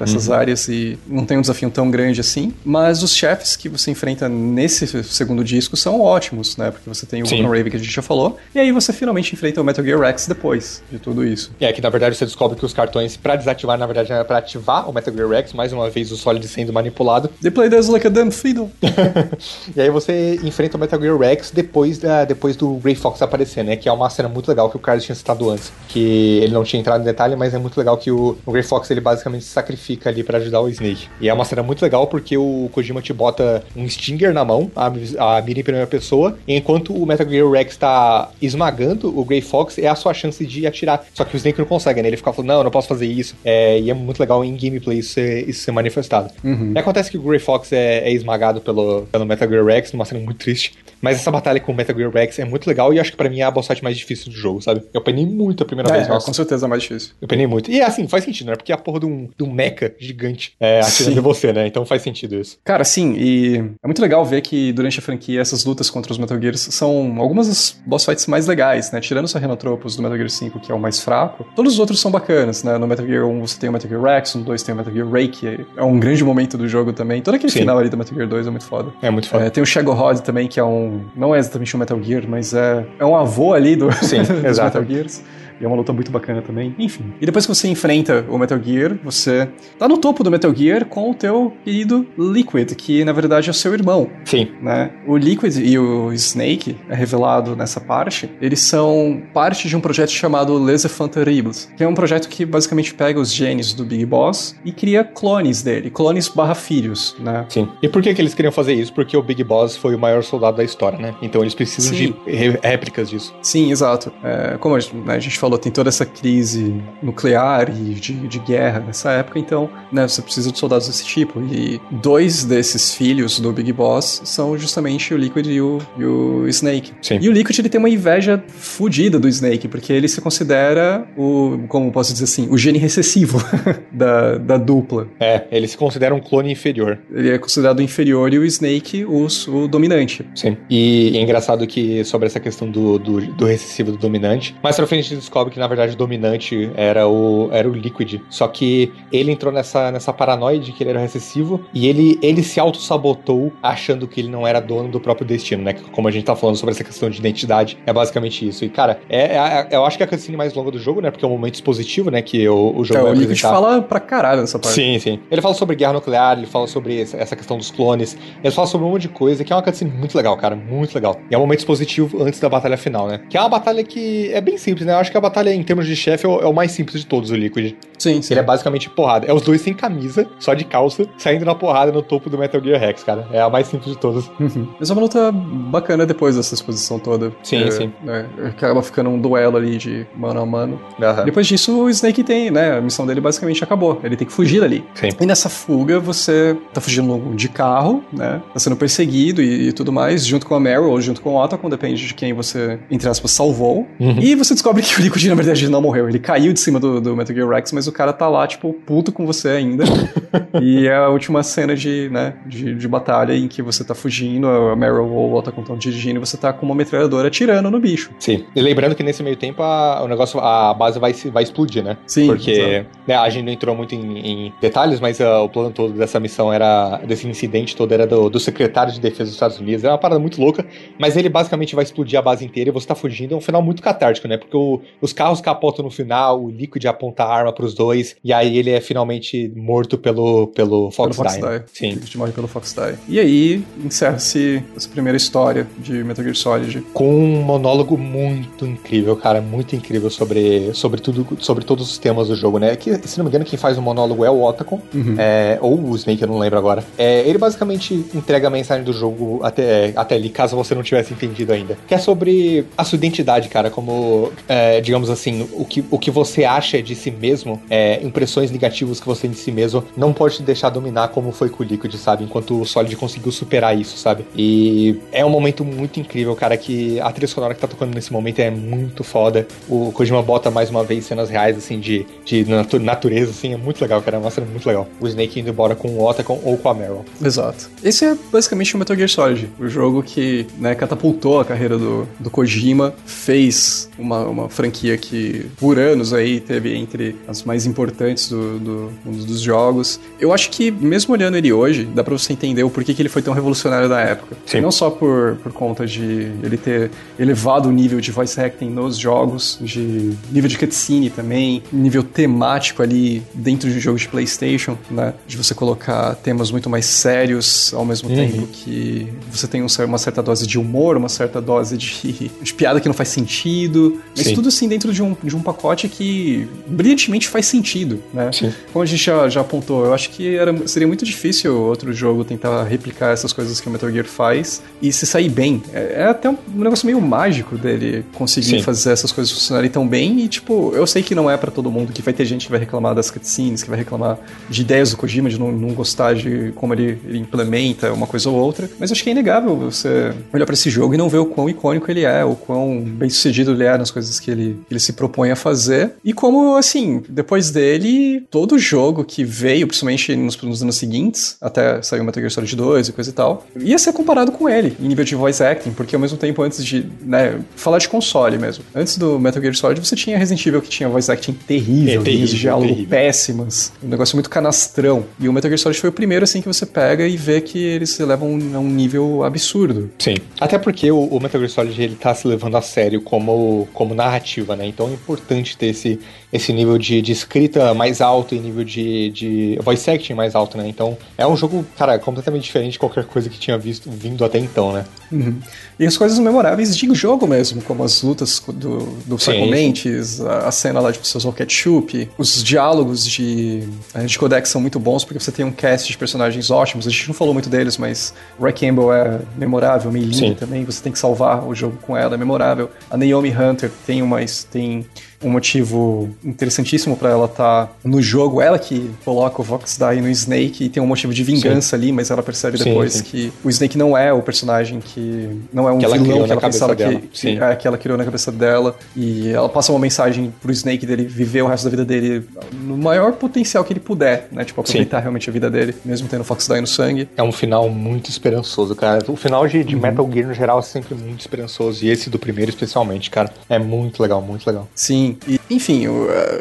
essas uhum. áreas e não tem um desafio tão grande assim, mas os chefes que você enfrenta nesse segundo disco são ótimos, né, porque você tem o Vulcan Raven que a gente já falou, e aí você finalmente enfrenta o Metal Gear Rex depois de tudo isso. É, que na verdade você descobre que os cartões para desativar, na verdade, é para ativar o Metal Gear Rex, mais uma vez o Solid sendo manipulado. They play this like a damn fiddle. e aí você enfrenta o Metal Gear Rex depois, da, depois do Grey Fox aparecer, né, que é uma cena muito legal que o Carlos tinha citado antes, que ele não tinha entrado em detalhe, mas é muito legal que o, o Grey Fox ele basicamente se sacrifica ali para ajudar o Snake. E é uma cena muito legal porque o Kojima te bota um Stinger na mão, a, a mira em primeira pessoa, e enquanto o Metal Gear Rex tá esmagando o Grey Fox, é a sua chance de atirar. Só que o Snake não consegue, né? Ele fica falando, não, eu não posso fazer isso. É, e é muito legal em gameplay isso ser, isso ser manifestado. Uhum. E acontece que o Grey Fox é, é esmagado pelo, pelo Metal Gear Rex, numa cena muito triste. Mas essa batalha com o Metal Gear Rex é muito legal e acho que para mim é a boss fight mais difícil do jogo, sabe? Eu penei muito a primeira é, vez. Nossa. com certeza é mais difícil. Eu penei muito. E assim, faz sentido, né? Porque é a porra de um, de um mecha gigante é, atirando em você, né? Então faz sentido isso. Cara, sim, e é muito legal ver que durante a franquia essas lutas contra os Metal Gears são algumas das boss fights mais legais, né? Tirando o Rhenotropos do Metal Gear 5, que é o mais fraco, todos os outros são bacanas, né? No Metal Gear 1 você tem o Metal Gear Rex, no 2 tem o Metal Gear Ray, que é um grande momento do jogo também. Todo aquele sim. final ali do Metal Gear 2 é muito foda. É muito foda. É, tem o Shagorod também, que é um. Não é exatamente um Metal Gear, mas é, é um avô ali do, Sim, dos Metal Gears. E é uma luta muito bacana também. Enfim. E depois que você enfrenta o Metal Gear, você tá no topo do Metal Gear com o teu querido Liquid, que na verdade é o seu irmão. Sim. Né? O Liquid e o Snake, é revelado nessa parte, eles são parte de um projeto chamado Les Enfants Terribles, que é um projeto que basicamente pega os genes do Big Boss e cria clones dele, clones barra filhos, né? Sim. E por que, que eles queriam fazer isso? Porque o Big Boss foi o maior soldado da história, né? Então eles precisam Sim. de réplicas disso. Sim, exato. É, como a gente, né, a gente falou falou, tem toda essa crise nuclear e de, de guerra nessa época, então né, você precisa de soldados desse tipo. E dois desses filhos do Big Boss são justamente o Liquid e o, e o Snake. Sim. E o Liquid ele tem uma inveja fodida do Snake, porque ele se considera o, como posso dizer assim, o gene recessivo da, da dupla. É, ele se considera um clone inferior. Ele é considerado inferior e o Snake os, o dominante. Sim. E, e é engraçado que sobre essa questão do, do, do recessivo do dominante, mais pra frente a gente descobre descobre que na verdade o dominante era o, era o Liquid. Só que ele entrou nessa, nessa paranoia de que ele era recessivo e ele, ele se auto-sabotou achando que ele não era dono do próprio destino, né? Como a gente tá falando sobre essa questão de identidade, é basicamente isso. E, cara, é, é eu acho que é a cutscene mais longa do jogo, né? Porque é um momento expositivo, né? Que o, o jogo é, vai o Liquid fala pra caralho nessa parte. Sim, sim. Ele fala sobre guerra nuclear, ele fala sobre essa questão dos clones, ele fala sobre um monte de coisa, que é uma cutscene muito legal, cara, muito legal. E é um momento expositivo antes da batalha final, né? Que é uma batalha que é bem simples, né? Eu acho que a batalha, em termos de chefe, é o mais simples de todos, o Liquid. Sim, sim. Ele é basicamente porrada. É os dois sem camisa, só de calça, saindo na porrada no topo do Metal Gear Rex, cara. É a mais simples de todas. Uhum. Mas é uma luta bacana depois dessa exposição toda. Sim, é, sim. É, acaba ficando um duelo ali de mano a mano. Uhum. Depois disso, o Snake tem, né? A missão dele basicamente acabou. Ele tem que fugir dali. Sim. E nessa fuga, você tá fugindo de carro, né? Tá sendo perseguido e, e tudo mais, junto com a Meryl ou junto com o Otacon, depende de quem você, entre aspas, salvou. Uhum. E você descobre que o Liquid, na verdade, não morreu. Ele caiu de cima do, do Metal Gear Rex, mas o cara tá lá, tipo, puto com você ainda. e é a última cena de, né, de, de batalha em que você tá fugindo, a Meryl ou o Otacon estão dirigindo e você tá com uma metralhadora atirando no bicho. Sim. E lembrando que nesse meio tempo a, o negócio, a base vai, vai explodir, né? Sim. Porque né, a gente não entrou muito em, em detalhes, mas uh, o plano todo dessa missão era, desse incidente todo era do, do secretário de defesa dos Estados Unidos. É uma parada muito louca, mas ele basicamente vai explodir a base inteira e você tá fugindo. É um final muito catártico, né? Porque o, os carros capotam no final, o Liquid aponta a arma pros dois, e aí ele é finalmente morto pelo, pelo Fox, Pelo Fox Die. né? Die. Sim. Liquid morre pelo Fox Die. E aí, encerra-se essa primeira história de Metal Gear Solid. com um monólogo muito incrível, cara, muito incrível sobre, sobre tudo, sobre todos os temas do jogo, né? Que, se não me engano, quem faz o monólogo é o Otacon, Uhum. é, ou o Snake, eu não lembro agora. É, ele basicamente entrega a mensagem do jogo até, até ali, caso você não tivesse entendido ainda. Que é sobre a sua identidade, cara, como, é, digamos assim, o que, o que você acha de si mesmo, é, impressões negativas que você tem de si mesmo, não pode te deixar dominar como foi com o Liquid, sabe? Enquanto o Solid conseguiu superar isso, sabe? E é um momento muito incrível, cara, que a trilha sonora que tá tocando nesse momento é muito foda. O Kojima bota mais uma vez cenas reais, assim, de, de natu- natureza, assim, é muito legal, cara, é uma cena muito legal. O Snake indo embora com o Otacon ou com a Meryl. Exato. Esse é basicamente o Metal Gear Solid, o jogo que né, catapultou a carreira do, do Kojima, fez uma, uma franquia que por anos aí teve entre as mais importantes do, do, um dos jogos. Eu acho que mesmo olhando ele hoje, dá pra você entender o porquê que ele foi tão revolucionário na época. Sim. Não só por, por conta de ele ter elevado o nível de voice acting nos jogos, de nível de cutscene também, nível temático ali dentro de um jogo de PlayStation, né? De você colocar temas muito mais sérios ao mesmo Uhum. tempo que você tem um uma certa dose de humor, uma certa dose de, de piada que não faz sentido, mas Sim. tudo assim dentro de um, de um pacote que brilhantemente faz sentido, né? Sim. Como a gente já, já apontou, eu acho que era, seria muito difícil outro jogo tentar replicar essas coisas que o Metal Gear faz e se sair bem. É, é até um, um negócio meio mágico dele conseguir Sim. fazer essas coisas funcionarem tão bem e, tipo, eu sei que não é pra todo mundo, que vai ter gente que vai reclamar das cutscenes, que vai reclamar de ideias do Kojima, de não, não gostar de como ele, ele implementa uma coisa ou outra, mas acho que é inegável você olhar pra esse jogo e não ver o quão icônico ele é, o quão bem sucedido ele é nas coisas que ele, que ele se propõe a fazer e como, assim, depois dele, todo jogo que veio, principalmente nos, nos anos seguintes, até sair o Metal Gear Solid 2 e coisa e tal, ia ser comparado com ele em nível de voice acting, porque ao mesmo tempo, antes de né, falar de console mesmo, antes do Metal Gear Solid, você tinha Resident Evil que tinha voice acting terrível, É, terrível, de diálogo terrível. péssimas, um negócio muito canastrão. E o Metal Gear Solid foi o primeiro, assim, que você pega e vê que eles se levam a um nível absurdo. Sim. Até porque o, o Metal Gear Solid ele tá se levando a sério como, como narrativa, né? Então é importante ter esse, esse nível de, de escrita mais alto e nível de, de voice acting mais alto, né? Então é um jogo, cara, completamente diferente de qualquer coisa que tinha visto vindo até então, né? Uhum. E as coisas memoráveis de jogo mesmo, como as lutas do, do Sim, Psychomentes, a, a cena lá de você usar o ketchup, os diálogos de, eh, de Codex são muito bons porque você tem um cast de personagens ótimos. A gente não falou muito deles, mas Ray Campbell é memorável. Lin também, você tem que salvar o jogo com ela, é memorável. A Naomi Hunter tem uma, tem um motivo interessantíssimo pra ela estar no jogo. Ela que coloca o Vox Die no Snake e tem um motivo de vingança ali, mas ela percebe Sim, depois sim. que o Snake não é o personagem que. não é um Que ela vilão que ela pensava que, que, Sim. é, que ela criou na cabeça dela. E ela passa uma mensagem pro Snake dele viver o resto da vida dele no maior potencial que ele puder, né? Tipo, aproveitar realmente a vida dele, mesmo tendo o Fox Die no sangue. É um final muito esperançoso, cara. O final de, Uhum. de Metal Gear no geral é sempre muito esperançoso. E esse do primeiro, especialmente, cara. É muito legal, muito legal. Sim, e, enfim,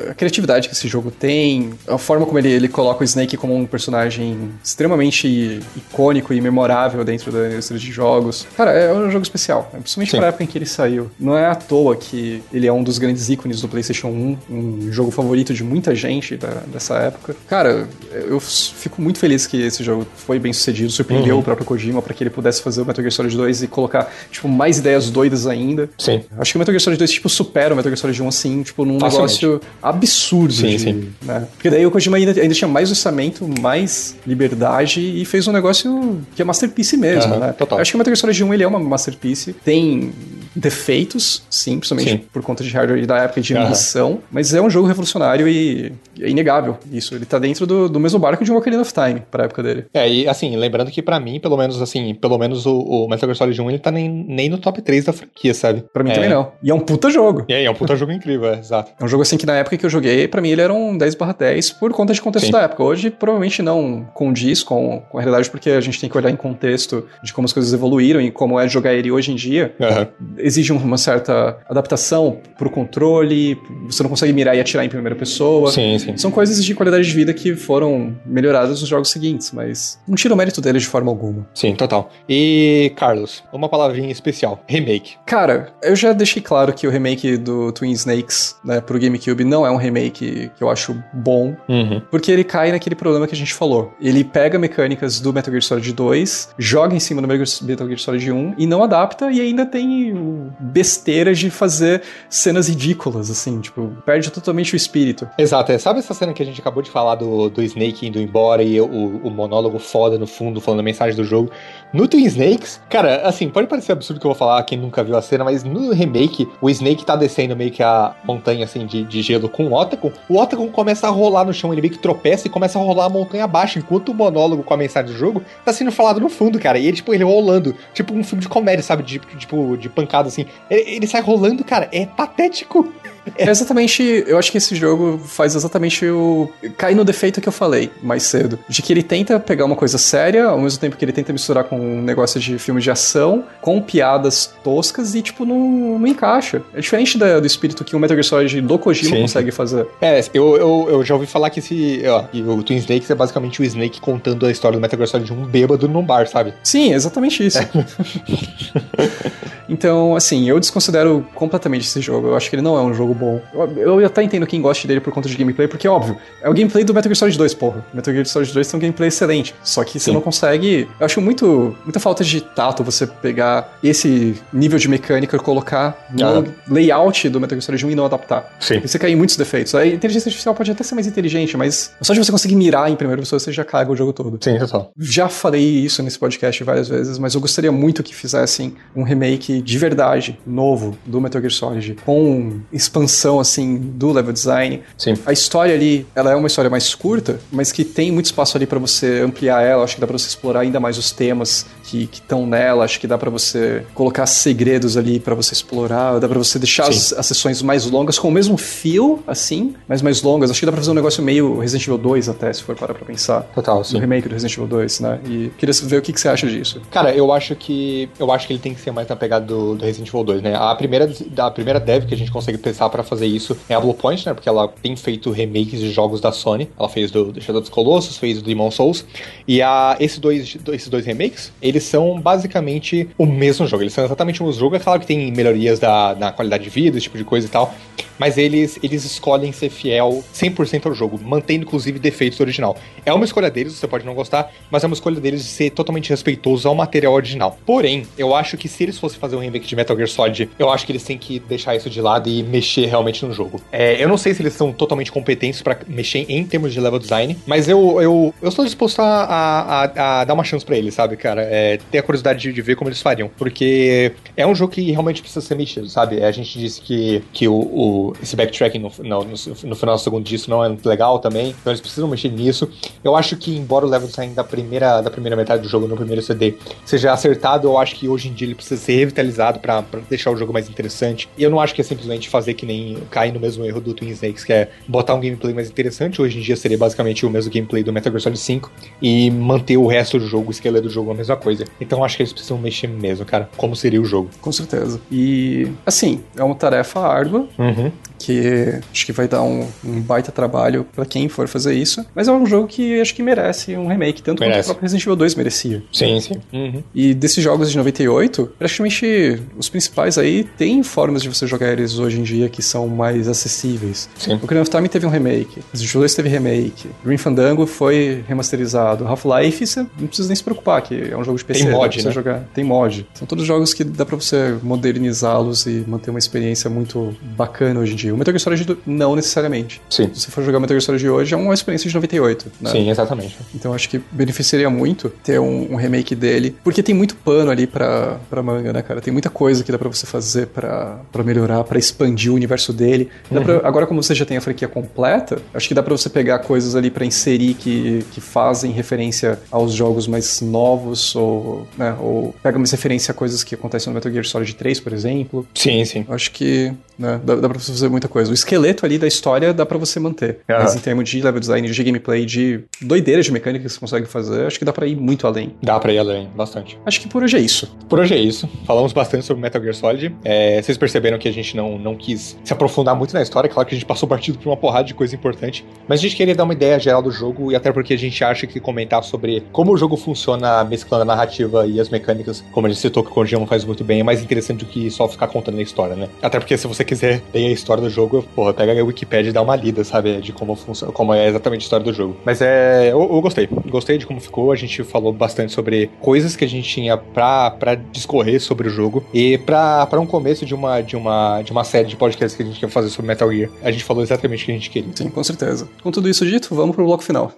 a criatividade que esse jogo tem, a forma como ele, ele coloca o Snake como um personagem extremamente icônico e memorável dentro da indústria de jogos. Cara, é um jogo especial, né? principalmente Sim. pra época em que ele saiu. Não é à toa que ele é um dos grandes ícones do PlayStation 1, um jogo favorito de muita gente da- dessa época. Cara, eu fico muito feliz que esse jogo foi bem sucedido, surpreendeu Uhum. o próprio Kojima pra que ele pudesse fazer o Metal Gear Solid 2 e colocar, tipo, mais ideias doidas ainda. Sim. Acho que o Metal Gear Solid 2, tipo, supera supera o Metal Gear Solid 1 assim, tipo, num Facilmente. negócio absurdo. Sim, de- sim. Né? Porque daí o Kojima ainda, ainda tinha mais orçamento, mais liberdade e fez um negócio que é masterpiece mesmo, Aham, né? total. Eu acho que o Metal Gear Solid 1 ele é uma masterpiece, tem defeitos, sim, principalmente Sim. por conta de hardware da época de Aham. ambição, mas é um jogo revolucionário e é inegável isso. Ele tá dentro do, do mesmo barco de um Ocarina of Time, pra época dele. É, e assim, lembrando que pra mim, pelo menos assim, pelo menos o, o Metal Gear Solid 1, ele tá nem, nem no top 3 da franquia, sabe? Pra mim é. também não. E é um puta jogo. E aí, é um puta jogo incrível, é, exato. É um jogo assim que na época que eu joguei, pra mim ele era um 10 10 por conta de contexto Sim. da época. Hoje provavelmente não condiz com, com a realidade, porque a gente tem que olhar em contexto de como as coisas evoluíram e como é jogar ele hoje em dia. Aham. Exige uma certa adaptação pro controle, você não consegue mirar e atirar em primeira pessoa. Sim, sim. São coisas de qualidade de vida que foram melhoradas nos jogos seguintes, mas não tira o mérito dele de forma alguma. Sim, total. E, Carlos, uma palavrinha especial: remake. Cara, eu já deixei claro que o remake do Twin Snakes, né, pro GameCube não é um remake que eu acho bom, Uhum. porque ele cai naquele problema que a gente falou. Ele pega mecânicas do Metal Gear Solid 2, joga em cima do Metal Gear- Solid 1 e não adapta, e ainda tem besteiras de fazer cenas ridículas, assim, tipo, perde totalmente o espírito. Exato, é. sabe essa cena que a gente acabou de falar do, do Snake indo embora e o, o monólogo foda no fundo, falando a mensagem do jogo? No Twin Snakes, cara, assim, pode parecer absurdo que eu vou falar, quem nunca viu a cena, mas no remake, o Snake tá descendo meio que a montanha, assim, de, de gelo com o Otacon. O Otacon começa a rolar no chão, ele meio que tropeça e começa a rolar a montanha abaixo, enquanto o monólogo com a mensagem do jogo tá sendo falado no fundo, cara. E ele, tipo, ele rolando, tipo um filme de comédia, sabe? De, tipo, de pancada, assim. Ele, ele sai rolando, cara, é patético. É exatamente, eu acho que esse jogo faz exatamente o. cai no defeito que eu falei mais cedo. De que ele tenta pegar uma coisa séria, ao mesmo tempo que ele tenta misturar com um negócio de filme de ação, com piadas toscas e, tipo, não, não encaixa. É diferente da- do espírito que o Metal Gear Solid do Kojima Sim, consegue fazer. É, eu, eu, eu já ouvi falar que esse. Ó, que o Twin Snakes é basicamente o Snake contando a história do Metal Gear Solid 1 bêbado num bar, sabe? Sim, exatamente isso. então, assim, eu desconsidero completamente esse jogo. Eu acho que ele não é um jogo bom. Eu, eu até entendo quem goste dele por conta de gameplay, porque, óbvio, é o gameplay do Metal Gear Solid 2, porra. Metal Gear Solid 2 tem um gameplay excelente. Só que você Sim. não consegue. Eu acho muito, muita falta de tato você pegar esse nível de mecânica e colocar no Aham. layout do Metal Gear Solid 1 e não adaptar. Sim. Você cai em muitos defeitos. A inteligência artificial pode até ser mais inteligente, mas só de você conseguir mirar em primeira pessoa, você já caga o jogo todo. Sim, total. Já falei isso nesse podcast várias vezes, mas eu gostaria muito que fizessem um remake de verdade, novo, do Metal Gear Solid, com expansão, assim, do level design. Sim. A história ali, ela é uma história mais curta, mas que tem muito espaço ali pra você ampliar ela. Acho que dá pra você explorar ainda mais os temas que estão nela. Acho que dá pra você colocar segredos ali pra você explorar. Dá pra você deixar as, as sessões mais longas com o mesmo fio, assim, mas mais longas. Acho que dá pra fazer um negócio meio Resident Evil 2 até, se for parar pra pensar Total, no sim. remake do Resident Evil 2, né? E queria ver o que, que você acha disso. Cara, eu acho que. Eu acho que ele tem que ser mais na pegada do, do Resident Evil 2, né? A primeira, a primeira dev que a gente consegue pensar pra fazer isso é a Bluepoint, né? Porque ela tem feito remakes de jogos da Sony. Ela fez do, do Shadow of the Colossus, fez do Demon Souls. E a, esses, dois, esses dois remakes, eles são basicamente o mesmo jogo. Eles são exatamente o mesmo jogo. É claro que tem melhorias da, na qualidade de vida, esse tipo de coisa e tal. Mas eles, eles escolhem ser fiel 100% ao jogo, mantendo inclusive defeitos do original. É uma escolha deles, você pode não gostar, mas é uma escolha deles de ser totalmente respeitoso ao material original. Porém, eu acho que se eles fossem fazer um remake de Metal Gear Solid, eu acho que eles têm que deixar isso de lado e mexer realmente no jogo. É, eu não sei se eles são totalmente competentes pra mexer em termos de level design, mas eu, eu, eu estou disposto a, a, a- dar uma chance pra eles, sabe, cara? É, ter a curiosidade de, de ver como eles fariam. Porque é um jogo que realmente precisa ser mexido, sabe? A gente disse que, que o, o- esse backtracking no, no, no, no final do segundo disco não é muito legal também, então eles precisam mexer nisso. Eu acho que, embora o level design da primeira, da primeira metade do jogo, no primeiro CD, seja acertado, eu acho que hoje em dia ele precisa ser revitalizado pra, pra deixar o jogo mais interessante. E eu não acho que é simplesmente fazer que nem cair no mesmo erro do Twin Snakes, que é botar um gameplay mais interessante. Hoje em dia seria basicamente o mesmo gameplay do Metal Gear Solid 5 e manter o resto do jogo, o esqueleto do jogo, a mesma coisa. Então acho que eles precisam mexer mesmo, cara. Como seria o jogo? Com certeza. E, assim, é uma tarefa árdua, Uhum. Que acho que vai dar um, um baita trabalho para quem for fazer isso. Mas é um jogo que acho que merece um remake, tanto merece. quanto o próprio Resident Evil 2 merecia. Sim, sim. Uhum. E desses jogos de 98, praticamente os principais aí tem formas de você jogar eles hoje em dia que são mais acessíveis. Sim. O Ocarina of Time teve um remake, Resident Evil 2 teve remake, Green Fandango foi remasterizado, Half-Life você não precisa nem se preocupar, que é um jogo de PC. Tem mod, né? Jogar. Tem mod. São todos jogos que dá pra você modernizá-los e manter uma experiência muito bacana hoje em dia. O Metal Gear Solid não necessariamente. Sim. Se você for jogar Metal Gear Solid hoje, é uma experiência de 98, né? Sim, exatamente. Então acho que beneficiaria muito ter um, um, remake dele, porque tem muito pano ali pra, pra manga, né, cara? Tem muita coisa que dá pra você fazer pra, pra melhorar, pra expandir o universo dele. Uhum. Pra, agora, como você já tem a franquia completa, acho que dá pra você pegar coisas ali pra inserir que, que fazem referência aos jogos mais novos, ou, né, ou pega mais referência a coisas que acontecem no Metal Gear Solid 3, por exemplo. Sim, sim. Acho que né, dá, dá pra você fazer muita coisa. O esqueleto ali da história dá pra você manter. Uhum. Mas em termos de level design, de gameplay, de doideiras de mecânica que você consegue fazer, acho que dá pra ir muito além. Dá pra ir além, bastante. Acho que por hoje é isso. Por hoje é isso. Falamos bastante sobre Metal Gear Solid. É, vocês perceberam que a gente não, não quis se aprofundar muito na história. Claro que a gente passou partido por uma porrada de coisa importante. Mas a gente queria dar uma ideia geral do jogo e até porque a gente acha que comentar sobre como o jogo funciona mesclando a narrativa e as mecânicas, como a gente citou que o Kojima faz muito bem, é mais interessante do que só ficar contando a história, né? Até porque se você quiser ler a história do jogo, porra, pega a Wikipedia e dá uma lida, sabe? De como funciona, como é exatamente a história do jogo. Mas é. Eu, eu gostei. Gostei de como ficou. A gente falou bastante sobre coisas que a gente tinha pra, pra discorrer sobre o jogo. E pra, pra um começo de uma, de, uma, de uma série de podcasts que a gente quer fazer sobre Metal Gear, a gente falou exatamente o que a gente queria. Sim, com certeza. Com tudo isso dito, vamos pro bloco final.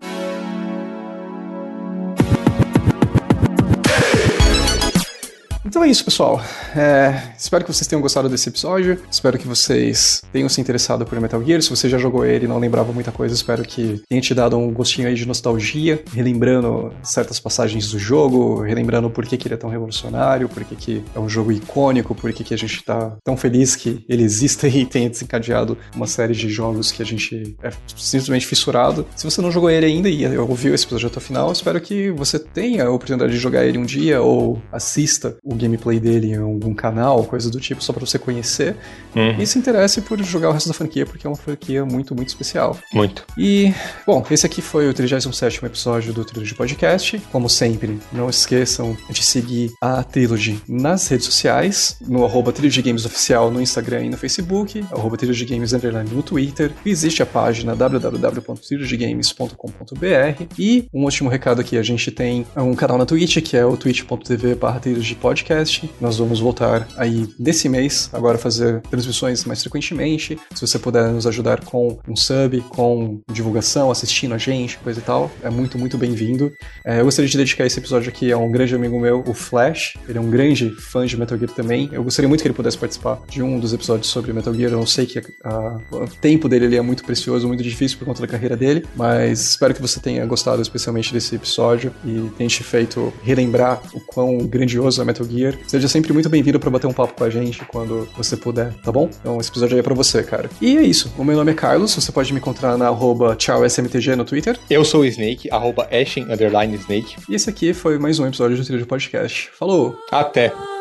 Então é isso, pessoal. É, espero que vocês tenham gostado desse episódio. Espero que vocês tenham se interessado por Metal Gear. Se você já jogou ele e não lembrava muita coisa, espero que tenha te dado um gostinho aí de nostalgia, relembrando certas passagens do jogo, relembrando por que, que ele é tão revolucionário, por que, que é um jogo icônico, por que, que a gente tá tão feliz que ele exista e tenha desencadeado uma série de jogos que a gente é simplesmente fissurado. Se você não jogou ele ainda e ouviu esse episódio até o final, espero que você tenha a oportunidade de jogar ele um dia ou assista o gameplay dele em algum canal, coisa do tipo, só para você conhecer. Uhum. E se interesse por jogar o resto da franquia, porque é uma franquia muito, muito especial. Muito. E, bom, esse aqui foi o 37 episódio do Trilogy Podcast. Como sempre, não esqueçam de seguir a Trilogy nas redes sociais, no arroba Trilogy Games Oficial no Instagram e no Facebook, arroba Trilogy Games Underline no Twitter. Visite a página www.trilogygames.com.br e um último recado aqui, a gente tem um canal na Twitch, que é o twitch.tv barra Podcast podcast. Nós vamos voltar aí desse mês, agora fazer transmissões mais frequentemente. Se você puder nos ajudar com um sub, com divulgação, assistindo a gente, coisa e tal, é muito, muito bem-vindo. É, eu gostaria de dedicar esse episódio aqui a um grande amigo meu, o Flash. Ele é um grande fã de Metal Gear também. Eu gostaria muito que ele pudesse participar de um dos episódios sobre Metal Gear. Eu sei que a, a, o tempo dele é muito precioso, muito difícil por conta da carreira dele, mas espero que você tenha gostado especialmente desse episódio e tenha te feito relembrar o quão grandioso é Metal Gear Gear. Seja sempre muito bem-vindo para bater um papo com a gente quando você puder, tá bom? Então esse episódio aí é pra você, cara. E é isso. O meu nome é Carlos, você pode me encontrar na arroba tchausmtg no Twitter. Eu sou o Snake, arroba Ashen, underline Snake. E esse aqui foi mais um episódio do Trilho Podcast. Falou! Até!